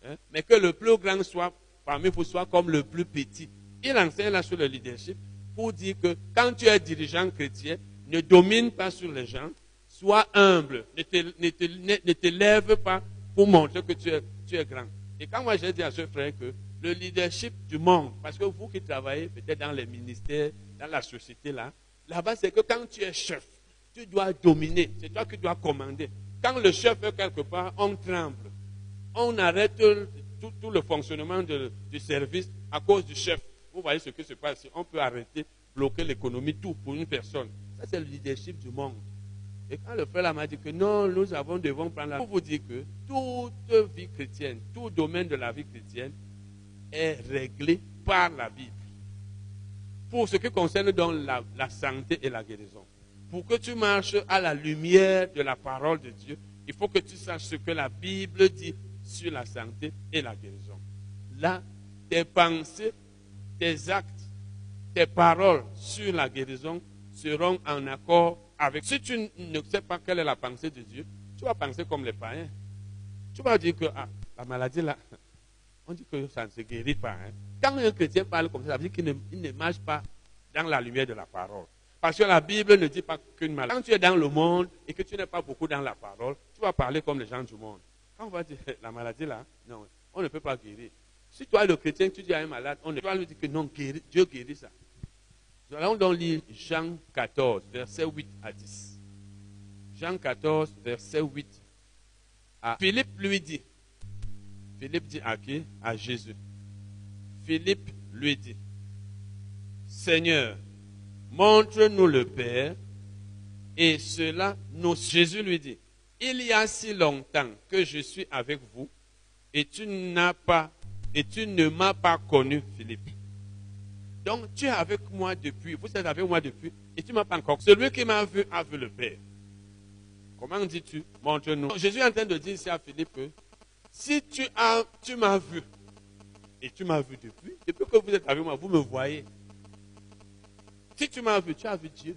hein, mais que le plus grand soit parmi vous soit comme le plus petit. Il enseigne là sur le leadership pour dire que quand tu es dirigeant chrétien, ne domine pas sur les gens, sois humble, ne te, lève pas pour montrer que tu es, tu es grand. Et quand moi j'ai dit à ce frère que le leadership du monde, parce que vous qui travaillez peut-être dans les ministères, dans la société là, là-bas c'est que quand tu es chef, tu dois dominer, c'est toi qui dois commander. Quand le chef est quelque part, on tremble. On arrête tout, le fonctionnement du service à cause du chef. Vous voyez ce qui se passe. On peut arrêter, bloquer l'économie, tout pour une personne. Ça, c'est le leadership du monde. Et quand le frère m'a dit que non, nous avons, devons prendre la... Pour vous dire que toute vie chrétienne, tout domaine de la vie chrétienne est réglé par la Bible. Pour ce qui concerne la santé et la guérison pour que tu marches à la lumière de la parole de Dieu, il faut que tu saches ce que la Bible dit sur la santé et la guérison. Là, tes pensées, tes actes, tes paroles sur la guérison seront en accord avec. Si tu ne sais pas quelle est la pensée de Dieu, tu vas penser comme les païens. Tu vas dire que ah, la maladie là, on dit que ça ne se guérit pas. Hein. Quand un chrétien parle comme ça, ça veut dire qu'il ne marche pas dans la lumière de la parole. Parce que la Bible ne dit pas qu'une maladie. Quand tu es dans le monde et que tu n'es pas beaucoup dans la parole, tu vas parler comme les gens du monde. Quand on va dire [LAUGHS] la maladie là, non, on ne peut pas guérir. Si toi, le chrétien, tu dis à un malade, on ne peut pas lui dire que non, Dieu guérit ça. Nous allons donc lire Jean 14, verset 8 à 10. Jean 14, verset 8 à Philippe lui dit, Philippe dit à qui? À Jésus. Philippe lui dit, Seigneur, montre-nous le Père. Et cela, nous, Jésus lui dit, il y a si longtemps que je suis avec vous et tu n'as pas, et tu ne m'as pas connu, Philippe. Donc tu es avec moi depuis, vous êtes avec moi depuis, et tu m'as pas encore. Celui qui m'a vu a vu le Père. Comment dis-tu? Montre-nous. Jésus est en train de dire ici à Philippe si tu as, tu m'as vu, et tu m'as vu depuis, depuis que vous êtes avec moi, vous me voyez. Si tu m'as vu, tu as vu Dieu.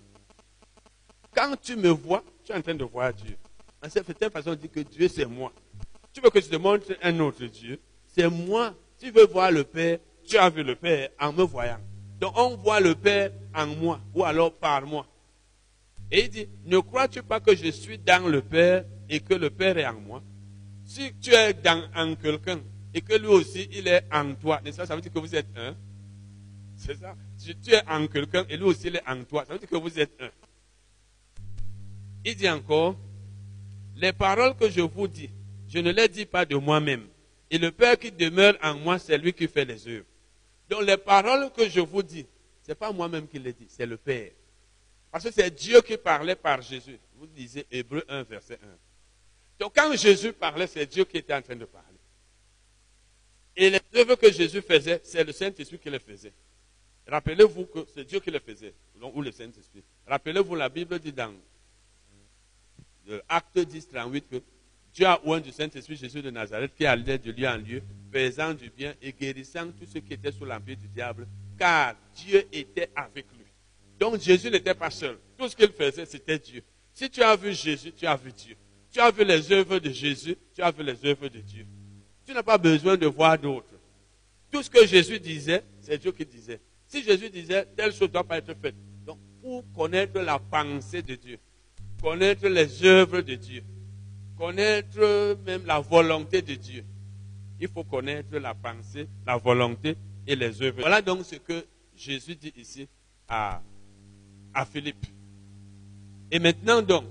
Quand tu me vois, tu es en train de voir Dieu. En certaine façon, on dit que Dieu, c'est moi. Tu veux que je te montre un autre Dieu? C'est moi. Tu veux voir le Père, tu as vu le Père en me voyant. Donc on voit le Père en moi, ou alors par moi. Et il dit, ne crois-tu pas que je suis dans le Père et que le Père est en moi? Si tu es dans, en quelqu'un et que lui aussi, il est en toi, ça, ça veut dire que vous êtes un C'est ça Tu es en quelqu'un et lui aussi, il est en toi, ça veut dire que vous êtes un. Il dit encore, les paroles que je vous dis, je ne les dis pas de moi-même. Et le Père qui demeure en moi, c'est lui qui fait les œuvres. Donc les paroles que je vous dis, ce n'est pas moi-même qui les dis, c'est le Père. Parce que c'est Dieu qui parlait par Jésus. Vous lisez Hébreu 1, verset 1. Donc quand Jésus parlait, c'est Dieu qui était en train de parler. Et les œuvres que Jésus faisait, c'est le Saint-Esprit qui les faisait. Rappelez-vous que c'est Dieu qui les faisait, ou le Saint-Esprit. Rappelez-vous, la Bible dit dans Acte 10, 38 que Dieu a oint du Saint-Esprit Jésus de Nazareth qui allait de lieu en lieu, faisant du bien et guérissant tous ceux qui étaient sous l'empire du diable, car Dieu était avec lui. Donc Jésus n'était pas seul. Tout ce qu'il faisait, c'était Dieu. Si tu as vu Jésus, tu as vu Dieu. Tu as vu les œuvres de Jésus, tu as vu les œuvres de Dieu. Tu n'as pas besoin de voir d'autres. Tout ce que Jésus disait, c'est Dieu qui disait. Si Jésus disait, telle chose ne doit pas être faite. Donc, pour connaître la pensée de Dieu, connaître les œuvres de Dieu, connaître même la volonté de Dieu. Il faut connaître la pensée, la volonté et les œuvres. Voilà donc ce que Jésus dit ici à, Philippe. Et maintenant donc,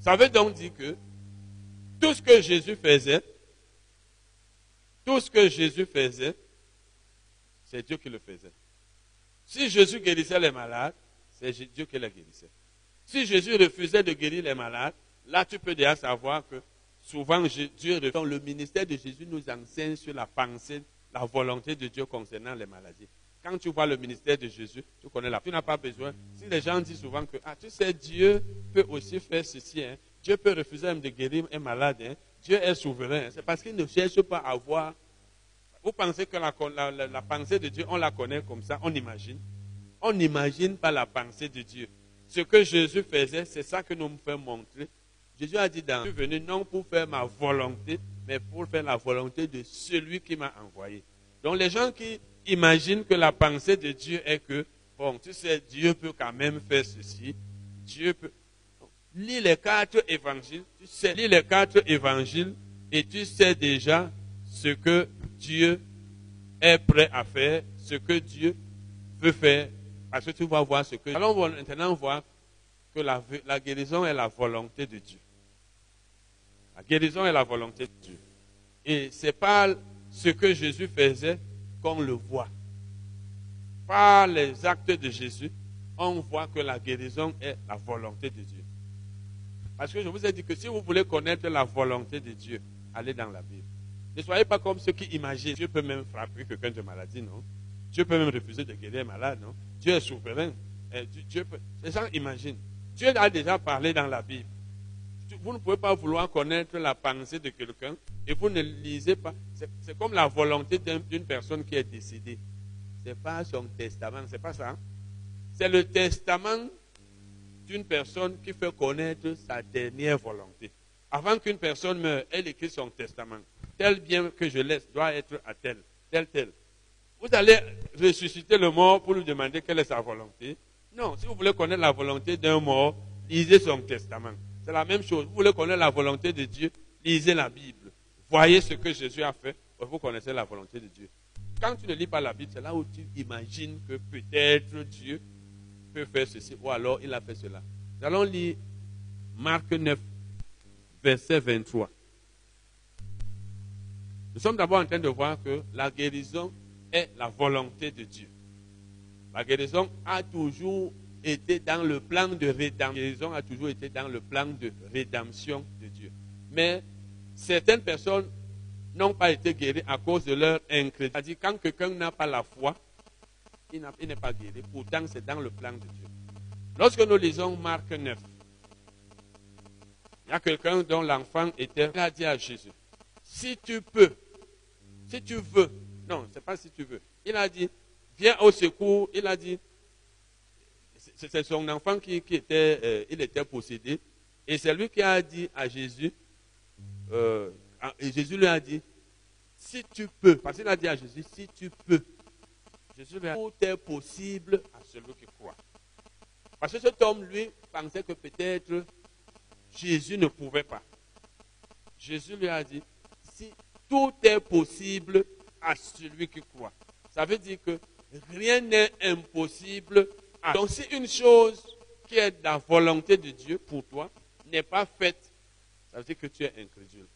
ça veut donc dire que tout ce que Jésus faisait, tout ce que Jésus faisait, c'est Dieu qui le faisait. Si Jésus guérissait les malades, c'est Dieu qui les guérissait. Si Jésus refusait de guérir les malades, là tu peux déjà savoir que souvent Dieu répond. Le ministère de Jésus nous enseigne sur la pensée, la volonté de Dieu concernant les maladies. Quand tu vois le ministère de Jésus, tu connais la. Tu n'as pas besoin. Si les gens disent souvent que, ah, tu sais, Dieu peut aussi faire ceci, hein. Dieu peut refuser de guérir un malade, hein. Dieu est souverain. C'est parce qu'il ne cherche pas à voir. Vous pensez que la, pensée de Dieu, on la connaît comme ça, on imagine. On n'imagine pas la pensée de Dieu ce que Jésus faisait, c'est ça que nous me fait montrer. Jésus a dit, dans, je suis venu non pour faire ma volonté, mais pour faire la volonté de celui qui m'a envoyé. Donc les gens qui imaginent que la pensée de Dieu est que, bon, tu sais, Dieu peut quand même faire ceci, Dieu peut... Lis les quatre évangiles, tu sais, lis les quatre évangiles et tu sais déjà ce que Dieu est prêt à faire, ce que Dieu veut faire parce que tu vas voir ce que... Allons maintenant voir que la, la guérison est la volonté de Dieu. La guérison est la volonté de Dieu. Et c'est pas ce que Jésus faisait qu'on le voit. Par les actes de Jésus, on voit que la guérison est la volonté de Dieu. Parce que je vous ai dit que si vous voulez connaître la volonté de Dieu, allez dans la Bible. Ne soyez pas comme ceux qui imaginent. Dieu peut même frapper quelqu'un de maladie, non? Dieu peut même refuser de guérir un malade, non? Dieu est souverain. Peut, les gens imaginent. Dieu a déjà parlé dans la Bible. Vous ne pouvez pas vouloir connaître la pensée de quelqu'un et vous ne lisez pas. C'est comme la volonté d'une personne qui est décédée. Ce n'est pas son testament, c'est pas ça. Hein? C'est le testament d'une personne qui fait connaître sa dernière volonté. Avant qu'une personne meure, elle écrit son testament. Tel bien que je laisse doit être à tel, tel, tel. Vous allez ressusciter le mort pour lui demander quelle est sa volonté. Non, si vous voulez connaître la volonté d'un mort, lisez son testament. C'est la même chose. Vous voulez connaître la volonté de Dieu, lisez la Bible. Voyez ce que Jésus a fait, vous connaissez la volonté de Dieu. Quand tu ne lis pas la Bible, c'est là où tu imagines que peut-être Dieu peut faire ceci, ou alors il a fait cela. Nous allons lire Marc 9, verset 23. Nous sommes d'abord en train de voir que la guérison est la volonté de Dieu. La guérison a toujours été dans le plan de rédemption. La guérison a toujours été dans le plan de rédemption de Dieu. Mais certaines personnes n'ont pas été guéries à cause de leur incrédulité. C'est-à-dire quand quelqu'un n'a pas la foi, il n'est pas guéri. Pourtant, c'est dans le plan de Dieu. Lorsque nous lisons Marc 9, il y a quelqu'un dont l'enfant était, il à Jésus, si tu peux, si tu veux, non, c'est pas si tu veux, il a dit, viens au secours, il a dit, c'est son enfant qui, était, euh, il était possédé, et c'est lui qui a dit à Jésus, euh, et Jésus lui a dit, si tu peux, parce qu'il a dit à Jésus, si tu peux, Jésus lui a dit, tout est possible à celui qui croit. Parce que cet homme, lui, pensait que peut-être Jésus ne pouvait pas. Jésus lui a dit, tout est possible à celui qui croit. Ça veut dire que rien n'est impossible. À... Donc si une chose qui est la volonté de Dieu pour toi n'est pas faite, ça veut dire que tu es incrédule.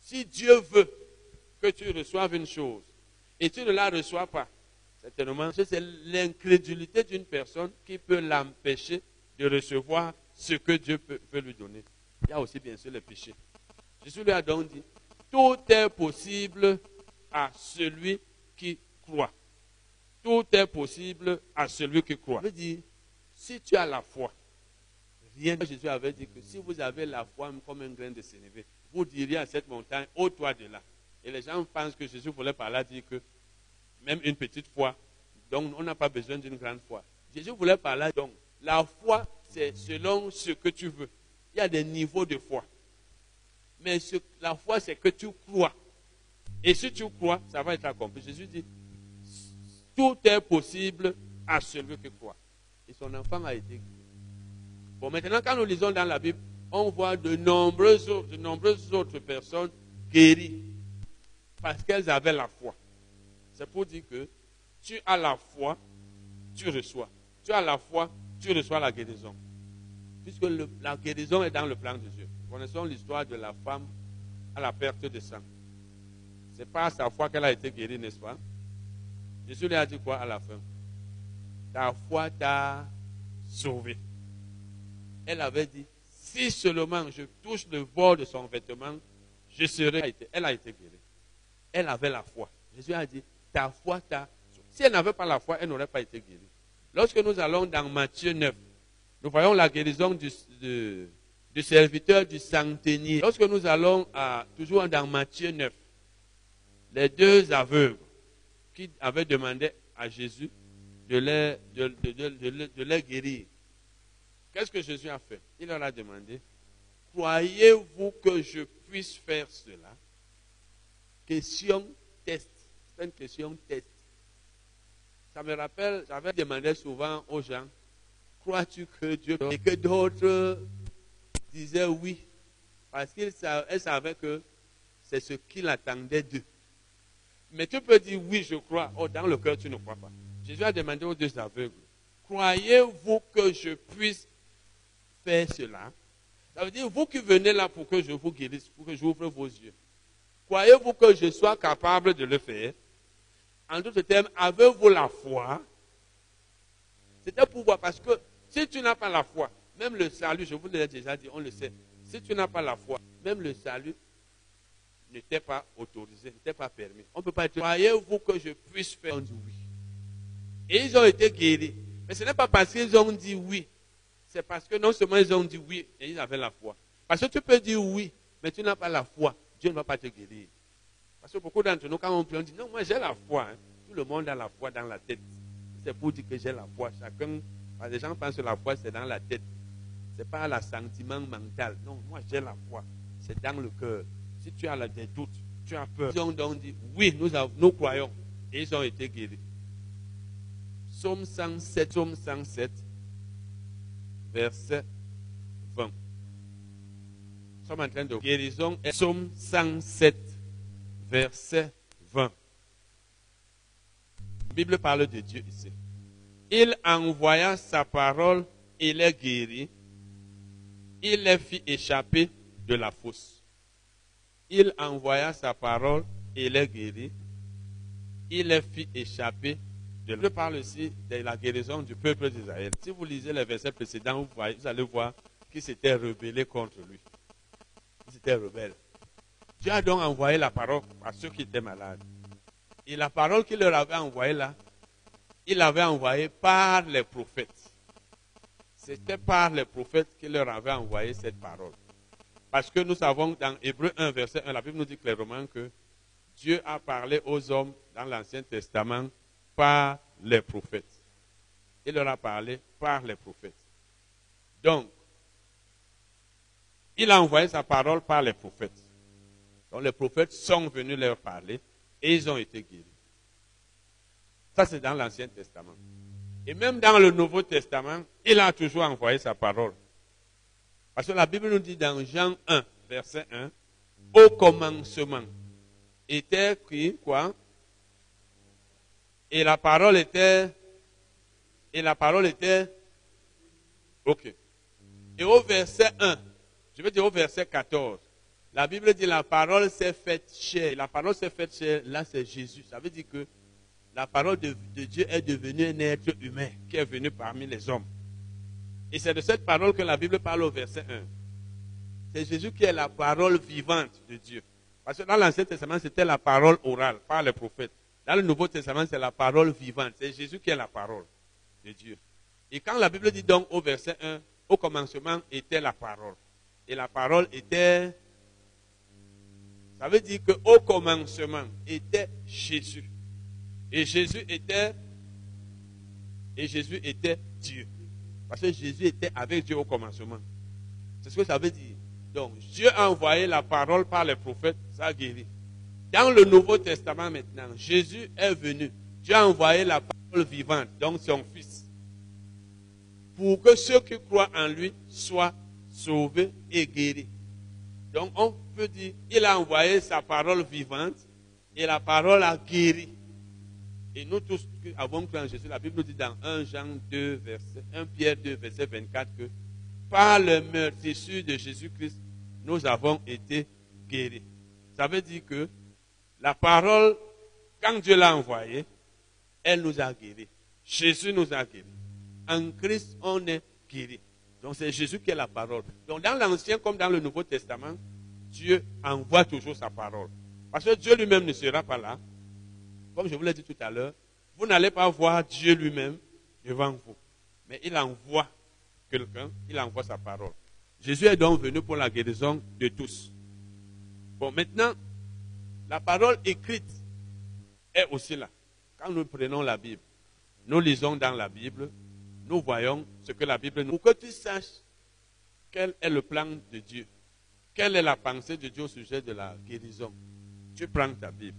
Si Dieu veut que tu reçoives une chose et tu ne la reçois pas, certainement, c'est l'incrédulité d'une personne qui peut l'empêcher de recevoir ce que Dieu peut, peut lui donner. Il y a aussi bien sûr le péché. Jésus lui a donc dit, tout est possible à celui qui croit. Tout est possible à celui qui croit. Ça veut dire, si tu as la foi, rien. Jésus avait dit que si vous avez la foi comme un grain de sénévé, vous diriez à cette montagne, ôte-toi de là. Et les gens pensent que Jésus voulait par là dire que même une petite foi, donc on n'a pas besoin d'une grande foi. Jésus voulait par là, donc la foi, c'est selon ce que tu veux. Il y a des niveaux de foi. Mais la foi, c'est que tu crois. Et si tu crois, ça va être accompli. Jésus dit, tout est possible à celui qui croit. Et son enfant a été guéri. Bon, maintenant, quand nous lisons dans la Bible, on voit de nombreuses, autres- de nombreuses autres personnes guéries parce qu'elles avaient la foi. C'est pour dire que tu as la foi, tu reçois. Tu as la foi, tu reçois la guérison. Puisque la guérison est dans le plan de Dieu. Connaissons l'histoire de la femme à la perte de sang. C'est pas à sa foi qu'elle a été guérie, n'est-ce pas? Jésus lui a dit quoi à la fin? Ta foi t'a sauvé. Elle avait dit, si seulement je touche le bord de son vêtement, je serai. Elle a été guérie. Elle avait la foi. Jésus a dit, ta foi t'a sauvé. Si elle n'avait pas la foi, elle n'aurait pas été guérie. Lorsque nous allons dans Matthieu 9, nous voyons la guérison du, de- du serviteur du centenier. Lorsque nous allons à- toujours dans Matthieu 9, les deux aveugles qui avaient demandé à Jésus de les, de, les- guérir. Qu'est-ce que Jésus a fait? Il leur a demandé, croyez-vous que je puisse faire cela? Question test. C'est une question test. Ça me rappelle, j'avais demandé souvent aux gens, crois-tu que Dieu Et que d'autres disaient oui, parce qu'ils sa- elles savaient que c'est ce qu'il attendait d'eux. Mais tu peux dire oui, je crois. Oh, dans le cœur, tu ne crois pas. Jésus a demandé aux deux aveugles, croyez-vous que je puisse faire cela? Ça veut dire, vous qui venez là pour que je vous guérisse, pour que j'ouvre vos yeux. Croyez-vous que je sois capable de le faire? En d'autres termes, avez-vous la foi? C'était pour voir, parce que si tu n'as pas la foi, même le salut, je vous l'ai déjà dit, on le sait, si tu n'as pas la foi, même le salut n'était pas autorisé, n'était pas permis. On ne peut pas dire, croyez-vous que je puisse faire? On dit oui. Et ils ont été guéris. Mais ce n'est pas parce qu'ils ont dit oui. C'est parce que non seulement ils ont dit oui et ils avaient la foi. Parce que tu peux dire oui, mais tu n'as pas la foi. Dieu ne va pas te guérir. Parce que beaucoup d'entre nous, quand on prie, on dit non, moi j'ai la foi. hein. Tout le monde a la foi dans la tête. C'est pour dire que j'ai la foi. Chacun, les gens pensent que la foi c'est dans la tête. Ce n'est pas le sentiment mental. Non, moi j'ai la foi. C'est dans le cœur. Si tu as des doutes, tu as peur. Ils ont donc dit oui, nous, croyons. Et ils ont été guéris. Psaume 107, Psaume 107, verset 20. Nous sommes en train de guérison. Psaume 107, verset 20. La Bible parle de Dieu ici. Il envoya sa parole et les guérit. Il les fit échapper de la fosse. Il envoya sa parole et les guérit. Il les fit échapper de la Je parle ici de la guérison du peuple d'Israël. Si vous lisez les versets précédents, vous, vous allez voir qu'ils s'étaient rebellés contre lui. Ils étaient rebelles. Dieu a donc envoyé la parole à ceux qui étaient malades. Et la parole qu'il leur avait envoyée là il l'avait envoyé par les prophètes. C'était par les prophètes qu'il leur avait envoyé cette parole. Parce que nous savons dans Hébreu 1, verset 1, la Bible nous dit clairement que Dieu a parlé aux hommes dans l'Ancien Testament par les prophètes. Il leur a parlé par les prophètes. Donc, il a envoyé sa parole par les prophètes. Donc les prophètes sont venus leur parler et ils ont été guéris. Ça, c'est dans l'Ancien Testament. Et même dans le Nouveau Testament, il a toujours envoyé sa parole. Parce que la Bible nous dit dans Jean 1, verset 1, au commencement était écrit quoi? Et la parole était et la parole était OK. Et au verset 1, je veux dire au verset 14, la Bible dit la parole s'est faite chair. La parole s'est faite chair, là c'est Jésus. Ça veut dire que la parole de, Dieu est devenue un être humain qui est venu parmi les hommes. Et c'est de cette parole que la Bible parle au verset 1. C'est Jésus qui est la parole vivante de Dieu. Parce que dans l'Ancien Testament, c'était la parole orale par les prophètes. Dans le Nouveau Testament, c'est la parole vivante. C'est Jésus qui est la parole de Dieu. Et quand la Bible dit donc au verset 1, au commencement était la parole. Et la parole était... Ça veut dire qu'au commencement était Jésus. Et Jésus était, et Jésus était Dieu. Parce que Jésus était avec Dieu au commencement. C'est ce que ça veut dire. Donc, Dieu a envoyé la parole par les prophètes, ça a guéri. Dans le Nouveau Testament maintenant, Jésus est venu. Dieu a envoyé la parole vivante, donc son Fils, pour que ceux qui croient en lui soient sauvés et guéris. Donc, on peut dire, il a envoyé sa parole vivante et la parole a guéri. Et nous tous qui avons cru en Jésus, la Bible nous dit dans 1 Jean 2, verset, 1 Pierre 2, verset 24 que par le meurtrissure de Jésus-Christ, nous avons été guéris. Ça veut dire que la parole, quand Dieu l'a envoyée, elle nous a guéris. Jésus nous a guéris. En Christ, on est guéris. Donc c'est Jésus qui est la parole. Donc dans l'Ancien comme dans le Nouveau Testament, Dieu envoie toujours sa parole. Parce que Dieu lui-même ne sera pas là comme je vous l'ai dit tout à l'heure, vous n'allez pas voir Dieu lui-même devant vous. Mais il envoie quelqu'un, il envoie sa parole. Jésus est donc venu pour la guérison de tous. Bon, maintenant, la parole écrite est aussi là. Quand nous prenons la Bible, nous lisons dans la Bible, nous voyons ce que la Bible nous... Pour que tu saches quel est le plan de Dieu, quelle est la pensée de Dieu au sujet de la guérison, tu prends ta Bible.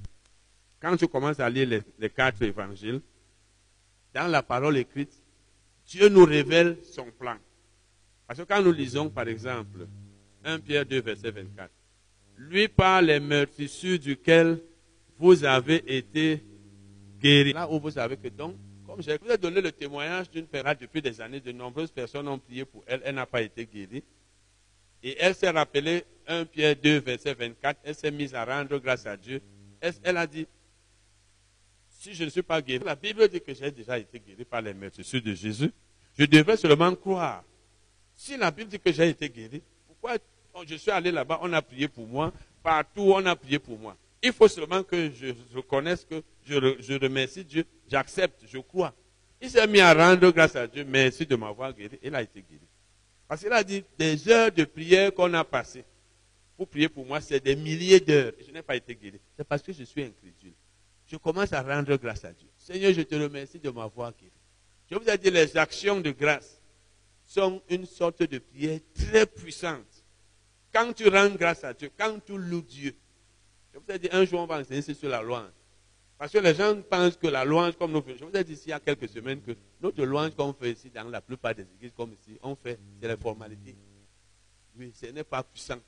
Quand tu commences à lire les, quatre évangiles, dans la parole écrite, Dieu nous révèle son plan. Parce que quand nous lisons, par exemple, 1 Pierre 2, verset 24, lui par les meurtrissures duquel vous avez été guéris. Là où vous savez que donc, comme je vous ai donné le témoignage d'une père depuis des années, de nombreuses personnes ont prié pour elle, elle n'a pas été guérie. Et elle s'est rappelée 1 Pierre 2, verset 24, elle s'est mise à rendre grâce à Dieu. elle a dit, si je ne suis pas guéri, la Bible dit que j'ai déjà été guéri par les meurtrissures de Jésus. Je devrais seulement croire. Si la Bible dit que j'ai été guéri, pourquoi je suis allé là-bas, on a prié pour moi, partout on a prié pour moi. Il faut seulement que je reconnaisse que je, remercie Dieu, j'accepte, je crois. Il s'est mis à rendre grâce à Dieu, merci de m'avoir guéri. Il a été guéri. Parce qu'il a dit, des heures de prière qu'on a passées pour prier pour moi, c'est des milliers d'heures. Je n'ai pas été guéri. C'est parce que je suis incrédule je commence à rendre grâce à Dieu. Seigneur, je te remercie de m'avoir guéri. Je vous ai dit, les actions de grâce sont une sorte de prière très puissante. Quand tu rends grâce à Dieu, quand tu loues Dieu, je vous ai dit, un jour, on va enseigner sur la louange. Parce que les gens pensent que la louange, comme nous faisons, je vous ai dit ici il y a quelques semaines que notre louange qu'on fait ici, dans la plupart des églises comme ici, on fait, c'est la formalité. Oui, ce n'est pas puissant.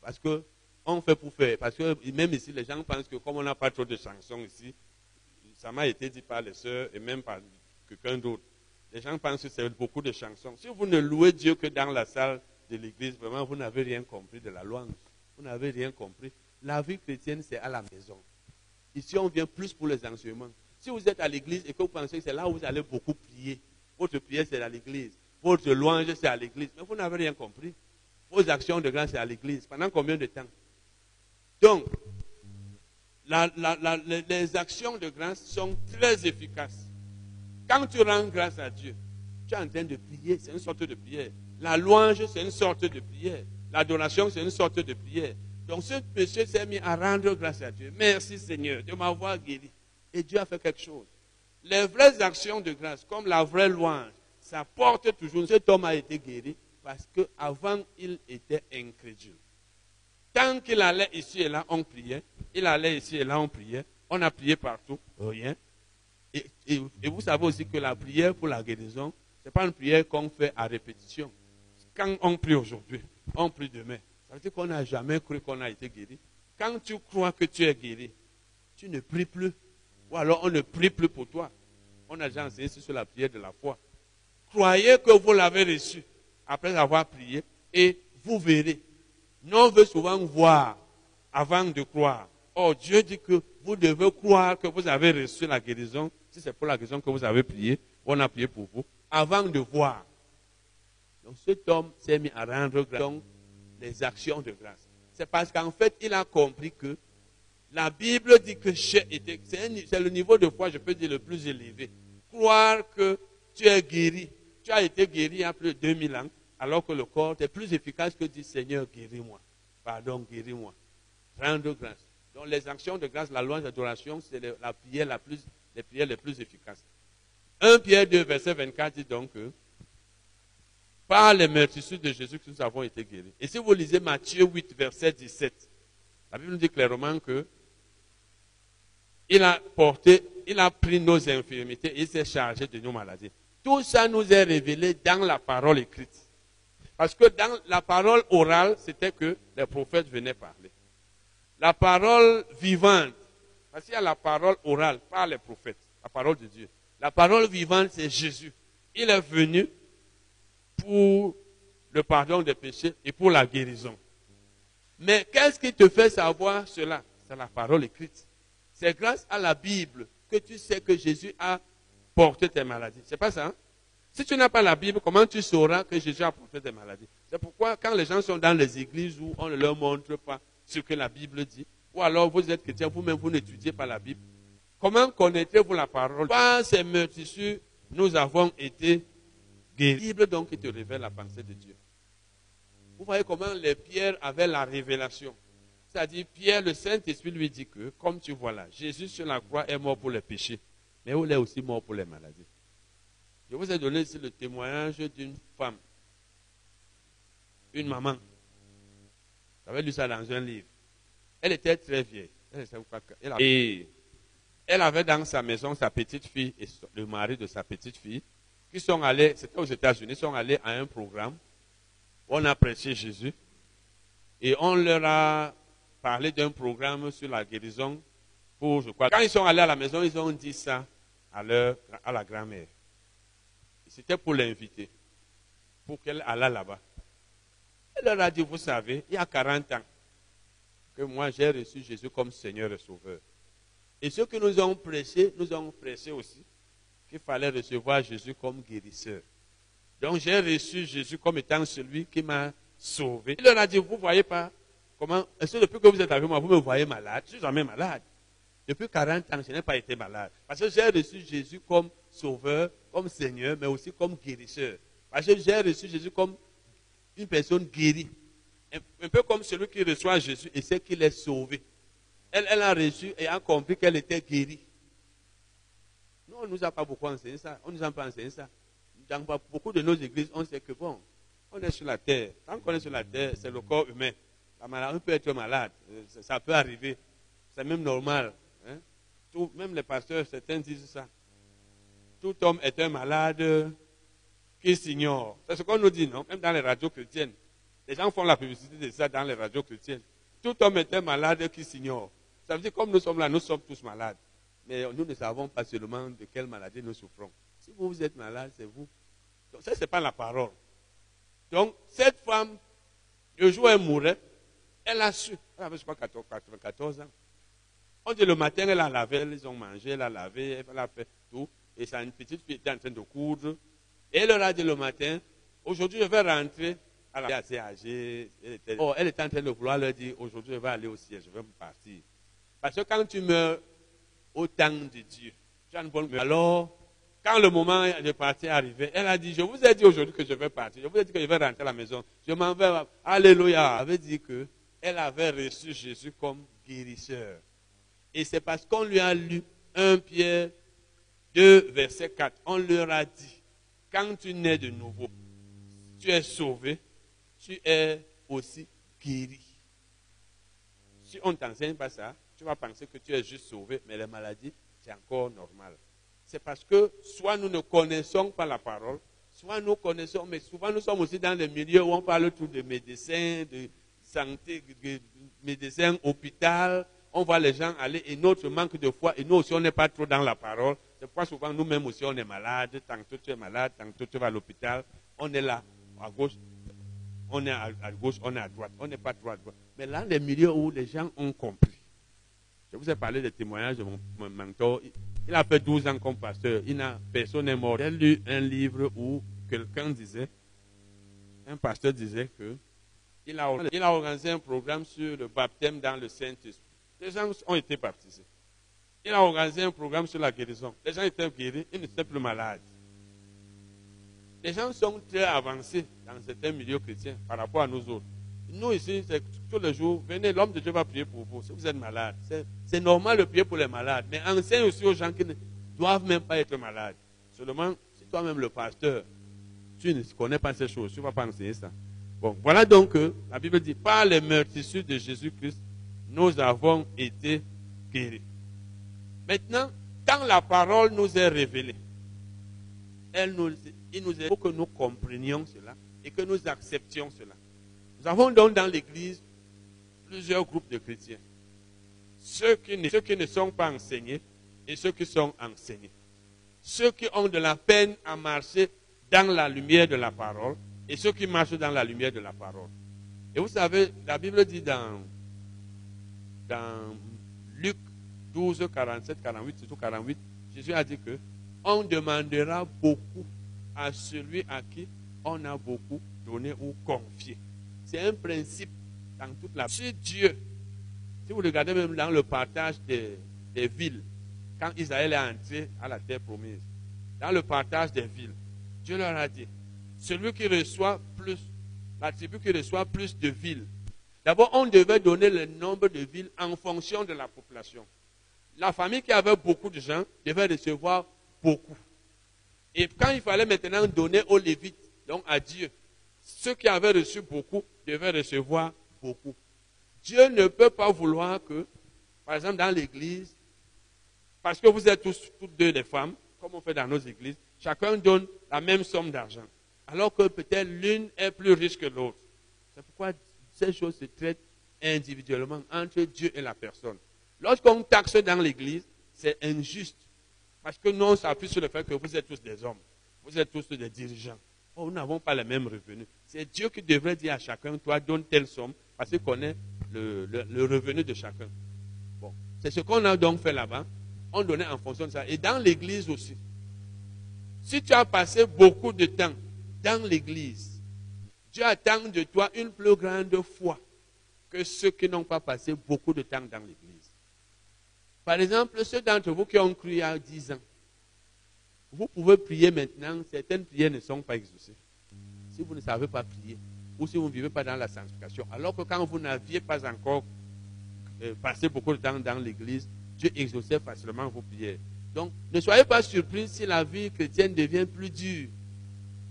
Parce que on fait pour faire. Parce que même ici, les gens pensent que comme on n'a pas trop de chansons ici, ça m'a été dit par les sœurs et même par quelqu'un d'autre. Les gens pensent que c'est beaucoup de chansons. Si vous ne louez Dieu que dans la salle de l'église, vraiment, vous n'avez rien compris de la louange. Vous n'avez rien compris. La vie chrétienne, c'est à la maison. Ici, on vient plus pour les enseignements. Si vous êtes à l'église et que vous pensez que c'est là où vous allez beaucoup prier, votre prière, c'est à l'église. Votre louange, c'est à l'église. Mais vous n'avez rien compris. Vos actions de grâce, c'est à l'église. Pendant combien de temps? Donc, les actions de grâce sont très efficaces. Quand tu rends grâce à Dieu, tu es en train de prier, c'est une sorte de prière. La louange, c'est une sorte de prière. L'adoration, c'est une sorte de prière. Donc ce monsieur s'est mis à rendre grâce à Dieu. Merci Seigneur de m'avoir guéri. Et Dieu a fait quelque chose. Les vraies actions de grâce, comme la vraie louange, ça porte toujours. Cet homme a été guéri parce qu'avant, il était incrédule. Tant qu'il allait ici et là, on priait. Il allait ici et là, on priait. On a prié partout, rien. Et, vous savez aussi que la prière pour la guérison, ce n'est pas une prière qu'on fait à répétition. Quand on prie aujourd'hui, on prie demain. Ça veut dire qu'on n'a jamais cru qu'on a été guéri. Quand tu crois que tu es guéri, tu ne pries plus. Ou alors on ne prie plus pour toi. On a déjà enseigné sur la prière de la foi. Croyez que vous l'avez reçu après avoir prié et vous verrez. Nous, on veut souvent voir avant de croire. Oh, Dieu dit que vous devez croire que vous avez reçu la guérison, si c'est pour la guérison que vous avez prié, on a prié pour vous, avant de voir. Donc cet homme s'est mis à rendre grâce les actions de grâce. C'est parce qu'en fait, il a compris que la Bible dit que c'est le niveau de foi, je peux dire, le plus élevé. Croire que tu es guéri. Tu as été guéri il y a plus de 2000 ans, alors que le corps est plus efficace que dit Seigneur, guéris-moi. Pardon, guéris-moi. Rendre grâce. Donc les actions de grâce, la louange, l'adoration, c'est la prière la plus, les prières les plus efficaces. 1 Pierre 2, verset 24 dit donc que par les meurtrissures de Jésus que nous avons été guéris. Et si vous lisez Matthieu 8, verset 17, la Bible nous dit clairement que il a porté, il a pris nos infirmités et il s'est chargé de nos maladies. Tout ça nous est révélé dans la parole écrite. Parce que dans la parole orale, c'était que les prophètes venaient parler. La parole vivante, parce qu'il y a la parole orale par les prophètes, la parole de Dieu. La parole vivante, c'est Jésus. Il est venu pour le pardon des péchés et pour la guérison. Mais qu'est-ce qui te fait savoir cela? C'est la parole écrite. C'est grâce à la Bible que tu sais que Jésus a porté tes maladies. C'est pas ça hein? Si tu n'as pas la Bible, comment tu sauras que Jésus a porté tes maladies? C'est pourquoi quand les gens sont dans les églises où on ne leur montre pas ce que la Bible dit, ou alors vous êtes chrétien, vous-même vous n'étudiez pas la Bible, comment connaîtrez-vous la parole? Par ces meurtrissures, nous avons été guéris. La Bible donc qui te révèle la pensée de Dieu. Vous voyez comment les pierres avaient la révélation. C'est-à-dire, Pierre, le Saint-Esprit lui dit que, comme tu vois là, Jésus sur la croix est mort pour les péchés, mais il est aussi mort pour les maladies. Je vous ai donné ici le témoignage d'une femme, une maman. J'avais lu ça dans un livre. Elle était très vieille. Et elle avait dans sa maison sa petite fille et le mari de sa petite fille qui sont allés, c'était aux États-Unis, sont allés à un programme où on a prêché Jésus et on leur a parlé d'un programme sur la guérison pour, je crois, quand ils sont allés à la maison, ils ont dit ça à, leur, à la grand-mère. C'était pour l'inviter, pour qu'elle allât là-bas. Elle leur a dit, vous savez, il y a 40 ans que moi j'ai reçu Jésus comme Seigneur et Sauveur. Et ceux que nous avons prêché, nous avons prêché aussi qu'il fallait recevoir Jésus comme guérisseur. Donc j'ai reçu Jésus comme étant celui qui m'a sauvé. Il leur a dit, vous ne voyez pas comment, est-ce que depuis que vous êtes avec moi, vous me voyez malade? Je suis jamais malade. Depuis 40 ans, je n'ai pas été malade. Parce que j'ai reçu Jésus comme sauveur, comme Seigneur, mais aussi comme guérisseur. Parce que j'ai reçu Jésus comme une personne guérie. Un, peu comme celui qui reçoit Jésus et sait qu'il est sauvé. Elle, elle a reçu et a compris qu'elle était guérie. Nous, on ne nous a pas beaucoup enseigné ça. On ne nous a pas enseigné ça. Dans beaucoup de nos églises, on sait que bon, on est sur la terre. Tant qu'on est sur la terre, c'est le corps humain. La maladie peut être malade. Euh, ça peut arriver. C'est même normal. Hein. Même les pasteurs, certains disent ça. Tout homme est un malade qui s'ignore. C'est ce qu'on nous dit, non? Même dans les radios chrétiennes. Les gens font la publicité de ça dans les radios chrétiennes. Tout homme est un malade qui s'ignore. Ça veut dire comme nous sommes là, nous sommes tous malades. Mais nous ne savons pas seulement de quelle maladie nous souffrons. Si vous, vous êtes malade, c'est vous. Donc ça, ce n'est pas la parole. Donc, cette femme, le jour où elle mourait, elle a su. Elle avait, je crois, 14 ans. On dit le matin, elle a lavé, ils ont mangé, elle a lavé, elle a fait tout. Et sa petite fille était en train de coudre. Et elle leur a dit le matin, aujourd'hui je vais rentrer. Elle est assez âgée. Elle était, oh, elle était en train de vouloir leur dire, aujourd'hui je vais aller au ciel, je vais partir. Parce que quand tu meurs au temps de Dieu, tu as une bonne Alors, quand le moment de partir est arrivé, elle a dit, je vous ai dit aujourd'hui que je vais partir. Je vous ai dit que je vais rentrer à la maison. Je m'en vais. Alléluia. Elle avait dit que elle avait reçu Jésus comme guérisseur. Et c'est parce qu'on lui a lu 1 Pierre 2, verset 4. On leur a dit, quand tu nais de nouveau, tu es sauvé, tu es aussi guéri. Si on ne t'enseigne pas ça, tu vas penser que tu es juste sauvé, mais les maladies, c'est encore normal. C'est parce que soit nous ne connaissons pas la parole, soit nous connaissons, mais souvent nous sommes aussi dans des milieux où on parle tout de médecins, de santé, de médecins, hôpital. On voit les gens aller et notre manque de foi, et nous aussi on n'est pas trop dans la parole. C'est pourquoi souvent nous-mêmes aussi on est malade. Tantôt tu es malade, tantôt tu vas à l'hôpital. On est là, à gauche, on est à, gauche, on est à droite. On n'est pas trop à droite. Mais là, les milieux où les gens ont compris. Je vous ai parlé des témoignages de mon, mentor. Il a fait 12 ans comme pasteur. Il n'a, personne n'est mort. J'ai lu un livre où quelqu'un disait, un pasteur disait que il a, a organisé un programme sur le baptême dans le Saint-Esprit. Les gens ont été baptisés. Il a organisé un programme sur la guérison. Les gens étaient guéris, ils n'étaient plus malades. Les gens sont très avancés dans certains milieux chrétiens par rapport à nous autres. Nous ici, c'est tous les jours, venez, l'homme de Dieu va prier pour vous. Si vous êtes malade, c'est normal de prier pour les malades. Mais enseigne aussi aux gens qui ne doivent même pas être malades. Seulement, si toi-même le pasteur, tu ne connais pas ces choses, tu ne vas pas enseigner ça. Bon, voilà donc que la Bible dit, par les meurtrissures de Jésus-Christ, nous avons été guéris. Maintenant, quand la parole nous est révélée, elle nous, il nous faut que nous comprenions cela et que nous acceptions cela. Nous avons donc dans l'Église plusieurs groupes de chrétiens. Ceux qui, ne, ceux qui ne sont pas enseignés et ceux qui sont enseignés. Ceux qui ont de la peine à marcher dans la lumière de la parole et ceux qui marchent dans la lumière de la parole. Et vous savez, la Bible dit dans, dans Luc 12, 47, 48, surtout 48, Jésus a dit que on demandera beaucoup à celui à qui on a beaucoup donné ou confié. C'est un principe dans toute la... Si Dieu, si vous regardez même dans le partage des villes, quand Israël est entré à la terre promise, dans le partage des villes, Dieu leur a dit, celui qui reçoit plus, la tribu qui reçoit plus de villes, d'abord on devait donner le nombre de villes en fonction de la population. La famille qui avait beaucoup de gens devait recevoir beaucoup. Et quand il fallait maintenant donner aux Lévites, donc à Dieu, ceux qui avaient reçu beaucoup devaient recevoir beaucoup. Dieu ne peut pas vouloir que, par exemple, dans l'église, parce que vous êtes tous, toutes deux des femmes, comme on fait dans nos églises, chacun donne la même somme d'argent. Alors que peut-être l'une est plus riche que l'autre. C'est pourquoi ces choses se traitent individuellement entre Dieu et la personne. Lorsqu'on taxe dans l'église, c'est injuste. Parce que nous, on s'appuie sur le fait que vous êtes tous des hommes. Vous êtes tous des dirigeants. Nous n'avons pas les mêmes revenus. C'est Dieu qui devrait dire à chacun, toi, donne telle somme, parce qu'il connaît le, le, revenu de chacun. Bon, c'est ce qu'on a donc fait là-bas. On donnait en fonction de ça. Et dans l'église aussi. Si tu as passé beaucoup de temps dans l'église, Dieu attend de toi une plus grande foi que ceux qui n'ont pas passé beaucoup de temps dans l'église. Par exemple, ceux d'entre vous qui ont cru il y a 10 ans, vous pouvez prier maintenant, certaines prières ne sont pas exaucées. Si vous ne savez pas prier, ou si vous ne vivez pas dans la sanctification, alors que quand vous n'aviez pas encore euh, passé beaucoup de temps dans l'église, Dieu exauçait facilement vos prières. Donc, ne soyez pas surpris si la vie chrétienne devient plus dure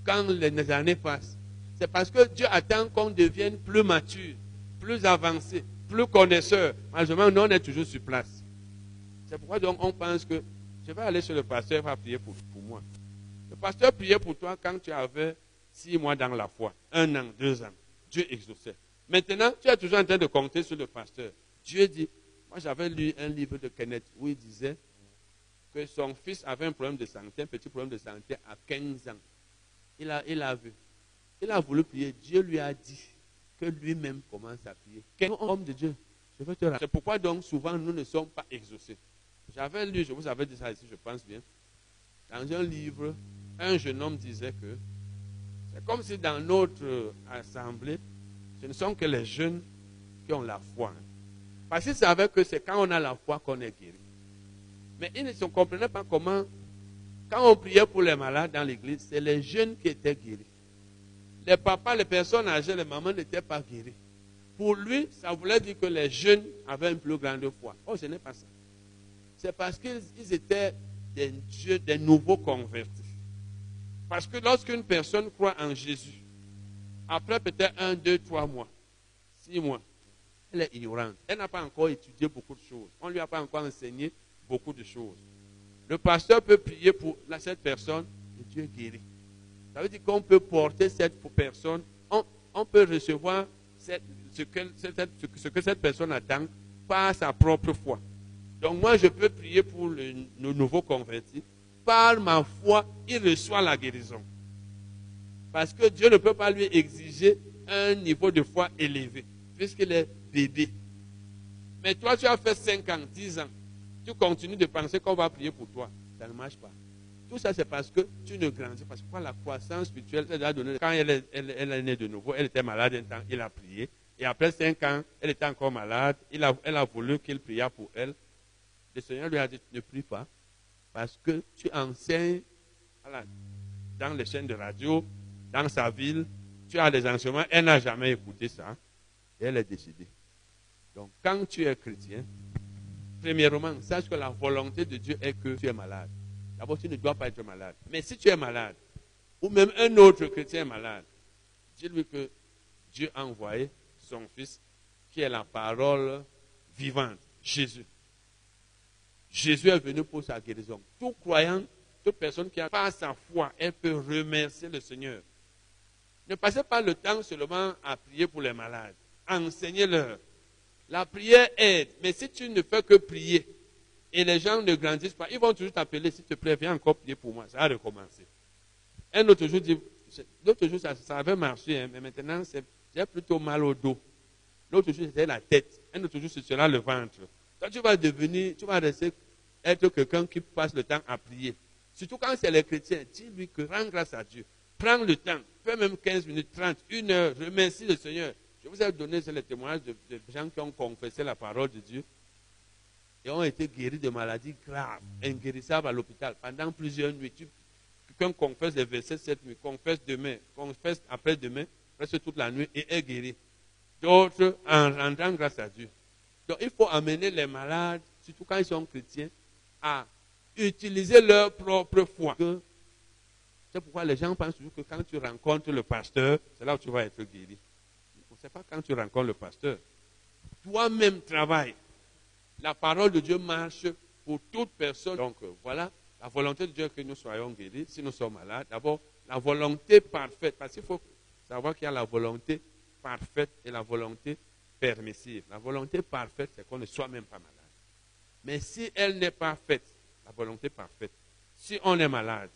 quand les années passent. C'est parce que Dieu attend qu'on devienne plus mature, plus avancé, plus connaisseur. Malheureusement, nous, on est toujours sur place. C'est pourquoi donc on pense que je vais aller sur le pasteur, il va prier pour, moi. Le pasteur priait pour toi quand tu avais six mois dans la foi, un an, deux ans. Dieu exauçait. Maintenant, tu es toujours en train de compter sur le pasteur. Dieu dit, moi j'avais lu un livre de Kenneth où il disait que son fils avait un problème de santé, un petit problème de santé à 15 ans. Il a, il vu. Il a voulu prier. Dieu lui a dit que lui-même commence à prier. Quel homme de Dieu? C'est pourquoi donc souvent nous ne sommes pas exaucés. J'avais lu, je vous avais dit ça ici, je pense bien. Dans un livre, un jeune homme disait que c'est comme si dans notre assemblée, ce ne sont que les jeunes qui ont la foi. Hein. Parce qu'ils savaient que c'est quand on a la foi qu'on est guéri. Mais ils ne comprenaient pas comment, Quand on priait pour les malades dans l'église, c'est les jeunes qui étaient guéris. Les papas, les personnes âgées, les mamans n'étaient pas guéris. Pour lui, ça voulait dire que les jeunes avaient une plus grande foi. Oh, ce n'est pas ça. C'est parce qu'ils étaient des, nouveaux convertis. Parce que lorsqu'une personne croit en Jésus, après peut-être un, deux, trois mois, six mois, elle est ignorante. Elle n'a pas encore étudié beaucoup de choses. On ne lui a pas encore enseigné beaucoup de choses. Le pasteur peut prier pour cette personne et Dieu guérit. Ça veut dire qu'on peut porter cette personne, on, peut recevoir ce, que, cette personne attend par sa propre foi. Donc moi, je peux prier pour le, le nouveau converti. Par ma foi, il reçoit la guérison. Parce que Dieu ne peut pas lui exiger un niveau de foi élevé, puisqu'il est bébé. Mais toi, tu as fait 5 ans, 10 ans. Tu continues de penser qu'on va prier pour toi. Ça ne marche pas. Tout ça, c'est parce que tu ne grandis pas. Parce que la croissance spirituelle, elle a donné. Quand elle est, elle, est, née de nouveau, elle était malade un temps, il a prié. Et après cinq ans, elle était encore malade. Il a, elle a voulu qu'il priât pour elle. Le Seigneur lui a dit, ne prie pas. Parce que tu enseignes dans les chaînes de radio, dans sa ville. Tu as des enseignements. Elle n'a jamais écouté ça. Elle est décidée. Donc, quand tu es chrétien, premièrement, sache que la volonté de Dieu est que tu es malade. D'abord, tu ne dois pas être malade. Mais si tu es malade, ou même un autre chrétien est malade, dis-lui que Dieu a envoyé son Fils, qui est la parole vivante, Jésus. Jésus est venu pour sa guérison. Tout croyant, toute personne qui a pas sa foi, elle peut remercier le Seigneur. Ne passez pas le temps seulement à prier pour les malades. Enseignez-leur. La prière aide, mais si tu ne fais que prier, et les gens ne grandissent pas, ils vont toujours t'appeler, s'il te plaît, viens encore prier pour moi. Ça va recommencer. Un autre jour l'autre jour ça, avait marché, hein, mais maintenant j'ai plutôt mal au dos. L'autre jour c'était la tête. Un autre jour ce sera le ventre. Toi tu vas devenir, tu vas rester être quelqu'un qui passe le temps à prier. Surtout quand c'est les chrétiens, dis-lui que rends grâce à Dieu. Prends le temps, fais même 15 minutes, 30, une heure, remercie le Seigneur. Je vous ai donné les témoignages de gens qui ont confessé la parole de Dieu et ont été guéris de maladies graves, inguérissables à l'hôpital pendant plusieurs nuits. Quelqu'un confesse les versets cette nuit, confesse demain, confesse après-demain, presque toute la nuit et est guéri. D'autres en rendant grâce à Dieu. Donc il faut amener les malades, surtout quand ils sont chrétiens, à utiliser leur propre foi. C'est pourquoi les gens pensent toujours que quand tu rencontres le pasteur, c'est là où tu vas être guéri. Ce n'est pas quand tu rencontres le pasteur. Toi-même travaille la parole de Dieu marche pour toute personne. Donc euh, voilà, la volonté de Dieu que nous soyons guéris si nous sommes malades. D'abord, la volonté parfaite, parce qu'il faut savoir qu'il y a la volonté parfaite et la volonté permissive. La volonté parfaite, c'est qu'on ne soit même pas malade. Mais si elle n'est pas faite, la volonté parfaite, si on est malade,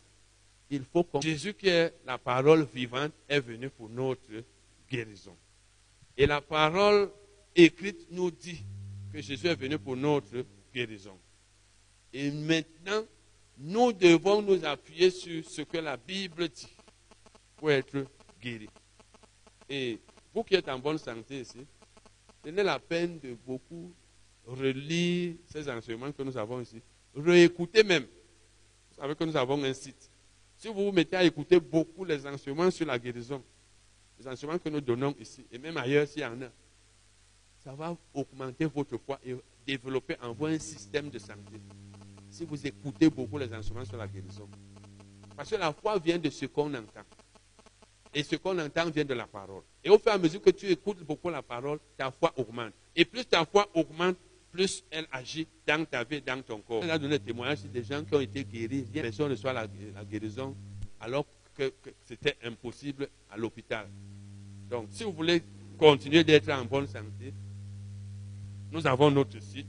il faut que Jésus qui est la parole vivante est venu pour notre guérison. Et la parole écrite nous dit que Jésus est venu pour notre guérison. Et maintenant, nous devons nous appuyer sur ce que la Bible dit pour être guéri. Et vous qui êtes en bonne santé ici, tenez la peine de beaucoup relire ces enseignements que nous avons ici. Réécouter même. Vous savez que nous avons un site. Si vous vous mettez à écouter beaucoup les enseignements sur la guérison, les enseignements que nous donnons ici, et même ailleurs s'il y en a, ça va augmenter votre foi et développer en vous un système de santé. Si vous écoutez beaucoup les enseignements sur la guérison. Parce que la foi vient de ce qu'on entend. Et ce qu'on entend vient de la parole. Et au fur et à mesure que tu écoutes beaucoup la parole, ta foi augmente. Et plus ta foi augmente, plus elle agit dans ta vie, dans ton corps. Elle a donné témoignage des gens qui ont été guéris. Personne ne soit la, la guérison alors que c'était impossible à l'hôpital. Donc, si vous voulez continuer d'être en bonne santé, nous avons notre site.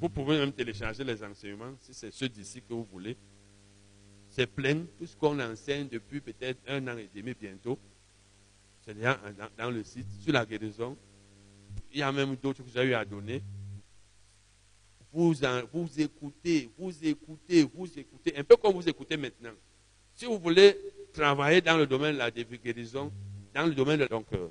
Vous pouvez même télécharger les enseignements si c'est ceux d'ici que vous voulez. C'est plein. Tout ce qu'on enseigne depuis peut-être un an et demi bientôt, c'est déjà dans, le site sur la guérison. Il y a même d'autres que j'ai eu à donner. Vous, écoutez, vous écoutez, vous écoutez, un peu comme vous écoutez maintenant. Si vous voulez travailler dans le domaine de la guérison, dans le domaine de. Donc, euh,